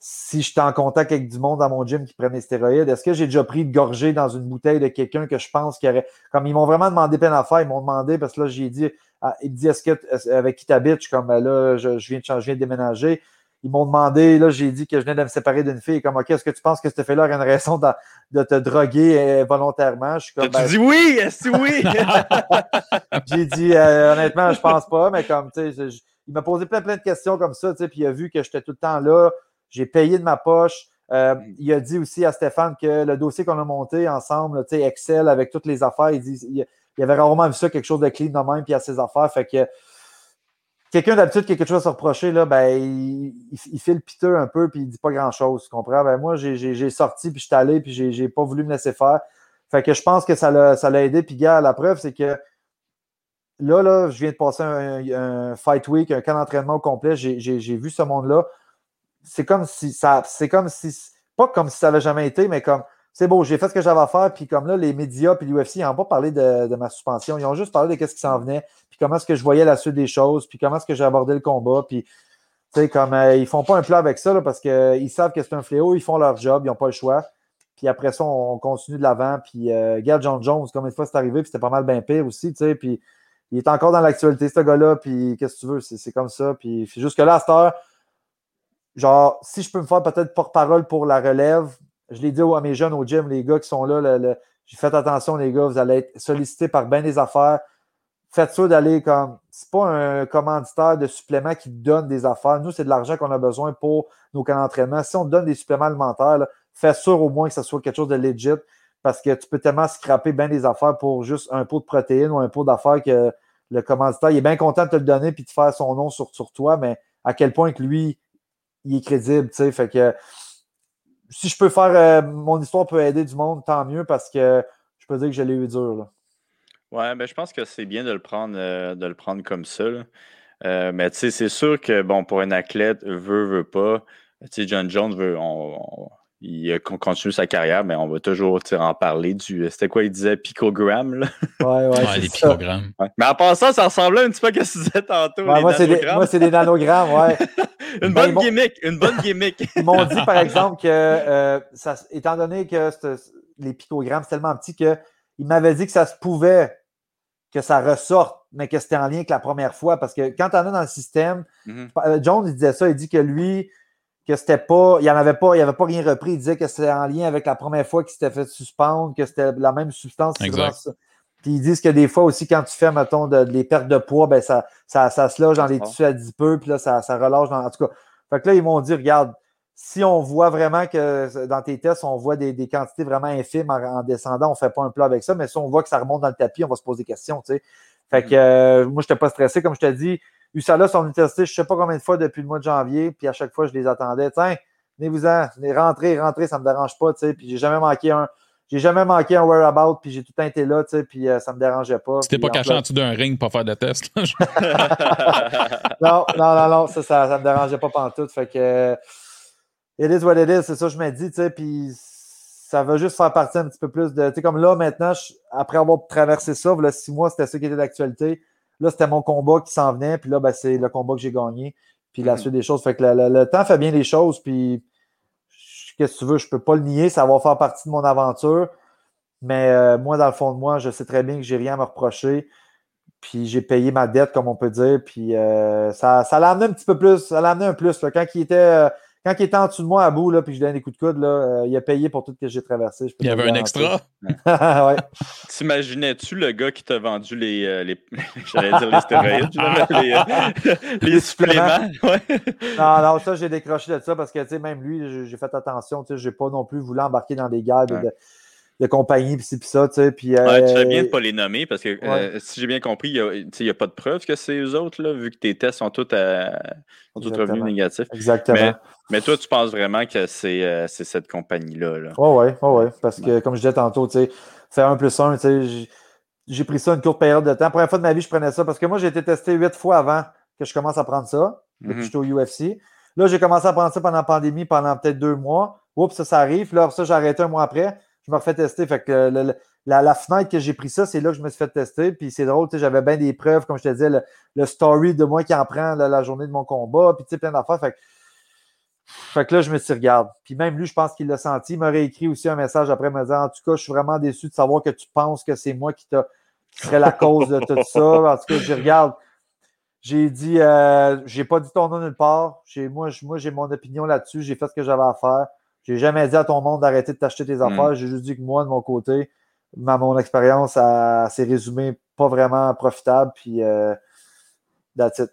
si j'étais en contact avec du monde dans mon gym qui prenait des stéroïdes, est-ce que j'ai déjà pris de gorgée dans une bouteille de quelqu'un que je pense qu'il aurait. Comme ils m'ont vraiment demandé plein d'affaires, ils m'ont demandé, parce que là, j'ai dit, ah, il me dit, est-ce que avec qui t'habites? Je comme, ben là, je, viens de changer, je viens de déménager. Ils m'ont demandé, là, j'ai dit que je venais de me séparer d'une fille. Comme, OK, est-ce que tu penses que cette fille-là aurait une raison de, te droguer euh, volontairement? Je suis comme, ben, tu dis oui, est-ce oui? j'ai dit, euh, honnêtement, je pense pas, mais comme, tu sais, il m'a posé plein, plein de questions comme ça, tu sais, puis il a vu que j'étais tout le temps là. J'ai payé de ma poche. Euh, il a dit aussi à Stéphane que le dossier qu'on a monté ensemble, Excel avec toutes les affaires, il, dit, il, avait rarement vu ça, quelque chose de clean de même, puis à ses affaires. Fait que quelqu'un d'habitude qui a quelque chose à se reprocher, là, ben, il, il, fait le piteux un peu, puis il dit pas grand-chose. Tu comprends? Ben, moi, j'ai sorti, puis je suis allé, puis j'ai pas voulu me laisser faire. Fait que je pense que ça l'a aidé. Puis, gars, la preuve, c'est que là, là, je viens de passer un, fight week, un camp d'entraînement complet. J'ai vu ce monde-là c'est comme si ça. C'est comme si. Pas comme si ça n'avait jamais été, mais comme. C'est beau, j'ai fait ce que j'avais à faire, puis comme là, les médias puis l'UFC, ils n'ont pas parlé de, ma suspension. Ils ont juste parlé de ce qui s'en venait, puis comment est-ce que je voyais la suite des choses, puis comment est-ce que j'ai abordé le combat, puis tu sais, comme euh, ils font pas un plat avec ça, parce qu'ils savent que c'est un fléau, ils font leur job, ils n'ont pas le choix. Puis après ça, on, continue de l'avant. Puis euh, regarde John Jones, comme une fois c'est arrivé, puis c'était pas mal bien pire aussi, tu sais. Puis il est encore dans l'actualité, ce gars-là, puis qu'est-ce que tu veux, c'est comme ça. Puis jusque là, à cette heure, genre, si je peux me faire peut-être porte-parole pour la relève, je l'ai dit à mes jeunes au gym, les gars qui sont là, j'ai fait attention, les gars, vous allez être sollicités par bien des affaires. Faites ça d'aller comme. C'est pas un commanditaire de suppléments qui donne des affaires. Nous, c'est de l'argent qu'on a besoin pour nos camps d'entraînement. Si on te donne des suppléments alimentaires, fais sûr au moins que ce soit quelque chose de legit parce que tu peux tellement scraper bien des affaires pour juste un pot de protéines ou un pot d'affaires que le commanditaire il est bien content de te le donner puis de faire son nom sur, sur toi, mais à quel point que lui, il est crédible, tu sais. Fait que si je peux faire euh, mon histoire peut aider du monde, tant mieux parce que je peux dire que je l'ai eu dur. Là. Ouais, ben, je pense que c'est bien de le prendre, euh, de le prendre comme ça. Euh, mais tu sais, c'est sûr que bon, pour un athlète, veut, veut pas. Tu sais, John Jones veut. on, il continue sa carrière, mais on va toujours en parler du. C'était quoi, il disait picogramme, là? Ouais, ouais. les picogrammes. Mais en passant, ça ressemblait un petit peu à ce que tu disais tantôt. moi, c'est des, moi, c'est des nanogrammes, ouais. une bonne gimmick, une bonne gimmick. ils m'ont dit, par exemple, que, euh, ça, étant donné que les picogrammes, c'est tellement petit qu'ils m'avaient dit que ça se pouvait que ça ressorte, mais que c'était en lien avec la première fois. Parce que quand en as dans le système, mm-hmm. euh, John, il disait ça, il dit que lui, que c'était pas, il n'y avait pas, il avait pas rien repris. Il disait que c'était en lien avec la première fois qu'il s'était fait suspendre, que c'était la même substance. Puis ils disent que des fois aussi, quand tu fais, mettons, de, les pertes de poids, ben ça, ça, ça se loge dans les tissus peu puis là, ça, ça relâche dans. En tout cas. Fait que là, ils m'ont dit, regarde, si on voit vraiment que dans tes tests, on voit des, quantités vraiment infimes en, descendant, on ne fait pas un plat avec ça, mais si on voit que ça remonte dans le tapis, on va se poser des questions. Tu sais. Fait que mm. euh, moi, je n'étais pas stressé, comme je te dis là son université, je ne sais pas combien de fois depuis le mois de janvier, puis à chaque fois, je les attendais. Tiens, venez-vous-en, venez rentrer, rentrer, ça ne me dérange pas, tu sais, puis j'ai jamais manqué un. J'ai jamais manqué un whereabout, puis j'ai tout le temps été là, tu sais, puis euh, ça me dérangeait pas. C'était pas caché en dessous d'un ring pour faire de test. non, non, non, non, ça, ça, ne me dérangeait pas pantoute. Fait que, it is what it is, c'est ça que je me dis, tu sais, puis ça va juste faire partie un petit peu plus de, tu sais, comme là, maintenant, après avoir traversé ça, là, six mois, c'était ça qui était d'actualité. Là, c'était mon combat qui s'en venait, puis là, ben, c'est le combat que j'ai gagné, puis la mhm. suite des choses. Fait que le, temps fait bien les choses, puis qu'est-ce que tu veux, je ne peux pas le nier, ça va faire partie de mon aventure. Mais euh, moi, dans le fond de moi, je sais très bien que j'ai rien à me reprocher. Puis j'ai payé ma dette, comme on peut dire. Puis ça, ça l'a amené un petit peu plus. Ça l'a amené un plus. Quand il était quand il était en dessous de moi à bout, là, puis je lui donnais des coups de coude, là, euh, il a payé pour tout ce que j'ai traversé. il y avait un extra? ouais. T'imaginais-tu le gars qui t'a vendu les, euh, les j'allais dire les stéroïdes, les, euh, les, suppléments? non, non, ça, j'ai décroché de ça parce que, tu sais, même lui, j'ai fait attention, tu sais, j'ai pas non plus voulu embarquer dans des guerres de, de compagnie, puis c'est ça, tu sais. Puis, ouais, tu fais bien de ne pas les nommer parce que si j'ai bien compris, il n'y a, pas de preuve que c'est eux autres, là, vu que tes tests sont tous, à, sont tous revenus négatifs. Exactement. Mais toi, tu penses vraiment que c'est euh, cette compagnie-là. Là? Oh, ouais, oh, ouais. Parce que, comme je disais tantôt, tu sais, faire un plus un, tu sais, j'ai pris ça une courte période de temps. Première fois de ma vie, je prenais ça parce que moi, j'ai été testé huit fois avant que je commence à prendre ça, depuis que mm-hmm. j'étais au UFC. Là, j'ai commencé à prendre ça pendant la pandémie, pendant peut-être deux mois. Oups, ça, ça arrive. Là, ça, j'ai arrêté un mois après. Je me refais tester. Fait que la, fenêtre que j'ai pris ça, c'est là que je me suis fait tester. Puis c'est drôle, j'avais bien des preuves, comme je te disais, le, story de moi qui en prend la journée de mon combat. Puis plein d'affaires. Fait que là, je me suis regarde. Puis même lui, je pense qu'il l'a senti. Il m'aurait écrit aussi un message après me disant En tout cas, je suis vraiment déçu de savoir que tu penses que c'est moi qui, qui serait la cause de tout ça. En tout cas, je regarde. J'ai dit euh, j'ai pas dit ton nom nulle part. Moi j'ai mon opinion là-dessus. J'ai fait ce que j'avais à faire. J'ai jamais dit à ton monde d'arrêter de t'acheter tes mm. affaires. J'ai juste dit que moi, de mon côté, ma, mon expérience s'est résumée pas vraiment profitable. Puis euh,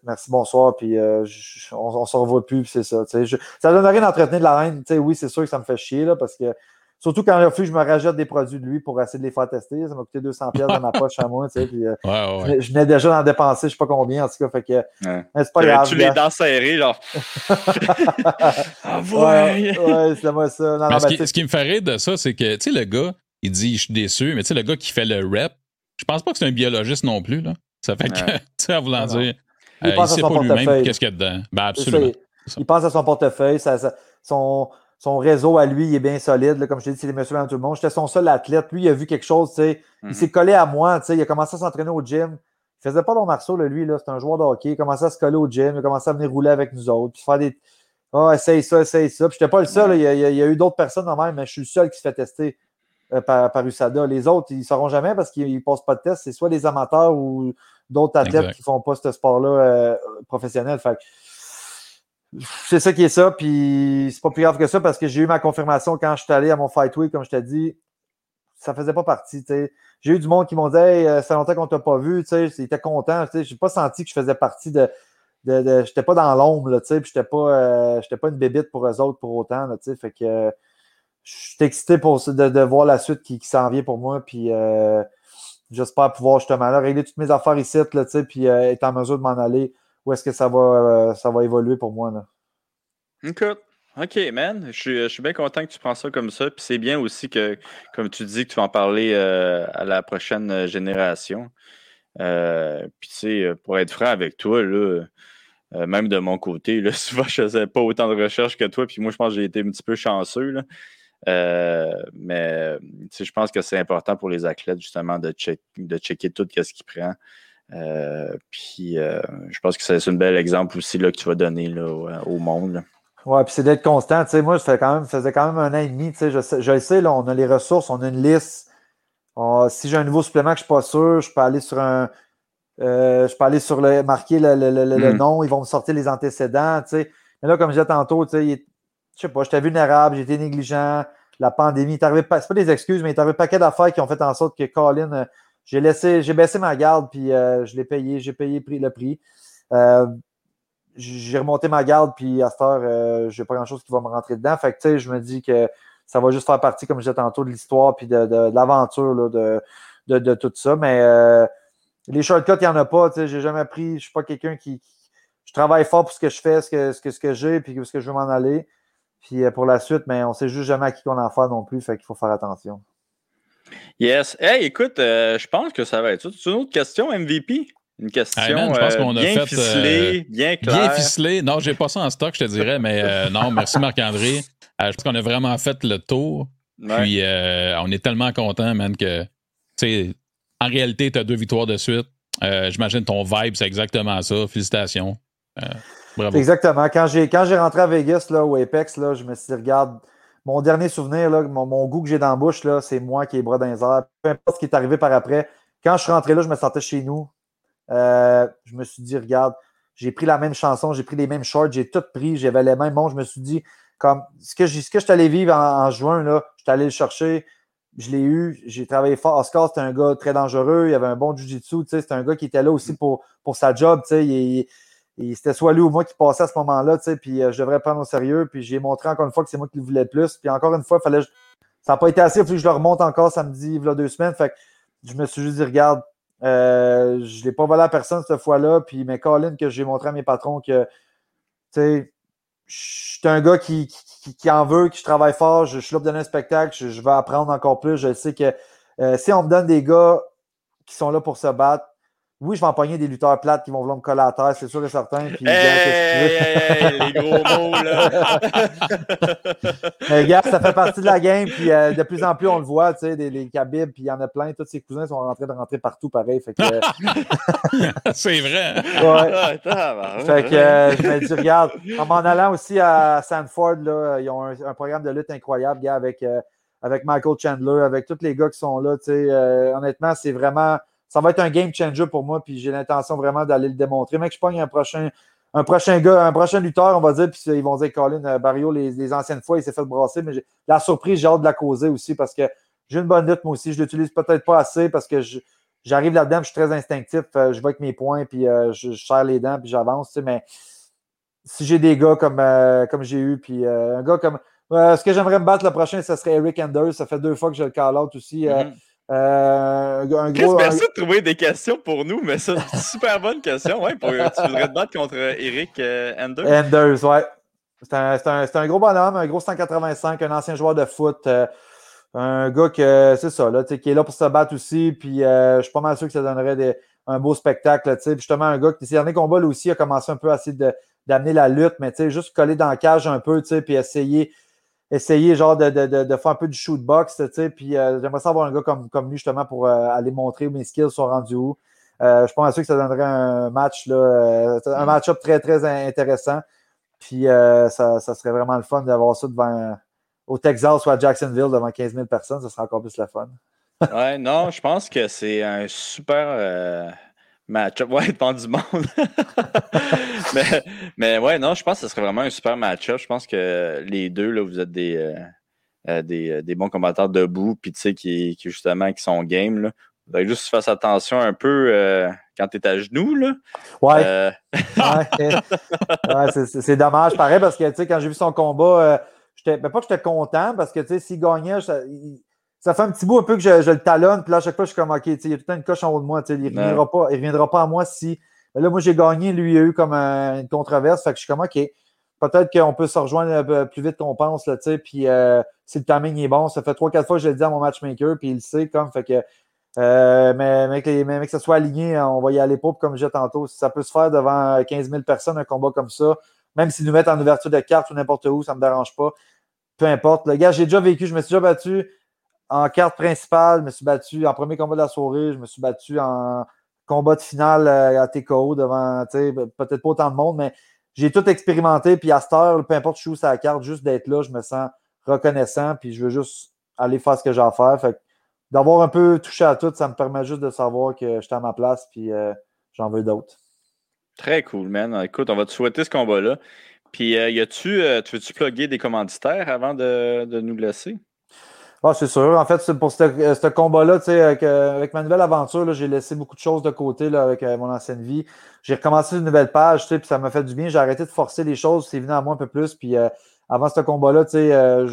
Merci, bonsoir. Puis euh, on, se revoit plus, c'est ça. Je, ça donne rien d'entretenir de la reine. oui, c'est sûr que ça me fait chier là, parce que surtout quand il a je me rajoute des produits de lui pour essayer de les faire tester. Ça m'a coûté 200 pièces dans ma poche à moi. Puis, euh, Je, venais déjà d'en dépenser, je ne sais pas combien en tout cas. Fait que, c'est pas grave. Tu les dents serrées, genre? ah, ouais, ouais c'est moi ça. Non, ce, qui, ce, qui, me fait rire de ça, c'est que tu sais, le gars, il dit je suis déçu, mais tu sais, le gars qui fait le rep, je pense pas que c'est un biologiste non plus. Là. Ça fait que, tu sais, en voulant dire, il euh, pense à son portefeuille. Qu'est-ce qu'il y a dedans? Ben, absolument. Il pense à son portefeuille. son, son réseau à lui il est bien solide. comme je t'ai dit, c'est les messieurs dans tout le monde. J'étais son seul athlète. Lui, il a vu quelque chose. Il mhm. s'est collé à moi. Il a commencé à s'entraîner au gym. Il faisait pas dans marceau, lui. C'est un joueur de hockey. Il a commencé à se coller au gym. Il a commencé à venir rouler avec nous autres. Puis faire des. Ah, oh, essaye ça, essaye ça. Puis j'étais pas le seul. Il, y a, eu d'autres personnes en même, mais je suis le seul qui se fait tester euh, par, par, USADA. Les autres, ils ne sauront jamais parce qu'ils ne passent pas de test. C'est soit des amateurs ou d'autres athlètes qui ne font pas ce sport-là euh, professionnel. C'est ça qui est ça, puis c'est pas plus grave que ça parce que j'ai eu ma confirmation quand je suis allé à mon Fight Week, comme je t'ai dit, ça faisait pas partie. J'ai eu du monde qui m'ont dit Hey, euh, ça fait longtemps qu'on t'a pas vu, ils étaient contents. Je n'ai pas senti que je faisais partie de. de, j'étais pas dans l'ombre, puis j'étais pas, euh, pas une bébite pour eux autres pour autant. Là, fait que je suis excité pour, de, de, voir la suite qui, s'en vient pour moi. Puis J'espère pouvoir justement là, régler toutes mes affaires ici, là, puis euh, être en mesure de m'en aller. Où est-ce que ça va, euh, ça va évoluer pour moi? Là? OK. OK, man. Je suis, bien content que tu prends ça comme ça. Puis c'est bien aussi que, comme tu dis, que tu vas en parler euh, à la prochaine génération. puis tu sais, pour être franc avec toi, là, même de mon côté, souvent je faisais pas autant de recherches que toi. Puis moi, je pense que j'ai été un petit peu chanceux. Là. Euh, mais je pense que c'est important pour les athlètes justement de, de checker tout ce qu'ils prennent. Euh, puis euh, je pense que c'est un bel exemple aussi là, que tu vas donner là, au, monde. Oui, puis c'est d'être constant. Tu sais, moi, ça, quand même, faisait quand même un an et demi. Tu sais, je, sais, je sais, là, on a les ressources, on a une liste. si j'ai un nouveau supplément que je ne suis pas sûr, je peux aller sur un. je peux aller sur le. marquer le, le, hmm. nom, ils vont me sortir les antécédents. Tu sais. Mais là, comme je disais tantôt, tu sais, je sais pas, j'étais vulnérable, j'étais négligent, la pandémie, il arrivé, c'est pas des excuses, mais il est arrivé un paquet d'affaires qui ont fait en sorte que Colin, euh, j'ai laissé, j'ai baissé ma garde, puis euh, je l'ai payé, j'ai payé le prix. Euh, j'ai remonté ma garde, puis à cette heure, j'ai pas grand-chose qui va me rentrer dedans. Fait que, je me dis que ça va juste faire partie, comme je disais tantôt, de l'histoire, puis de, l'aventure, de, de, tout ça. Mais les shortcuts, il n'y en a pas, j'ai jamais pris, je suis pas quelqu'un qui, Je travaille fort pour ce que je fais, ce que, ce que, ce que j'ai, puis ce que je veux m'en aller. Puis euh, pour la suite, mais on sait juste jamais à qui on en fait non plus, fait qu'il faut faire attention. Yes. Hey, écoute, euh, je pense que ça va être ça. C'est une autre question, MVP? Une question euh, bien ficelée, bien claire. Bien ficelée. Non, j'ai pas ça en stock, je te dirais, mais non, merci Marc-André. je pense qu'on a vraiment fait le tour. Puis on est tellement content, man, que, tu sais, en réalité, tu as deux victoires de suite. J'imagine ton vibe, c'est exactement ça. Félicitations. Exactement. Quand j'ai, quand j'ai rentré à Vegas, là, au Apex, là, je me suis dit, regarde, mon dernier souvenir, là, mon, goût que j'ai dans la bouche, là, c'est moi qui ai bras dans les airs. Peu importe ce qui est arrivé par après. Quand je suis rentré là, je me sentais chez nous. je me suis dit, regarde, j'ai pris la même chanson, j'ai pris les mêmes shorts, j'ai tout pris, j'avais les mêmes montres. Je me suis dit, comme ce que, ce que je suis allé vivre en, juin, là, je suis allé le chercher, je l'ai eu, j'ai travaillé fort. Oscar, c'était un gars très dangereux, il avait un bon jiu-jitsu, c'était un gars qui était là aussi pour, pour sa job, il, il, c'était soit lui ou moi qui passait à ce moment-là, puis euh, je devrais prendre au sérieux, puis j'ai montré encore une fois que c'est moi qui le voulais plus, puis encore une fois, fallait, ça n'a pas été assez, il faut que je le remonte encore samedi, il y a deux semaines, fait je me suis juste dit, regarde, euh, je ne l'ai pas volé à personne cette fois-là, puis mais Colin, que j'ai montré à mes patrons que, tu sais, je suis un gars qui, qui, en veut, qui travaille fort, je, suis là pour donner un spectacle, je, vais apprendre encore plus. Je sais que euh, si on me donne des gars qui sont là pour se battre, oui, je vais empoigner des lutteurs plates qui vont vouloir me coller à terre, c'est sûr et certain. Puis, hey, les gros mots, là! Mais gars, ça fait partie de la game, puis euh, de plus en plus, on le voit, tu sais, les, Khabib, puis il y en a plein, tous ses cousins sont en train de rentrer partout, pareil. Fait que, c'est vrai! Ouais. Ah, fait que euh, je me dis, regarde, en m'en allant aussi à Sanford, là, ils ont un, programme de lutte incroyable, gars, avec, euh, avec Michael Chandler, avec tous les gars qui sont là, tu sais, honnêtement, c'est vraiment ça va être un game changer pour moi, puis j'ai l'intention vraiment d'aller le démontrer. Mec, je pogne un prochain, un prochain gars, un prochain lutteur, on va dire, puis ils vont dire Colin euh, Barrio, les, anciennes fois, il s'est fait brasser, mais la surprise, j'ai hâte de la causer aussi parce que j'ai une bonne lutte, moi aussi. Je l'utilise peut-être pas assez parce que j'arrive là-dedans, je suis très instinctif, euh, je vais avec mes points, puis euh, je, serre les dents, puis j'avance, mais si j'ai des gars comme, comme j'ai eu, puis un gars comme. ce que j'aimerais me battre le prochain, ce serait Eric Anders. Ça fait deux fois que je le call out aussi. Mm-hmm. Euh, un gros, merci de trouver des questions pour nous, mais c'est une super bonne question. Ouais, pour, tu voudrais te battre contre Eric euh, Anders? Anders, ouais. C'est un, un, gros bonhomme, un gros 185, un ancien joueur de foot. Euh, un gars que c'est ça, là, qui est là pour se battre aussi. Puis je suis pas mal sûr que ça donnerait des, un beau spectacle. Puis justement, un gars qui, ces derniers combats, là aussi, a commencé un peu à essayer d'amener la lutte, mais juste coller dans la cage un peu, puis essayer essayer genre de, de, de, faire un peu du shootbox, tu sais, puis euh, j'aimerais savoir un gars comme, comme lui justement pour euh, aller montrer où mes skills sont rendus où. Euh, je pense sûr que ça donnerait un match, là, un mm. match-up très, très intéressant. Puis ça, ça, serait vraiment le fun d'avoir ça devant au Texas ou à Jacksonville devant 15 000 personnes, ça serait encore plus le fun. ouais, non, je pense que c'est un super match-up. Ouais, devant du monde. mais, mais ouais, non, je pense que ce serait vraiment un super match-up. Je pense que les deux, là, vous êtes des, euh, euh, euh, des, bons combattants debout, puis tu sais, qui, qui, justement, qui sont game. Là. Vous avez juste faire attention un peu quand tu es à genoux. Là. Ouais. ouais c'est dommage, pareil, parce que tu sais, quand j'ai vu son combat, j'étais, ben, pas que j'étais content, parce que tu sais, s'il gagnait, ça fait un petit bout un peu que je, le talonne, puis là, à chaque fois, je suis comme, OK, il y a tout le temps une coche en haut de moi, il ne reviendra, pas, reviendra pas à moi si. Là, moi, j'ai gagné, lui, il a eu comme une controverse, fait que je suis comme, OK, peut-être qu'on peut se rejoindre plus vite qu'on pense, là, puis euh, si le timing est bon, ça fait trois, quatre fois que je l'ai dit à mon matchmaker, puis il le sait, comme, fait que. Euh, mais, mais, que ça soit aligné, on va y aller pas, comme je disais tantôt. Si ça peut se faire devant 15 000 personnes, un combat comme ça, même s'ils nous mettent en ouverture de carte ou n'importe où, ça ne me dérange pas. Peu importe. Le gars, j'ai déjà vécu, je me suis déjà battu en carte principale, je me suis battu en premier combat de la soirée, je me suis battu en combat de finale euh, à TKO devant, peut-être pas autant de monde, mais j'ai tout expérimenté. Puis à cette heure, peu importe où la carte, juste d'être là, je me sens reconnaissant. Puis je veux juste aller faire ce que j'ai à faire. D'avoir un peu touché à tout, ça me permet juste de savoir que j'étais à ma place. Puis euh, j'en veux d'autres. Très cool, man. Écoute, on va te souhaiter ce combat-là. Puis, euh, y a-tu, tu veux-tu plugger des commanditaires avant de, de nous laisser? Ah, c'est sûr. En fait, pour ce, combat-là, avec, avec, ma nouvelle aventure, j'ai laissé beaucoup de choses de côté là, avec euh, mon ancienne vie. J'ai recommencé une nouvelle page, puis ça m'a fait du bien. J'ai arrêté de forcer les choses. C'est venu à moi un peu plus. Puis euh, avant ce combat-là, euh,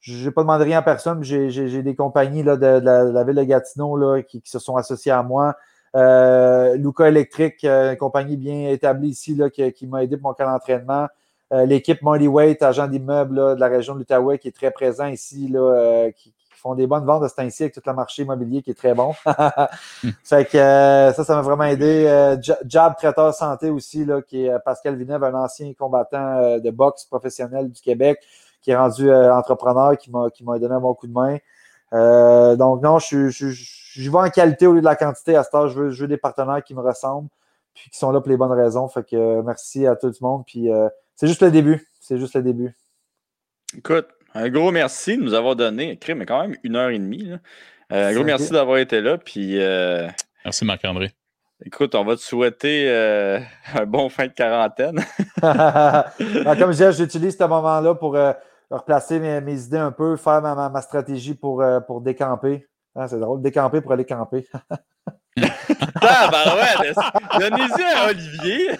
je n'ai pas demandé rien à personne. J'ai des compagnies là, de, la, ville de Gatineau là, qui, se sont associées à moi. Luca Electric, une compagnie bien établie ici là, qui, qui m'a aidé pour mon cas d'entraînement. Euh, l'équipe Money Weight, agent d'immeubles de la région de l'Outaouais, qui est très présent ici, là, euh, qui, font des bonnes ventes de ce temps-ci avec tout le marché immobilier qui est très bon. fait que euh, ça, ça m'a vraiment aidé. Jab Traiteur Santé aussi, là, qui est Pascal Vineuve, un ancien combattant de boxe professionnel du Québec, qui est rendu entrepreneur, qui m'a, qui m'a donné un bon coup de main. donc, non, je, je, je, vais en qualité au lieu de la quantité à ce temps. Je veux, je veux des partenaires qui me ressemblent, puis qui sont là pour les bonnes raisons. Fait que merci à tout le monde. Puis c'est juste le début. C'est juste le début. Écoute, un gros merci de nous avoir donné, mais quand même une heure et demie. Euh, un gros merci d'avoir été là. Puis, euh, Merci Marc-André. Écoute, on va te souhaiter euh, un bon fin de quarantaine. Ah, comme je disais, j'utilise ce moment-là pour euh, replacer mes, idées un peu, faire ma, stratégie pour, euh, pour décamper. Ah, c'est drôle, décamper pour aller camper. ah, ben ouais, donnez-y à Olivier.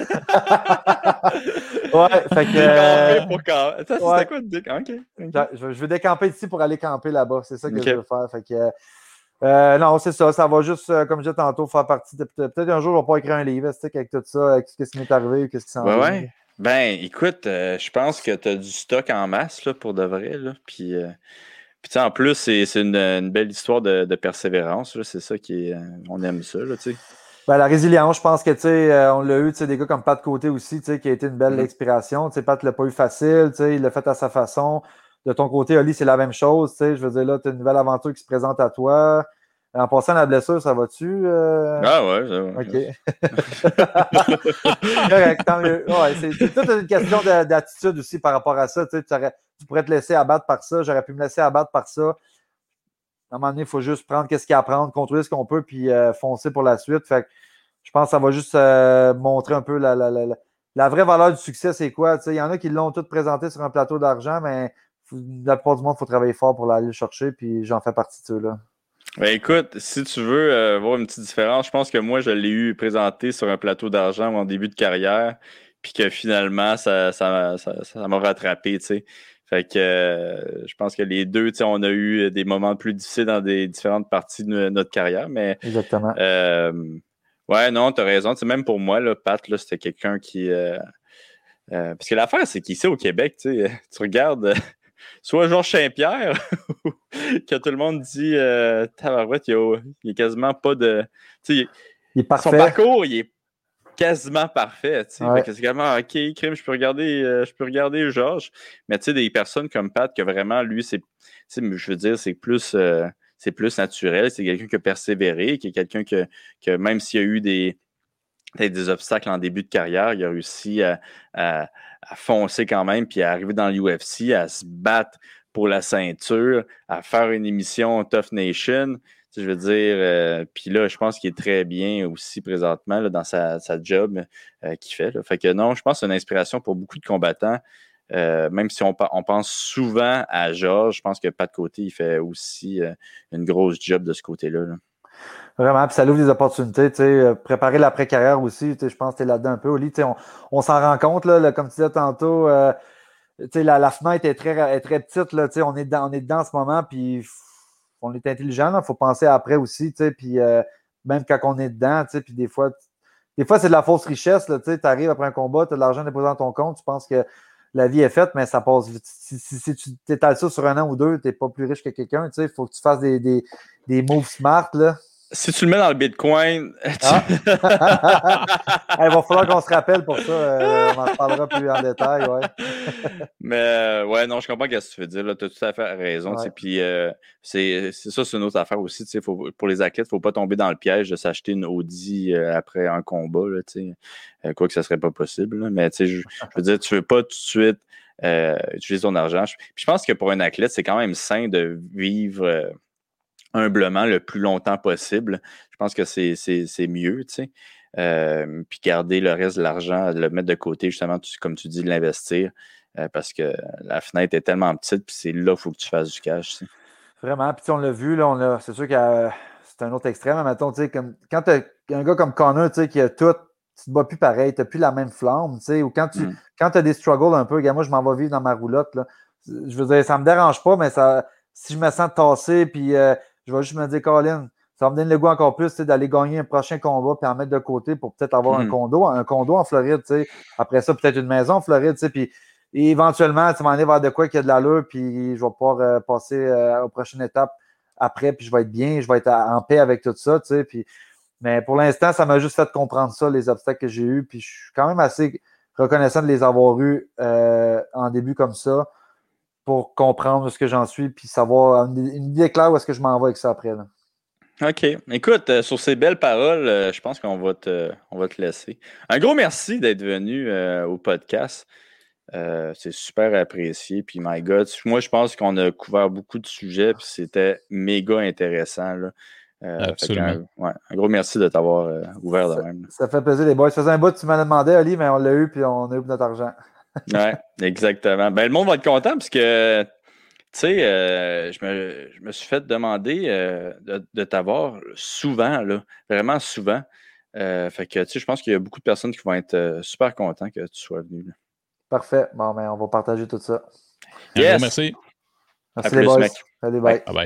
ouais, fait que. Décamper pour camper. C'était quoi de décamper? Je, je, veux décamper ici pour aller camper là-bas. C'est ça que je veux faire. Fait que. Euh, non, c'est ça. Ça va juste, euh, comme je disais tantôt, faire partie de. Peut-être un jour, je vais pas écrire un livre avec tout ça, avec ce qui m'est arrivé ou qu'est-ce qui s'en ouais, ouais. Ben, écoute, euh, je pense que tu as du stock en masse là, pour de vrai. Là. Puis, puis en plus, c'est une, belle histoire de, persévérance. C'est ça qui est. on aime ça, là, tu sais. Ben, la résilience, je pense que tu sais, on l'a eu, tu sais, des gars comme Pat Côté aussi, tu sais, qui a été une belle expiration. Tu sais, Pat l'a pas eu facile, tu sais, il l'a fait à sa façon. De ton côté, Oli, c'est la même chose. Tu sais, je veux dire, là, tu as une nouvelle aventure qui se présente à toi. En passant la blessure, ça va-tu? Euh? Ah ouais, ça va. OK. Correct, tant mieux. Ouais, c'est toute une question d'attitude aussi par rapport à ça. Tu, sais, tu, pourrais te laisser abattre par ça. J'aurais pu me laisser abattre par ça. À un moment donné, il faut juste prendre ce qu'il y a à prendre, contrôler ce qu'on peut, puis euh, foncer pour la suite. Fait je pense que ça va juste euh, montrer un peu la, la, la, la, vraie valeur du succès, c'est quoi. Il y en a qui l'ont tout présenté sur un plateau d'argent, mais la plupart du monde, il faut travailler fort pour aller le chercher, puis j'en fais partie de ceux-là. Ben écoute, si tu veux euh, voir une petite différence, je pense que moi, je l'ai eu présenté sur un plateau d'argent en début de carrière, puis que finalement, ça, ça, ça, m'a rattrapé, tu sais. Fait que euh, je pense que les deux, tu sais, on a eu des moments plus difficiles dans des différentes parties de notre carrière, mais. Exactement. Euh, ouais, non, tu as raison. Même pour moi, là, Pat, là, c'était quelqu'un qui. parce que l'affaire, c'est qu'ici au Québec, tu regardes soit Georges Saint-Pierre, que tout le monde dit euh, Tabarouette, il n'y a, quasiment pas de. Il est parfait. Son parcours, il est quasiment parfait. C'est vraiment OK, crime, je peux regarder, euh, je peux regarder Georges. Mais tu sais, des personnes comme Pat, que vraiment, lui, c'est. Je veux dire, c'est plus. Euh, c'est plus naturel, c'est quelqu'un qui a persévéré, qui est quelqu'un que, que même s'il y a eu des, des obstacles en début de carrière, il a réussi à, à foncer quand même, puis à arriver dans l'UFC, à se battre pour la ceinture, à faire une émission Tough Nation. Je veux dire, euh, puis là, je pense qu'il est très bien aussi présentement dans sa, job euh, qu'il fait. Fait que non, je pense que c'est une inspiration pour beaucoup de combattants. Euh, même si on, pense souvent à Georges, je pense que Pat Côté, il fait aussi une grosse job de ce côté-là. là Vraiment, puis ça ouvre des opportunités. Préparer l'après-carrière aussi, je pense que tu es là-dedans un peu, Oli. On, on s'en rend compte, comme tu disais tantôt, la, la, fenêtre est très, petite. On, est dans, on est dedans en ce moment, puis on est intelligent. Il faut penser après aussi. Puis euh, même quand on est dedans, puis des fois, des fois c'est de la fausse richesse. Tu arrives après un combat, tu as de l'argent déposé dans ton compte, tu penses que la vie est faite, mais ça passe vite. Si, si, tu t'étales ça sur un an ou deux, tu n'es pas plus riche que quelqu'un. Il faut que tu fasses des, des, des moves smart. Là si tu le mets dans le Bitcoin. Ah. Il va falloir qu'on se rappelle pour ça. Euh, on en parlera plus en détail. Ouais. Mais euh, ouais, non, je comprends ce que tu veux dire. Tu as tout à fait raison. Puis euh, c'est ça, c'est une autre affaire aussi. Faut, pour les athlètes, il ne faut pas tomber dans le piège de s'acheter une Audi après un combat. Là, quoi que ça ne serait pas possible. Mais je, je veux dire, tu ne veux pas tout de suite utiliser ton argent. Puis je pense que pour un athlète, c'est quand même sain de vivre humblement le plus longtemps possible. Je pense que c'est mieux, tu sais. Euh, puis garder le reste de l'argent, le mettre de côté, justement, comme tu dis, l'investir, euh, parce que la fenêtre est tellement petite, puis c'est là qu'il faut que tu fasses du cash. Vraiment, puis on l'a vu, là, c'est sûr que c'est un autre extrême, mettons, tu sais, quand tu as un gars comme Connor, tu sais, qui a tout, tu te bats plus pareil, tu n'as plus la même flamme, tu sais, ou quand tu mm. as des struggles un peu, moi, je m'en vais vivre dans ma roulotte, là, je veux dire, ça me dérange pas, mais ça, si je me sens tassé, puis euh, je vais juste me dire, Colin, ça va me donner le goût encore plus d'aller gagner un prochain combat puis en mettre de côté pour peut-être avoir un hmm. condo, un condo en Floride, après ça, peut-être une maison en Floride, puis éventuellement, tu vas aller vers de quoi qui a de l'allure, puis je vais pouvoir euh, passer euh, aux prochaines étapes après, puis je vais être bien, je vais être en paix avec tout ça, tu sais, puis mais pour l'instant, ça m'a juste fait comprendre ça, les obstacles que j'ai eus, puis je suis quand même assez reconnaissant de les avoir eus euh, en début comme ça pour comprendre ce que j'en suis, puis savoir une, idée claire où est-ce que je m'en vais avec ça après. OK. Écoute, euh, sur ces belles paroles, euh, je pense qu'on va te, on va te laisser. Un gros merci d'être venu euh, au podcast. c'est super apprécié. Puis, my God, moi, je pense qu'on a couvert beaucoup de sujets, puis c'était méga intéressant. Absolument. Un, gros merci de t'avoir ouvert de même. Ça fait plaisir, les boys. Ça faisait un bout que tu m'en demandé, Ali, mais on l'a eu, puis on a eu notre argent. Oui, exactement. Ben, le monde va être content, parce que tu sais, je, me, suis fait demander de, t'avoir souvent, là, vraiment souvent. fait que, tu sais, je pense qu'il y a beaucoup de personnes qui vont être super contents que tu sois venu. Parfait. Bon, ben, on va partager tout ça. Yes. merci. Merci les boys. Bye bye.